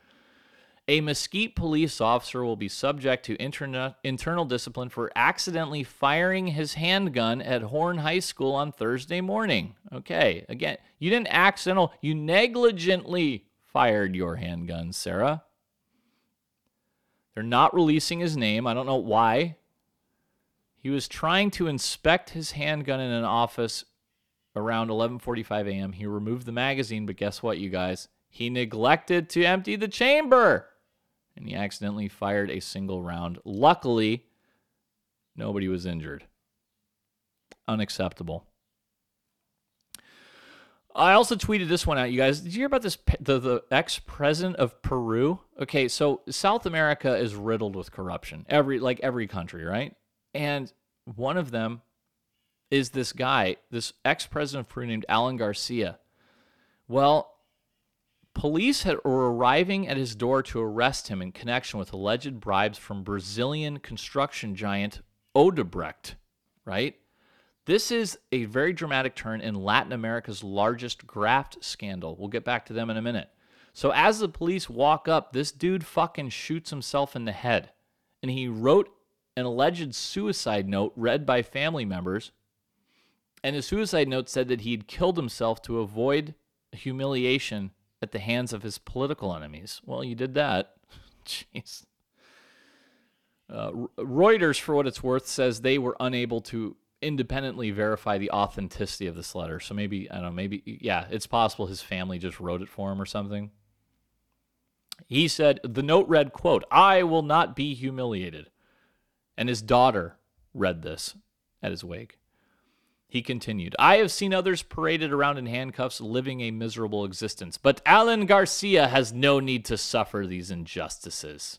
A Mesquite police officer will be subject to interna- internal discipline for accidentally firing his handgun at Horn High School on Thursday morning. Okay, again, you didn't accidental, you negligently fired your handgun, Sarah. They're not releasing his name. I don't know why. He was trying to inspect his handgun in an office around 11:45 a.m. He removed the magazine, but guess what, you guys? He neglected to empty the chamber and he accidentally fired a single round. Luckily, nobody was injured. Unacceptable. I also tweeted this one out, you guys. Did you hear about this? The, the ex president of Peru. Okay, so South America is riddled with corruption. Every like every country, right? And one of them is this guy, this ex president of Peru named Alan Garcia. Well, Police had, were arriving at his door to arrest him in connection with alleged bribes from Brazilian construction giant Odebrecht, right? This is a very dramatic turn in Latin America's largest graft scandal. We'll get back to them in a minute. So, as the police walk up, this dude fucking shoots himself in the head. And he wrote an alleged suicide note read by family members. And the suicide note said that he'd killed himself to avoid humiliation at the hands of his political enemies. Well, you did that. Jeez. Uh, Reuters, for what it's worth, says they were unable to independently verify the authenticity of this letter. So maybe, I don't know, maybe, yeah, it's possible his family just wrote it for him or something. He said, the note read, quote, I will not be humiliated. And his daughter read this at his wake. He continued, I have seen others paraded around in handcuffs living a miserable existence, but Alan Garcia has no need to suffer these injustices.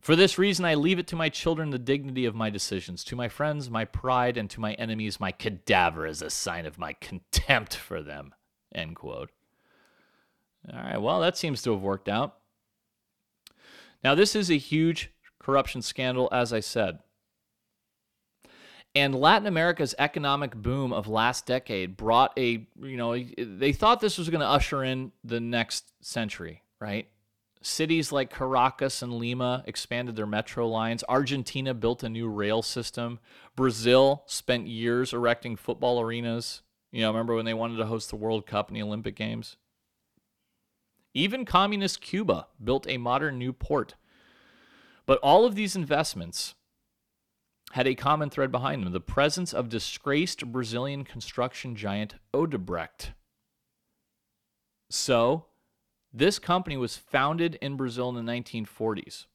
For this reason, I leave it to my children the dignity of my decisions, to my friends, my pride, and to my enemies, my cadaver as a sign of my contempt for them. End quote. All right, well, that seems to have worked out. Now, this is a huge corruption scandal, as I said. And Latin America's economic boom of last decade brought a, you know, they thought this was going to usher in the next century, right? Cities like Caracas and Lima expanded their metro lines. Argentina built a new rail system. Brazil spent years erecting football arenas. You know, remember when they wanted to host the World Cup and the Olympic Games? Even communist Cuba built a modern new port. But all of these investments had a common thread behind them the presence of disgraced Brazilian construction giant Odebrecht. So, this company was founded in Brazil in the 1940s.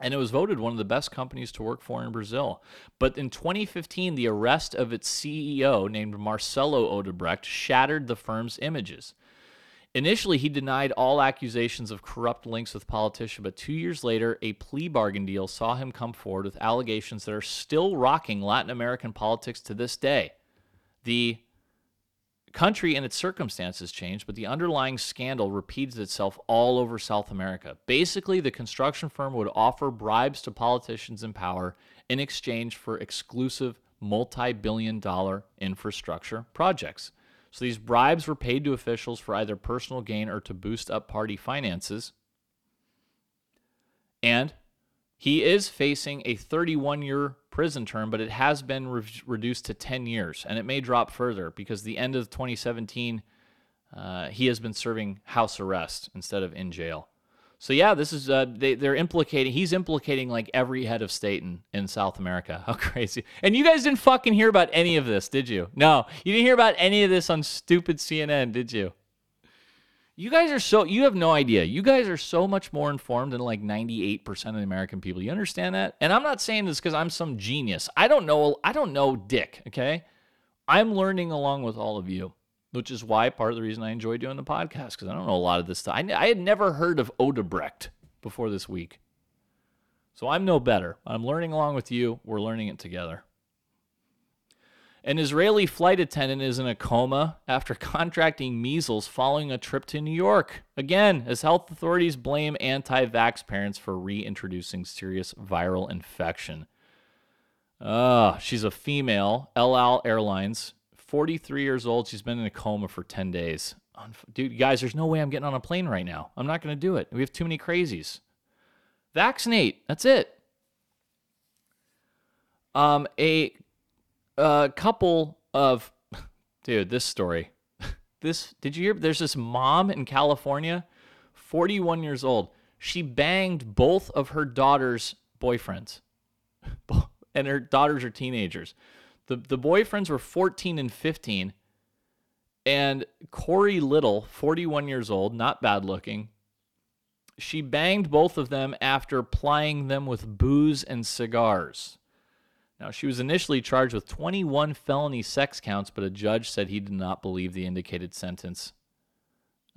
And it was voted one of the best companies to work for in Brazil. But in 2015, the arrest of its CEO, named Marcelo Odebrecht, shattered the firm's images. Initially, he denied all accusations of corrupt links with politicians, but two years later, a plea bargain deal saw him come forward with allegations that are still rocking Latin American politics to this day. The country and its circumstances changed, but the underlying scandal repeats itself all over South America. Basically, the construction firm would offer bribes to politicians in power in exchange for exclusive multi billion dollar infrastructure projects. So these bribes were paid to officials for either personal gain or to boost up party finances. And he is facing a 31 year prison term, but it has been re- reduced to 10 years, and it may drop further because the end of 2017, uh, he has been serving house arrest instead of in jail. So yeah, this is uh, they they're implicating. He's implicating like every head of state in, in South America. How crazy! And you guys didn't fucking hear about any of this, did you? No, you didn't hear about any of this on stupid CNN, did you? You guys are so you have no idea. You guys are so much more informed than like 98% of the American people. You understand that? And I'm not saying this because I'm some genius. I don't know I don't know dick, okay? I'm learning along with all of you which is why part of the reason I enjoy doing the podcast because I don't know a lot of this stuff. I, I had never heard of Odebrecht before this week. So I'm no better. I'm learning along with you. We're learning it together. An Israeli flight attendant is in a coma after contracting measles following a trip to New York. Again, as health authorities blame anti vax parents for reintroducing serious viral infection. Uh, she's a female. El Al Airlines 43 years old. She's been in a coma for 10 days. Dude, guys, there's no way I'm getting on a plane right now. I'm not going to do it. We have too many crazies. Vaccinate. That's it. Um, a, a couple of, dude, this story. This, did you hear? There's this mom in California, 41 years old. She banged both of her daughter's boyfriends, and her daughters are teenagers. The the boyfriends were 14 and 15. And Corey Little, 41 years old, not bad looking. She banged both of them after plying them with booze and cigars. Now, she was initially charged with 21 felony sex counts, but a judge said he did not believe the indicated sentence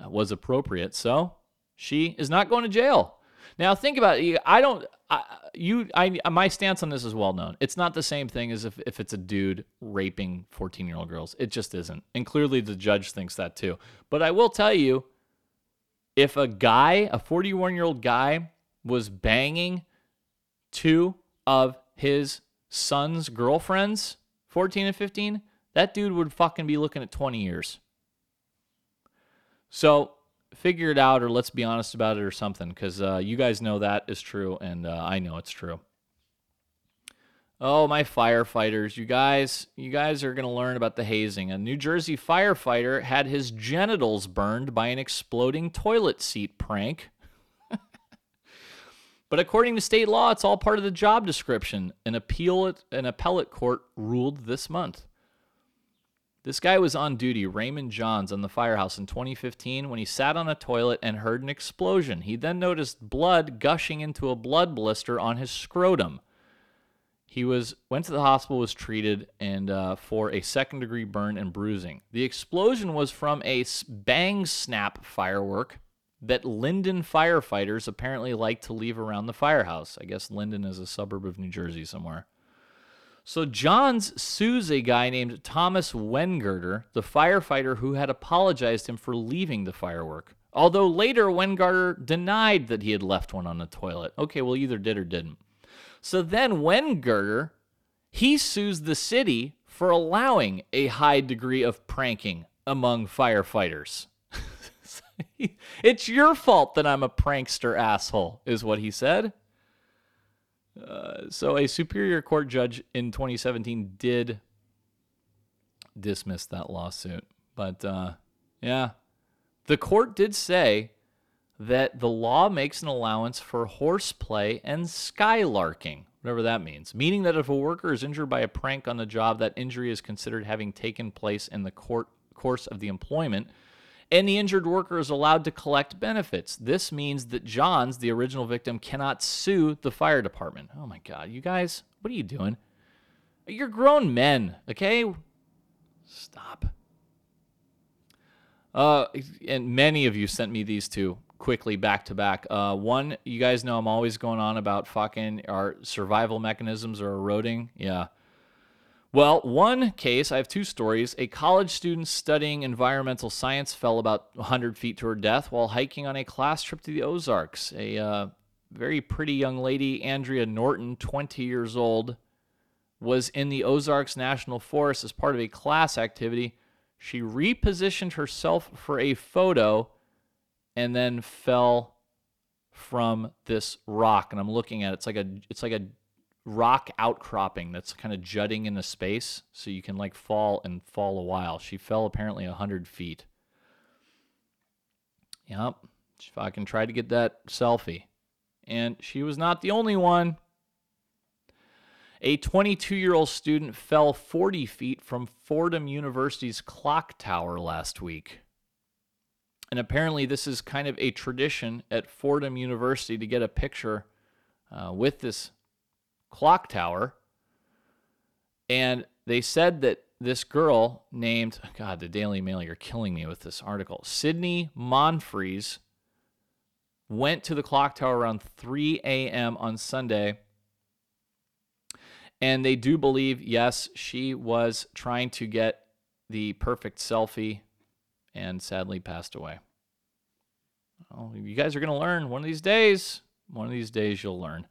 uh, was appropriate. So she is not going to jail. Now, think about it. I don't. I, you, I, my stance on this is well known. It's not the same thing as if, if it's a dude raping 14 year old girls. It just isn't. And clearly the judge thinks that too. But I will tell you if a guy, a 41 year old guy, was banging two of his son's girlfriends, 14 and 15, that dude would fucking be looking at 20 years. So figure it out or let's be honest about it or something because uh, you guys know that is true and uh, I know it's true. Oh, my firefighters, you guys, you guys are going to learn about the hazing. A New Jersey firefighter had his genitals burned by an exploding toilet seat prank. but according to state law, it's all part of the job description. An appeal an appellate court ruled this month. This guy was on duty, Raymond Johns, on the firehouse in 2015 when he sat on a toilet and heard an explosion. He then noticed blood gushing into a blood blister on his scrotum. He was went to the hospital, was treated, and uh, for a second degree burn and bruising. The explosion was from a bang snap firework that Linden firefighters apparently like to leave around the firehouse. I guess Linden is a suburb of New Jersey somewhere. So Johns sues a guy named Thomas Wengerter, the firefighter who had apologized him for leaving the firework. Although later Wengerter denied that he had left one on the toilet. Okay, well either did or didn't. So then Wengerter, he sues the city for allowing a high degree of pranking among firefighters. it's your fault that I'm a prankster asshole, is what he said. Uh, so a superior court judge in 2017 did dismiss that lawsuit. But uh, yeah, the court did say that the law makes an allowance for horseplay and skylarking, whatever that means, meaning that if a worker is injured by a prank on the job, that injury is considered having taken place in the court course of the employment, and the injured worker is allowed to collect benefits. This means that Johns, the original victim, cannot sue the fire department. Oh my God, you guys, what are you doing? You're grown men, okay? Stop. Uh, and many of you sent me these two quickly back to back. Uh, one, you guys know I'm always going on about fucking our survival mechanisms are eroding. Yeah. Well, one case, I have two stories. A college student studying environmental science fell about 100 feet to her death while hiking on a class trip to the Ozarks. A uh, very pretty young lady, Andrea Norton, 20 years old, was in the Ozarks National Forest as part of a class activity. She repositioned herself for a photo and then fell from this rock. And I'm looking at it. It's like a it's like a rock outcropping that's kind of jutting into space, so you can like fall and fall a while. She fell apparently hundred feet. Yep, she fucking tried to get that selfie, and she was not the only one. A 22 year old student fell 40 feet from Fordham University's clock tower last week. And apparently, this is kind of a tradition at Fordham University to get a picture uh, with this clock tower. And they said that this girl named, God, the Daily Mail, you're killing me with this article. Sydney Monfries went to the clock tower around 3 a.m. on Sunday. And they do believe, yes, she was trying to get the perfect selfie and sadly passed away. Well, you guys are going to learn one of these days. One of these days you'll learn.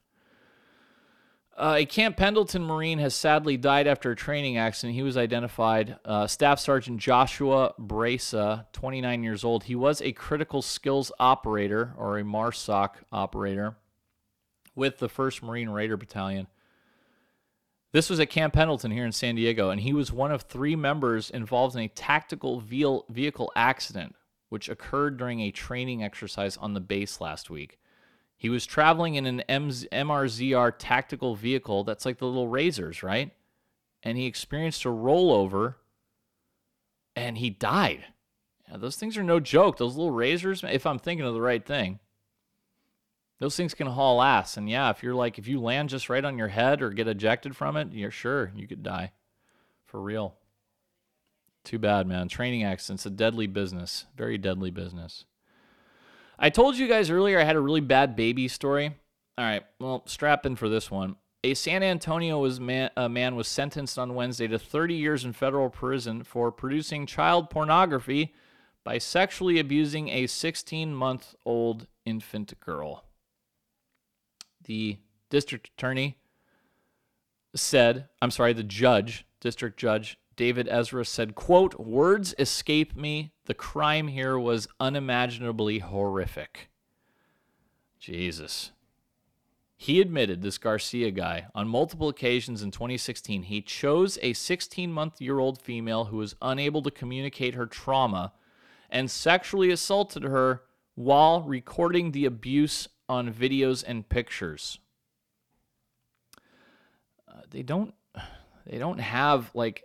Uh, a Camp Pendleton Marine has sadly died after a training accident. He was identified. Uh, Staff Sergeant Joshua Brasa, 29 years old. He was a critical skills operator or a MARSOC operator with the 1st Marine Raider Battalion. This was at Camp Pendleton here in San Diego, and he was one of three members involved in a tactical vehicle accident, which occurred during a training exercise on the base last week. He was traveling in an MRZR tactical vehicle that's like the little razors, right? And he experienced a rollover and he died. Those things are no joke. Those little razors, if I'm thinking of the right thing, those things can haul ass. And yeah, if you're like, if you land just right on your head or get ejected from it, you're sure you could die. For real. Too bad, man. Training accidents, a deadly business. Very deadly business. I told you guys earlier I had a really bad baby story. All right, well, strap in for this one. A San Antonio was man, a man was sentenced on Wednesday to 30 years in federal prison for producing child pornography by sexually abusing a 16 month old infant girl. The district attorney said, I'm sorry, the judge, district judge David Ezra said, quote, words escape me. The crime here was unimaginably horrific. Jesus. He admitted, this Garcia guy, on multiple occasions in 2016, he chose a 16 month year old female who was unable to communicate her trauma and sexually assaulted her while recording the abuse on videos and pictures. Uh, they don't they don't have like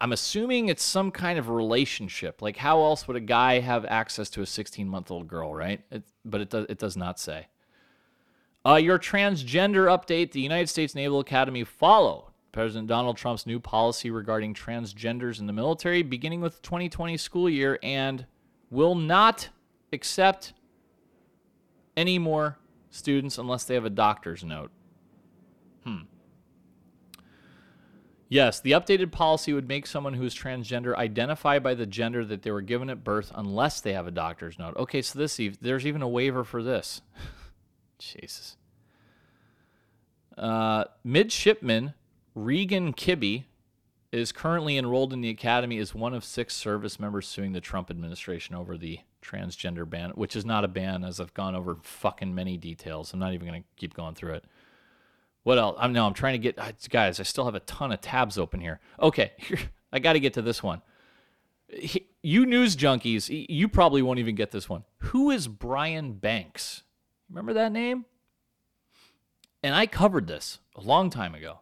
i'm assuming it's some kind of relationship. Like how else would a guy have access to a 16 month old girl right? It, but it does, it does not say. Uh, your transgender update the United States Naval Academy follow President Donald Trump's new policy regarding transgenders in the military, beginning with the 2020 school year, and will not accept any more students unless they have a doctor's note. Hmm. Yes, the updated policy would make someone who is transgender identify by the gender that they were given at birth unless they have a doctor's note. Okay, so this there's even a waiver for this. Jesus. Uh, midshipman Regan Kibby is currently enrolled in the academy as one of six service members suing the Trump administration over the transgender ban, which is not a ban, as I've gone over fucking many details. I'm not even going to keep going through it. What else? I'm no, I'm trying to get guys. I still have a ton of tabs open here. Okay, I got to get to this one. You news junkies, you probably won't even get this one. Who is Brian Banks? Remember that name? And I covered this a long time ago.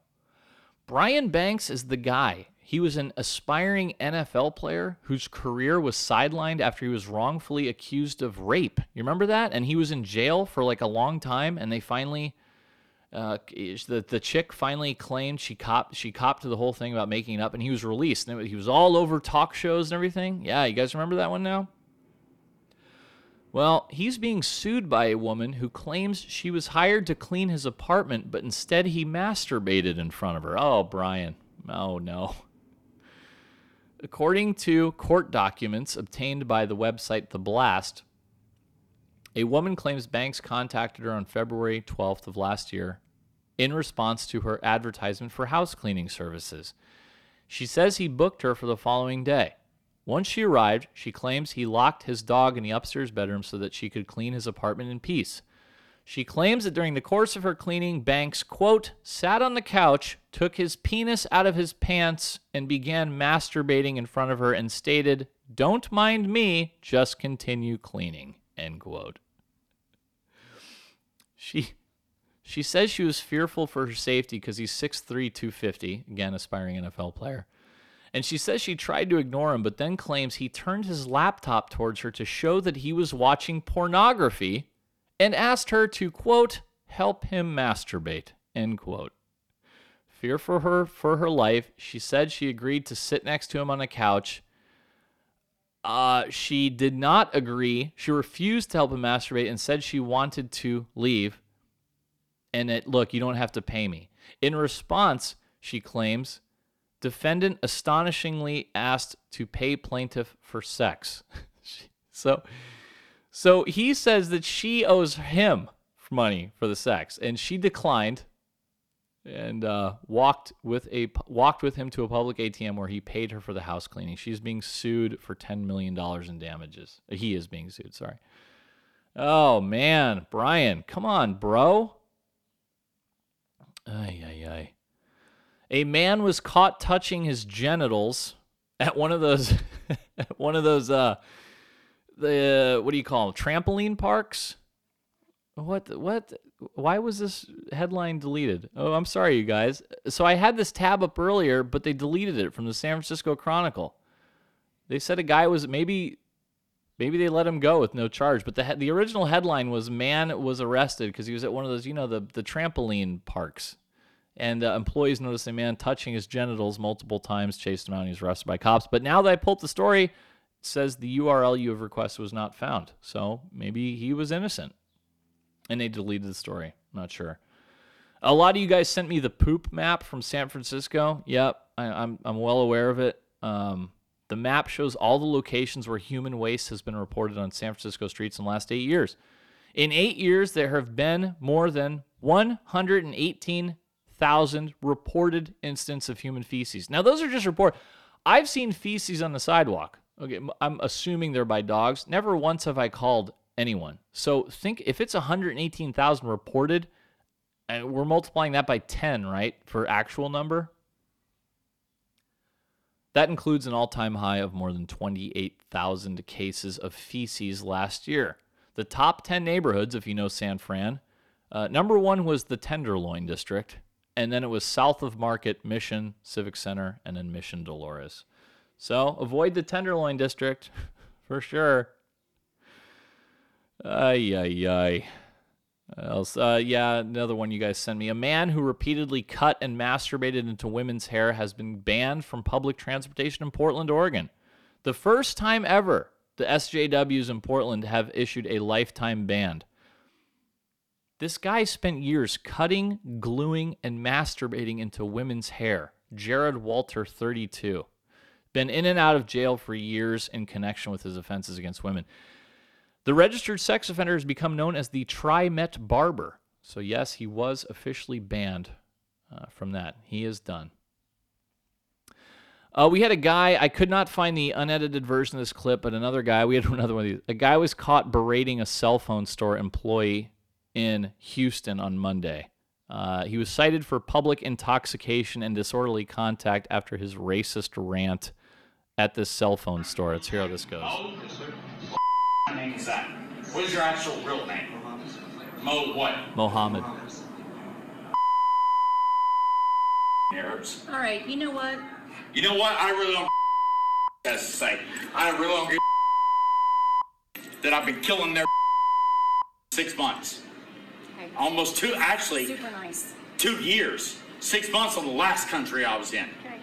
Brian Banks is the guy. He was an aspiring NFL player whose career was sidelined after he was wrongfully accused of rape. You remember that? And he was in jail for like a long time, and they finally, uh, the the chick finally claimed she copped she copped to the whole thing about making it up, and he was released. And it- he was all over talk shows and everything. Yeah, you guys remember that one now? Well, he's being sued by a woman who claims she was hired to clean his apartment, but instead he masturbated in front of her. Oh, Brian. Oh, no. According to court documents obtained by the website The Blast, a woman claims Banks contacted her on February 12th of last year in response to her advertisement for house cleaning services. She says he booked her for the following day. Once she arrived, she claims he locked his dog in the upstairs bedroom so that she could clean his apartment in peace. She claims that during the course of her cleaning, Banks, quote, sat on the couch, took his penis out of his pants, and began masturbating in front of her and stated, Don't mind me, just continue cleaning, end quote. She she says she was fearful for her safety because he's 6'3, 250, again, aspiring NFL player. And she says she tried to ignore him, but then claims he turned his laptop towards her to show that he was watching pornography and asked her to, quote, help him masturbate, end quote. Fear for her for her life, she said she agreed to sit next to him on a couch. Uh, she did not agree. She refused to help him masturbate and said she wanted to leave. And that, look, you don't have to pay me. In response, she claims, defendant astonishingly asked to pay plaintiff for sex. so, so he says that she owes him money for the sex, and she declined and uh, walked with a walked with him to a public ATM where he paid her for the house cleaning. She's being sued for ten million dollars in damages. He is being sued. Sorry. Oh man, Brian, come on, bro. Ay ay ay. A man was caught touching his genitals at one of those one of those uh the what do you call them? Trampoline parks? What what why was this headline deleted? Oh, I'm sorry you guys. So I had this tab up earlier, but they deleted it from the San Francisco Chronicle. They said a guy was maybe maybe they let him go with no charge, but the the original headline was man was arrested because he was at one of those, you know, the the trampoline parks. And uh, employees noticed a man touching his genitals multiple times, chased him out, and he was arrested by cops. But now that I pulled the story, it says the URL you have requested was not found. So maybe he was innocent. And they deleted the story. Not sure. A lot of you guys sent me the poop map from San Francisco. Yep, I, I'm I'm well aware of it. Um, the map shows all the locations where human waste has been reported on San Francisco streets in the last eight years. In eight years, there have been more than 118,000 reported instances of human feces. Now, those are just report. I've seen feces on the sidewalk. Okay, I'm assuming they're by dogs. Never once have I called anyone. So think if it's 118,000 reported, and we're multiplying that by 10, right, for actual number. That includes an all time high of more than 28,000 cases of feces last year. The top 10 neighborhoods, if you know San Fran, uh, number one was the Tenderloin District, and then it was south of Market, Mission, Civic Center, and then Mission Dolores. So avoid the Tenderloin District for sure. Ay, ay, ay. Else? Uh, yeah, another one you guys sent me. A man who repeatedly cut and masturbated into women's hair has been banned from public transportation in Portland, Oregon. The first time ever the SJWs in Portland have issued a lifetime ban. This guy spent years cutting, gluing, and masturbating into women's hair. Jared Walter, 32. Been in and out of jail for years in connection with his offenses against women. The registered sex offender has become known as the Trimet Barber. So, yes, he was officially banned uh, from that. He is done. Uh, we had a guy, I could not find the unedited version of this clip, but another guy, we had another one of these. A guy was caught berating a cell phone store employee in Houston on Monday. Uh, he was cited for public intoxication and disorderly contact after his racist rant at this cell phone store. Let's hear how this goes. What name is that? What is your actual real name? Mo what? Mohammed. Arabs. All right, you know what? You know what? I really don't has to say. I really don't give that I've been killing their six months. Almost two, actually, Super nice. two years. Six months on the last country I was in. Okay.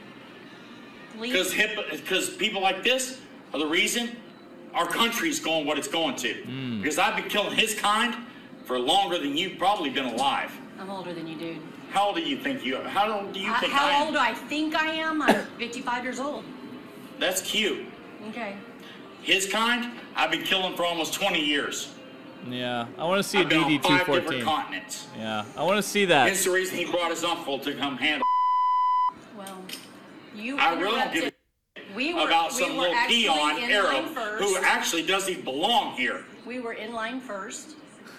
Because hip, because people like this are the reason our country's going what it's going to. Hmm. Because I've been killing his kind for longer than you've probably been alive. I'm older than you, dude. How old do you think you are? How old do you I- think I am? how am? old do I think I am? I'm 55 years old. That's cute. Okay. His kind, I've been killing for almost 20 years. Yeah, I want to see a I've been on DD five different 214. continents. Yeah, I want to see that. It's the reason he brought his uncle to come handle Well, you I really don't give interrupted. We were, about we some were little actually peon in Arab line first. who actually doesn't belong here. We were in line first.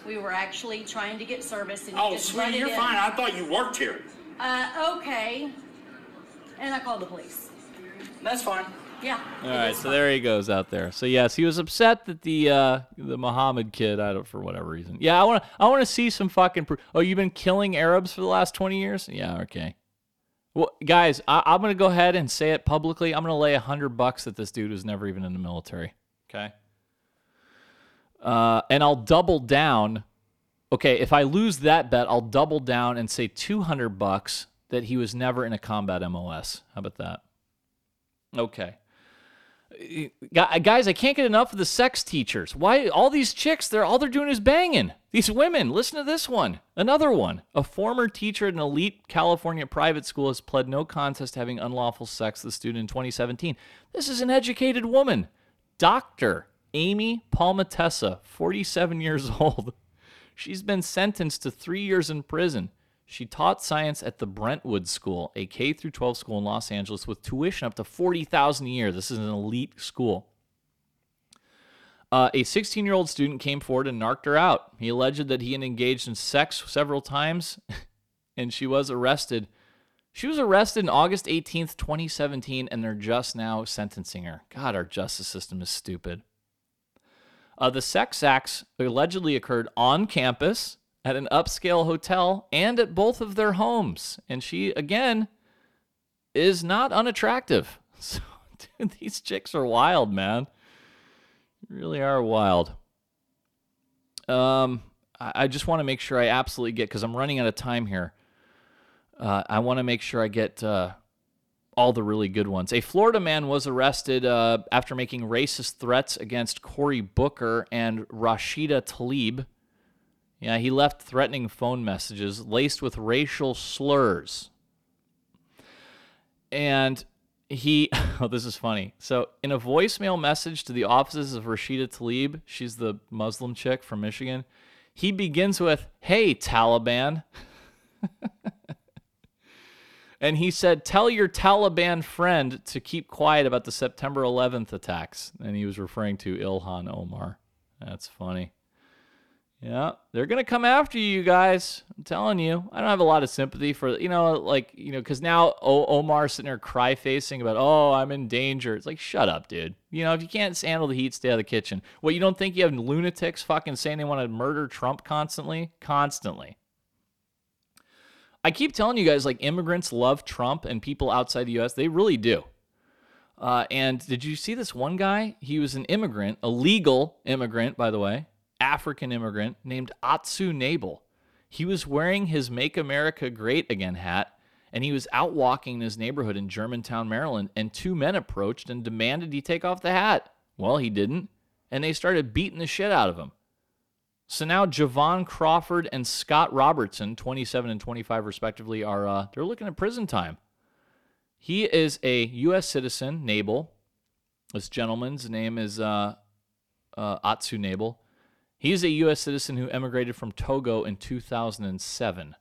We were actually trying to get service, and you Oh, just sweetie, butted you're in. fine. I thought you worked here. Uh, okay. And I called the police. That's fine. Yeah. All right, so there he goes out there. So yes, he was upset that the uh, the Muhammad kid, I don't for whatever reason. Yeah, I want to I want to see some fucking. Pro- oh, you've been killing Arabs for the last twenty years? Yeah, okay. Well, guys, I, I'm gonna go ahead and say it publicly. I'm gonna lay a hundred bucks that this dude was never even in the military. Okay. Uh, and I'll double down. Okay, if I lose that bet, I'll double down and say 200 bucks that he was never in a combat MOS. How about that? Okay. Gu- Guys, I can't get enough of the sex teachers. Why all these chicks? They're all they're doing is banging. These women. Listen to this one. Another one. A former teacher at an elite California private school has pled no contest to having unlawful sex with a student in 2017. This is an educated woman, Doctor Amy Palmatessa, 47 years old. She's been sentenced to three years in prison. She taught science at the Brentwood School, a K through 12 school in Los Angeles, with tuition up to 40000 a year. This is an elite school. Uh, a 16 year old student came forward and narked her out. He alleged that he had engaged in sex several times, and she was arrested. She was arrested on August 18th, 2017, and they're just now sentencing her. God, our justice system is stupid. Uh, the sex acts allegedly occurred on campus, at an upscale hotel, and at both of their homes. And she, again, is not unattractive. So, dude, these chicks are wild, man. Really are wild. Um, I, I just want to make sure I absolutely get because I'm running out of time here. Uh, I want to make sure I get uh, all the really good ones. A Florida man was arrested uh, after making racist threats against Cory Booker and Rashida Tlaib. Yeah, he left threatening phone messages laced with racial slurs. And he, oh, this is funny. So, in a voicemail message to the offices of Rashida Tlaib, she's the Muslim chick from Michigan, he begins with, Hey, Taliban. and he said, Tell your Taliban friend to keep quiet about the September 11th attacks. And he was referring to Ilhan Omar. That's funny. Yeah, they're gonna come after you, you guys. I'm telling you. I don't have a lot of sympathy for you know, like you know, because now o- Omar sitting there cry facing about, oh, I'm in danger. It's like, shut up, dude. You know, if you can't handle the heat, stay out of the kitchen. What you don't think you have lunatics fucking saying they want to murder Trump constantly, constantly. I keep telling you guys, like immigrants love Trump and people outside the U.S. They really do. Uh, and did you see this one guy? He was an immigrant, a legal immigrant, by the way. African immigrant named Atsu Nabel. He was wearing his Make America Great Again hat and he was out walking in his neighborhood in Germantown, Maryland, and two men approached and demanded he take off the hat. Well, he didn't, and they started beating the shit out of him. So now Javon Crawford and Scott Robertson, 27 and 25 respectively, are uh, they're looking at prison time. He is a U.S. citizen, Nabel. This gentleman's name is uh, uh, Atsu Nabel. He's a U.S. citizen who emigrated from Togo in 2007.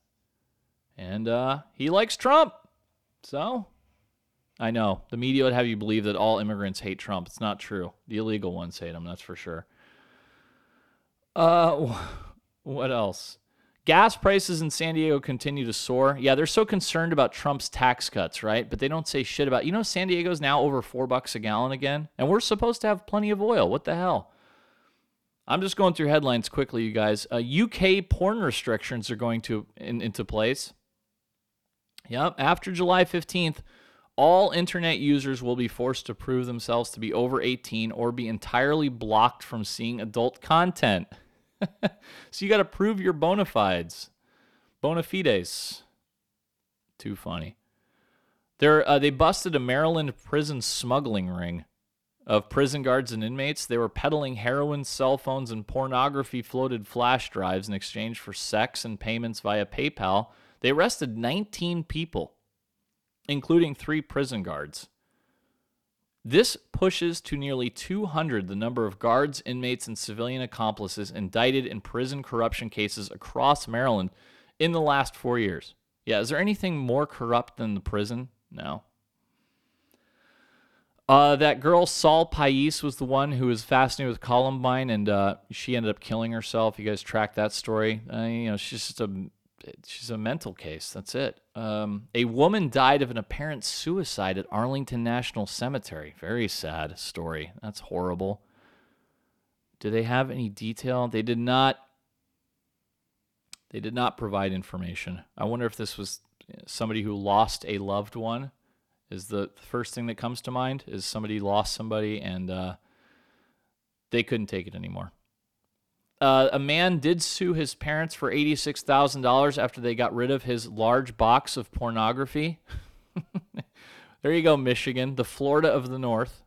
And uh, he likes Trump. So, I know. The media would have you believe that all immigrants hate Trump. It's not true. The illegal ones hate him, that's for sure. Uh, what else? Gas prices in San Diego continue to soar. Yeah, they're so concerned about Trump's tax cuts, right? But they don't say shit about. You know, San Diego's now over four bucks a gallon again, and we're supposed to have plenty of oil. What the hell? I'm just going through headlines quickly, you guys. Uh, UK porn restrictions are going to in, into place. Yep, after July 15th, all internet users will be forced to prove themselves to be over 18 or be entirely blocked from seeing adult content. so you got to prove your bona fides, bona fides. Too funny. They're, uh, they busted a Maryland prison smuggling ring of prison guards and inmates. They were peddling heroin, cell phones, and pornography floated flash drives in exchange for sex and payments via PayPal. They arrested 19 people, including three prison guards. This pushes to nearly 200 the number of guards, inmates, and civilian accomplices indicted in prison corruption cases across Maryland in the last four years. Yeah, is there anything more corrupt than the prison? No. Uh, that girl, Sol Pais, was the one who was fascinated with Columbine, and uh, she ended up killing herself. You guys track that story? Uh, you know, she's just a she's a mental case. That's it. Um, a woman died of an apparent suicide at Arlington National Cemetery. Very sad story. That's horrible. Do they have any detail? They did not. They did not provide information. I wonder if this was somebody who lost a loved one. Is the first thing that comes to mind? Is somebody lost somebody and uh, they couldn't take it anymore. Uh, a man did sue his parents for $86,000 after they got rid of his large box of pornography. there you go, Michigan, the Florida of the North.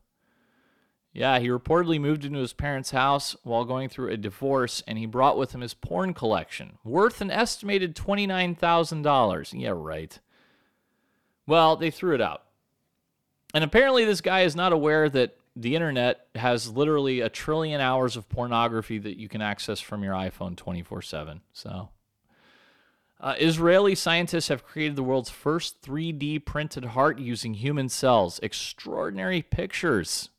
Yeah, he reportedly moved into his parents' house while going through a divorce, and he brought with him his porn collection, worth an estimated $29,000. Yeah, right. Well, they threw it out. And apparently, this guy is not aware that the internet has literally a trillion hours of pornography that you can access from your iPhone 24 7. So, uh, Israeli scientists have created the world's first 3D printed heart using human cells. Extraordinary pictures.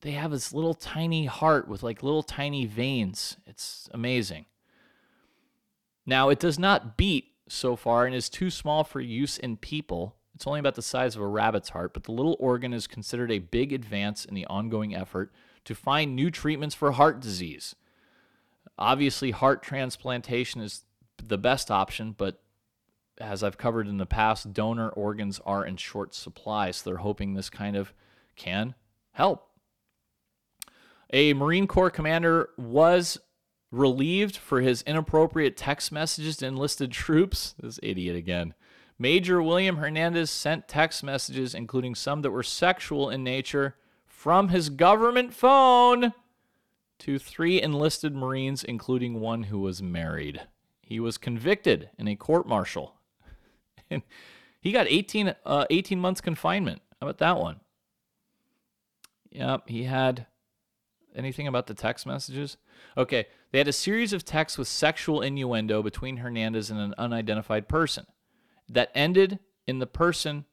They have this little tiny heart with like little tiny veins. It's amazing. Now, it does not beat so far and is too small for use in people. It's only about the size of a rabbit's heart, but the little organ is considered a big advance in the ongoing effort to find new treatments for heart disease. Obviously, heart transplantation is the best option, but as I've covered in the past, donor organs are in short supply, so they're hoping this kind of can help. A Marine Corps commander was relieved for his inappropriate text messages to enlisted troops. This idiot again. Major William Hernandez sent text messages, including some that were sexual in nature, from his government phone to three enlisted Marines, including one who was married. He was convicted in a court martial. And he got 18, uh, 18 months confinement. How about that one? Yep, he had anything about the text messages? Okay, they had a series of texts with sexual innuendo between Hernandez and an unidentified person that ended in the person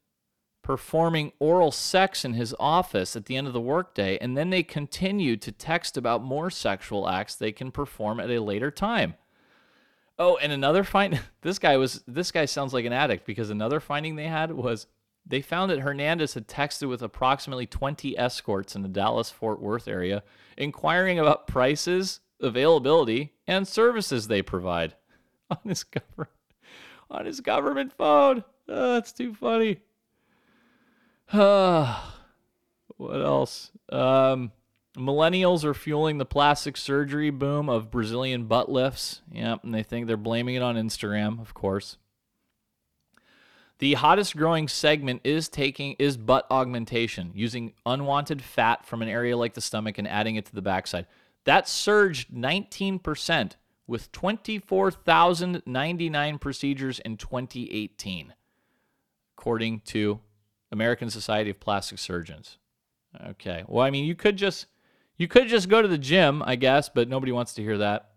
performing oral sex in his office at the end of the workday, and then they continued to text about more sexual acts they can perform at a later time. Oh, and another find this guy was this guy sounds like an addict because another finding they had was they found that Hernandez had texted with approximately 20 escorts in the Dallas Fort Worth area inquiring about prices, availability, and services they provide on his government on his government phone. Oh, that's too funny. what else? Um, Millennials are fueling the plastic surgery boom of Brazilian butt lifts. Yep, and they think they're blaming it on Instagram, of course. The hottest growing segment is taking is butt augmentation, using unwanted fat from an area like the stomach and adding it to the backside. That surged 19% with 24,099 procedures in 2018, according to American Society of Plastic Surgeons. Okay. Well, I mean, you could just you could just go to the gym, I guess, but nobody wants to hear that.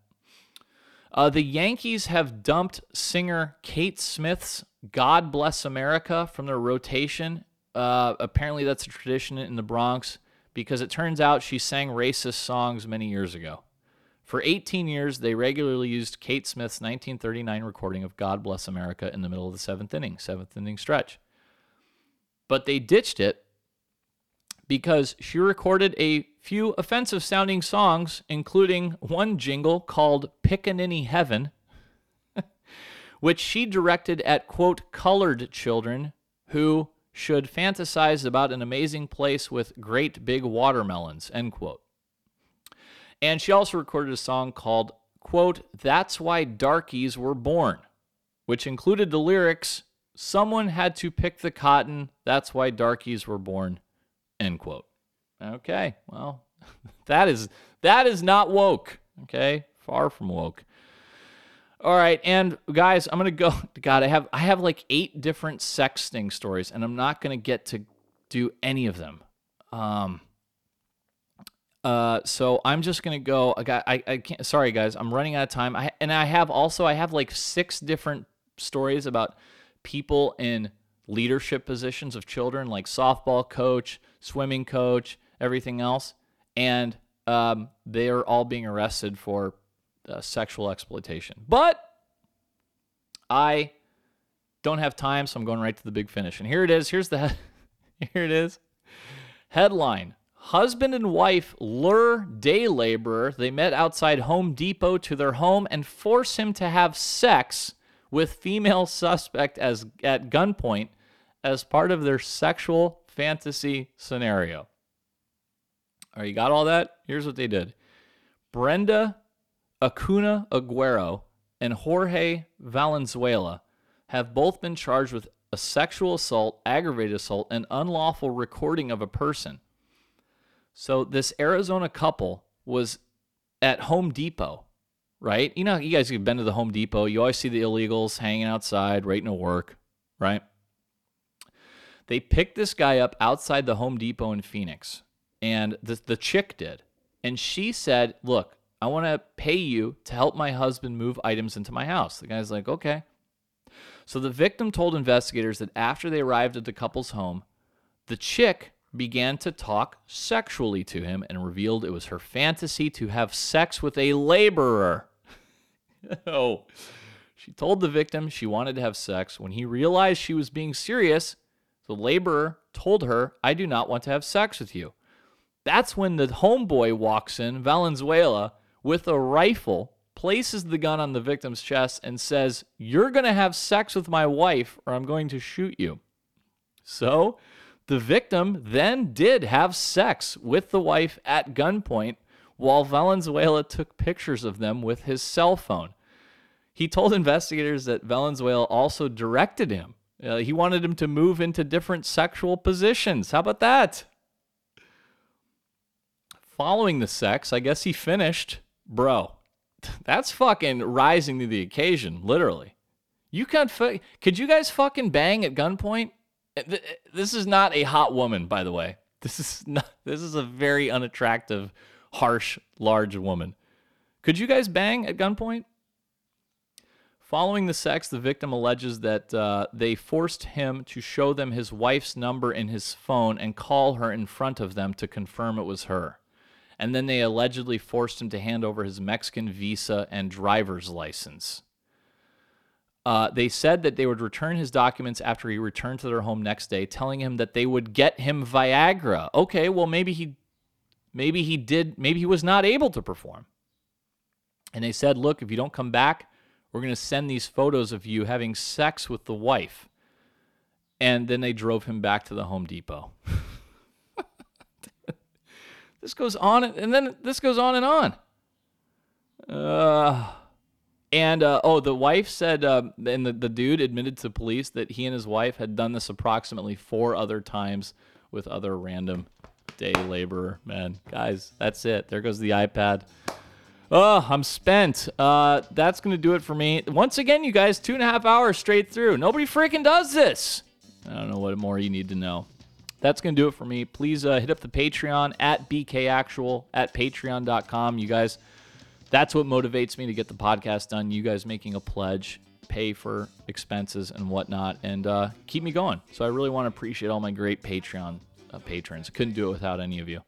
Uh, the Yankees have dumped singer Kate Smith's God Bless America from their rotation. Uh, apparently, that's a tradition in the Bronx because it turns out she sang racist songs many years ago. For 18 years, they regularly used Kate Smith's 1939 recording of God Bless America in the middle of the seventh inning, seventh inning stretch. But they ditched it because she recorded a few offensive sounding songs, including one jingle called Pickaninny Heaven, which she directed at, quote, colored children who should fantasize about an amazing place with great big watermelons, end quote. And she also recorded a song called, quote, That's Why Darkies Were Born, which included the lyrics, Someone had to pick the cotton, that's why darkies were born, end quote. Okay, well, that is that is not woke. Okay, far from woke. All right, and guys, I'm gonna go. God, I have I have like eight different sexting stories, and I'm not gonna get to do any of them. Um. Uh, so I'm just gonna go. I got. I, I can't. Sorry, guys. I'm running out of time. I and I have also. I have like six different stories about people in leadership positions of children, like softball coach, swimming coach, everything else, and um, they are all being arrested for uh, sexual exploitation. But I don't have time, so I'm going right to the big finish. And here it is. Here's the here it is. Headline: Husband and wife lure day laborer. They met outside Home Depot to their home and force him to have sex with female suspect as at gunpoint as part of their sexual fantasy scenario. All right, you got all that? Here's what they did. Brenda Acuna Aguero and Jorge Valenzuela have both been charged with a sexual assault, aggravated assault, and unlawful recording of a person. So this Arizona couple was at Home Depot, right? You know, you guys have been to the Home Depot. You always see the illegals hanging outside, waiting to work, right? They picked this guy up outside the Home Depot in Phoenix, and the, the chick did. And she said, Look, I want to pay you to help my husband move items into my house. The guy's like, Okay. So the victim told investigators that after they arrived at the couple's home, the chick began to talk sexually to him and revealed it was her fantasy to have sex with a laborer. oh. She told the victim she wanted to have sex. When he realized she was being serious, the laborer told her, I do not want to have sex with you. That's when the homeboy walks in, Valenzuela, with a rifle, places the gun on the victim's chest, and says, You're going to have sex with my wife, or I'm going to shoot you. So the victim then did have sex with the wife at gunpoint while Valenzuela took pictures of them with his cell phone. He told investigators that Valenzuela also directed him uh, he wanted him to move into different sexual positions. How about that? Following the sex, I guess he finished. Bro, that's fucking rising to the occasion, literally. You can't. Could you guys fucking bang at gunpoint? Uh, this is not a hot woman, by the way. This is not. This is a very unattractive, harsh, large woman. Could you guys bang at gunpoint? Following the sex, the victim alleges that uh, they forced him to show them his wife's number in his phone and call her in front of them to confirm it was her. And then they allegedly forced him to hand over his Mexican visa and driver's license. Uh, they said that they would return his documents after he returned to their home next day, telling him that they would get him Viagra. Okay, well maybe he, maybe he did, maybe he was not able to perform. And they said, look, if you don't come back, we're going to send these photos of you having sex with the wife. And then they drove him back to the Home Depot. This goes on, and then this goes on and on. Uh, and uh, oh, the wife said, uh, and the, the dude admitted to police that he and his wife had done this approximately four other times with other random day laborer men. Guys, that's it. There goes the iPad. Oh, I'm spent. Uh, that's gonna do it for me. Once again, you guys, two and a half hours straight through. Nobody freaking does this. I don't know what more you need to know. That's gonna do it for me. Please uh, hit up the Patreon at bkactual at patreon.com. You guys, that's what motivates me to get the podcast done. You guys making a pledge, pay for expenses and whatnot, and uh, keep me going. So I really want to appreciate all my great Patreon uh, patrons. Couldn't do it without any of you.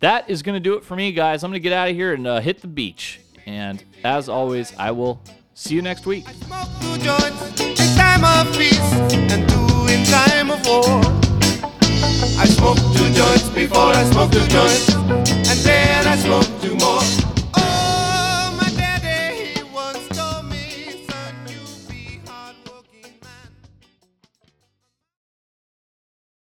That is going to do it for me, guys. I'm going to get out of here and uh, hit the beach. And as always, I will see you next week. two joints in time of peace and two in time of war. I two joints before I smoked two joints.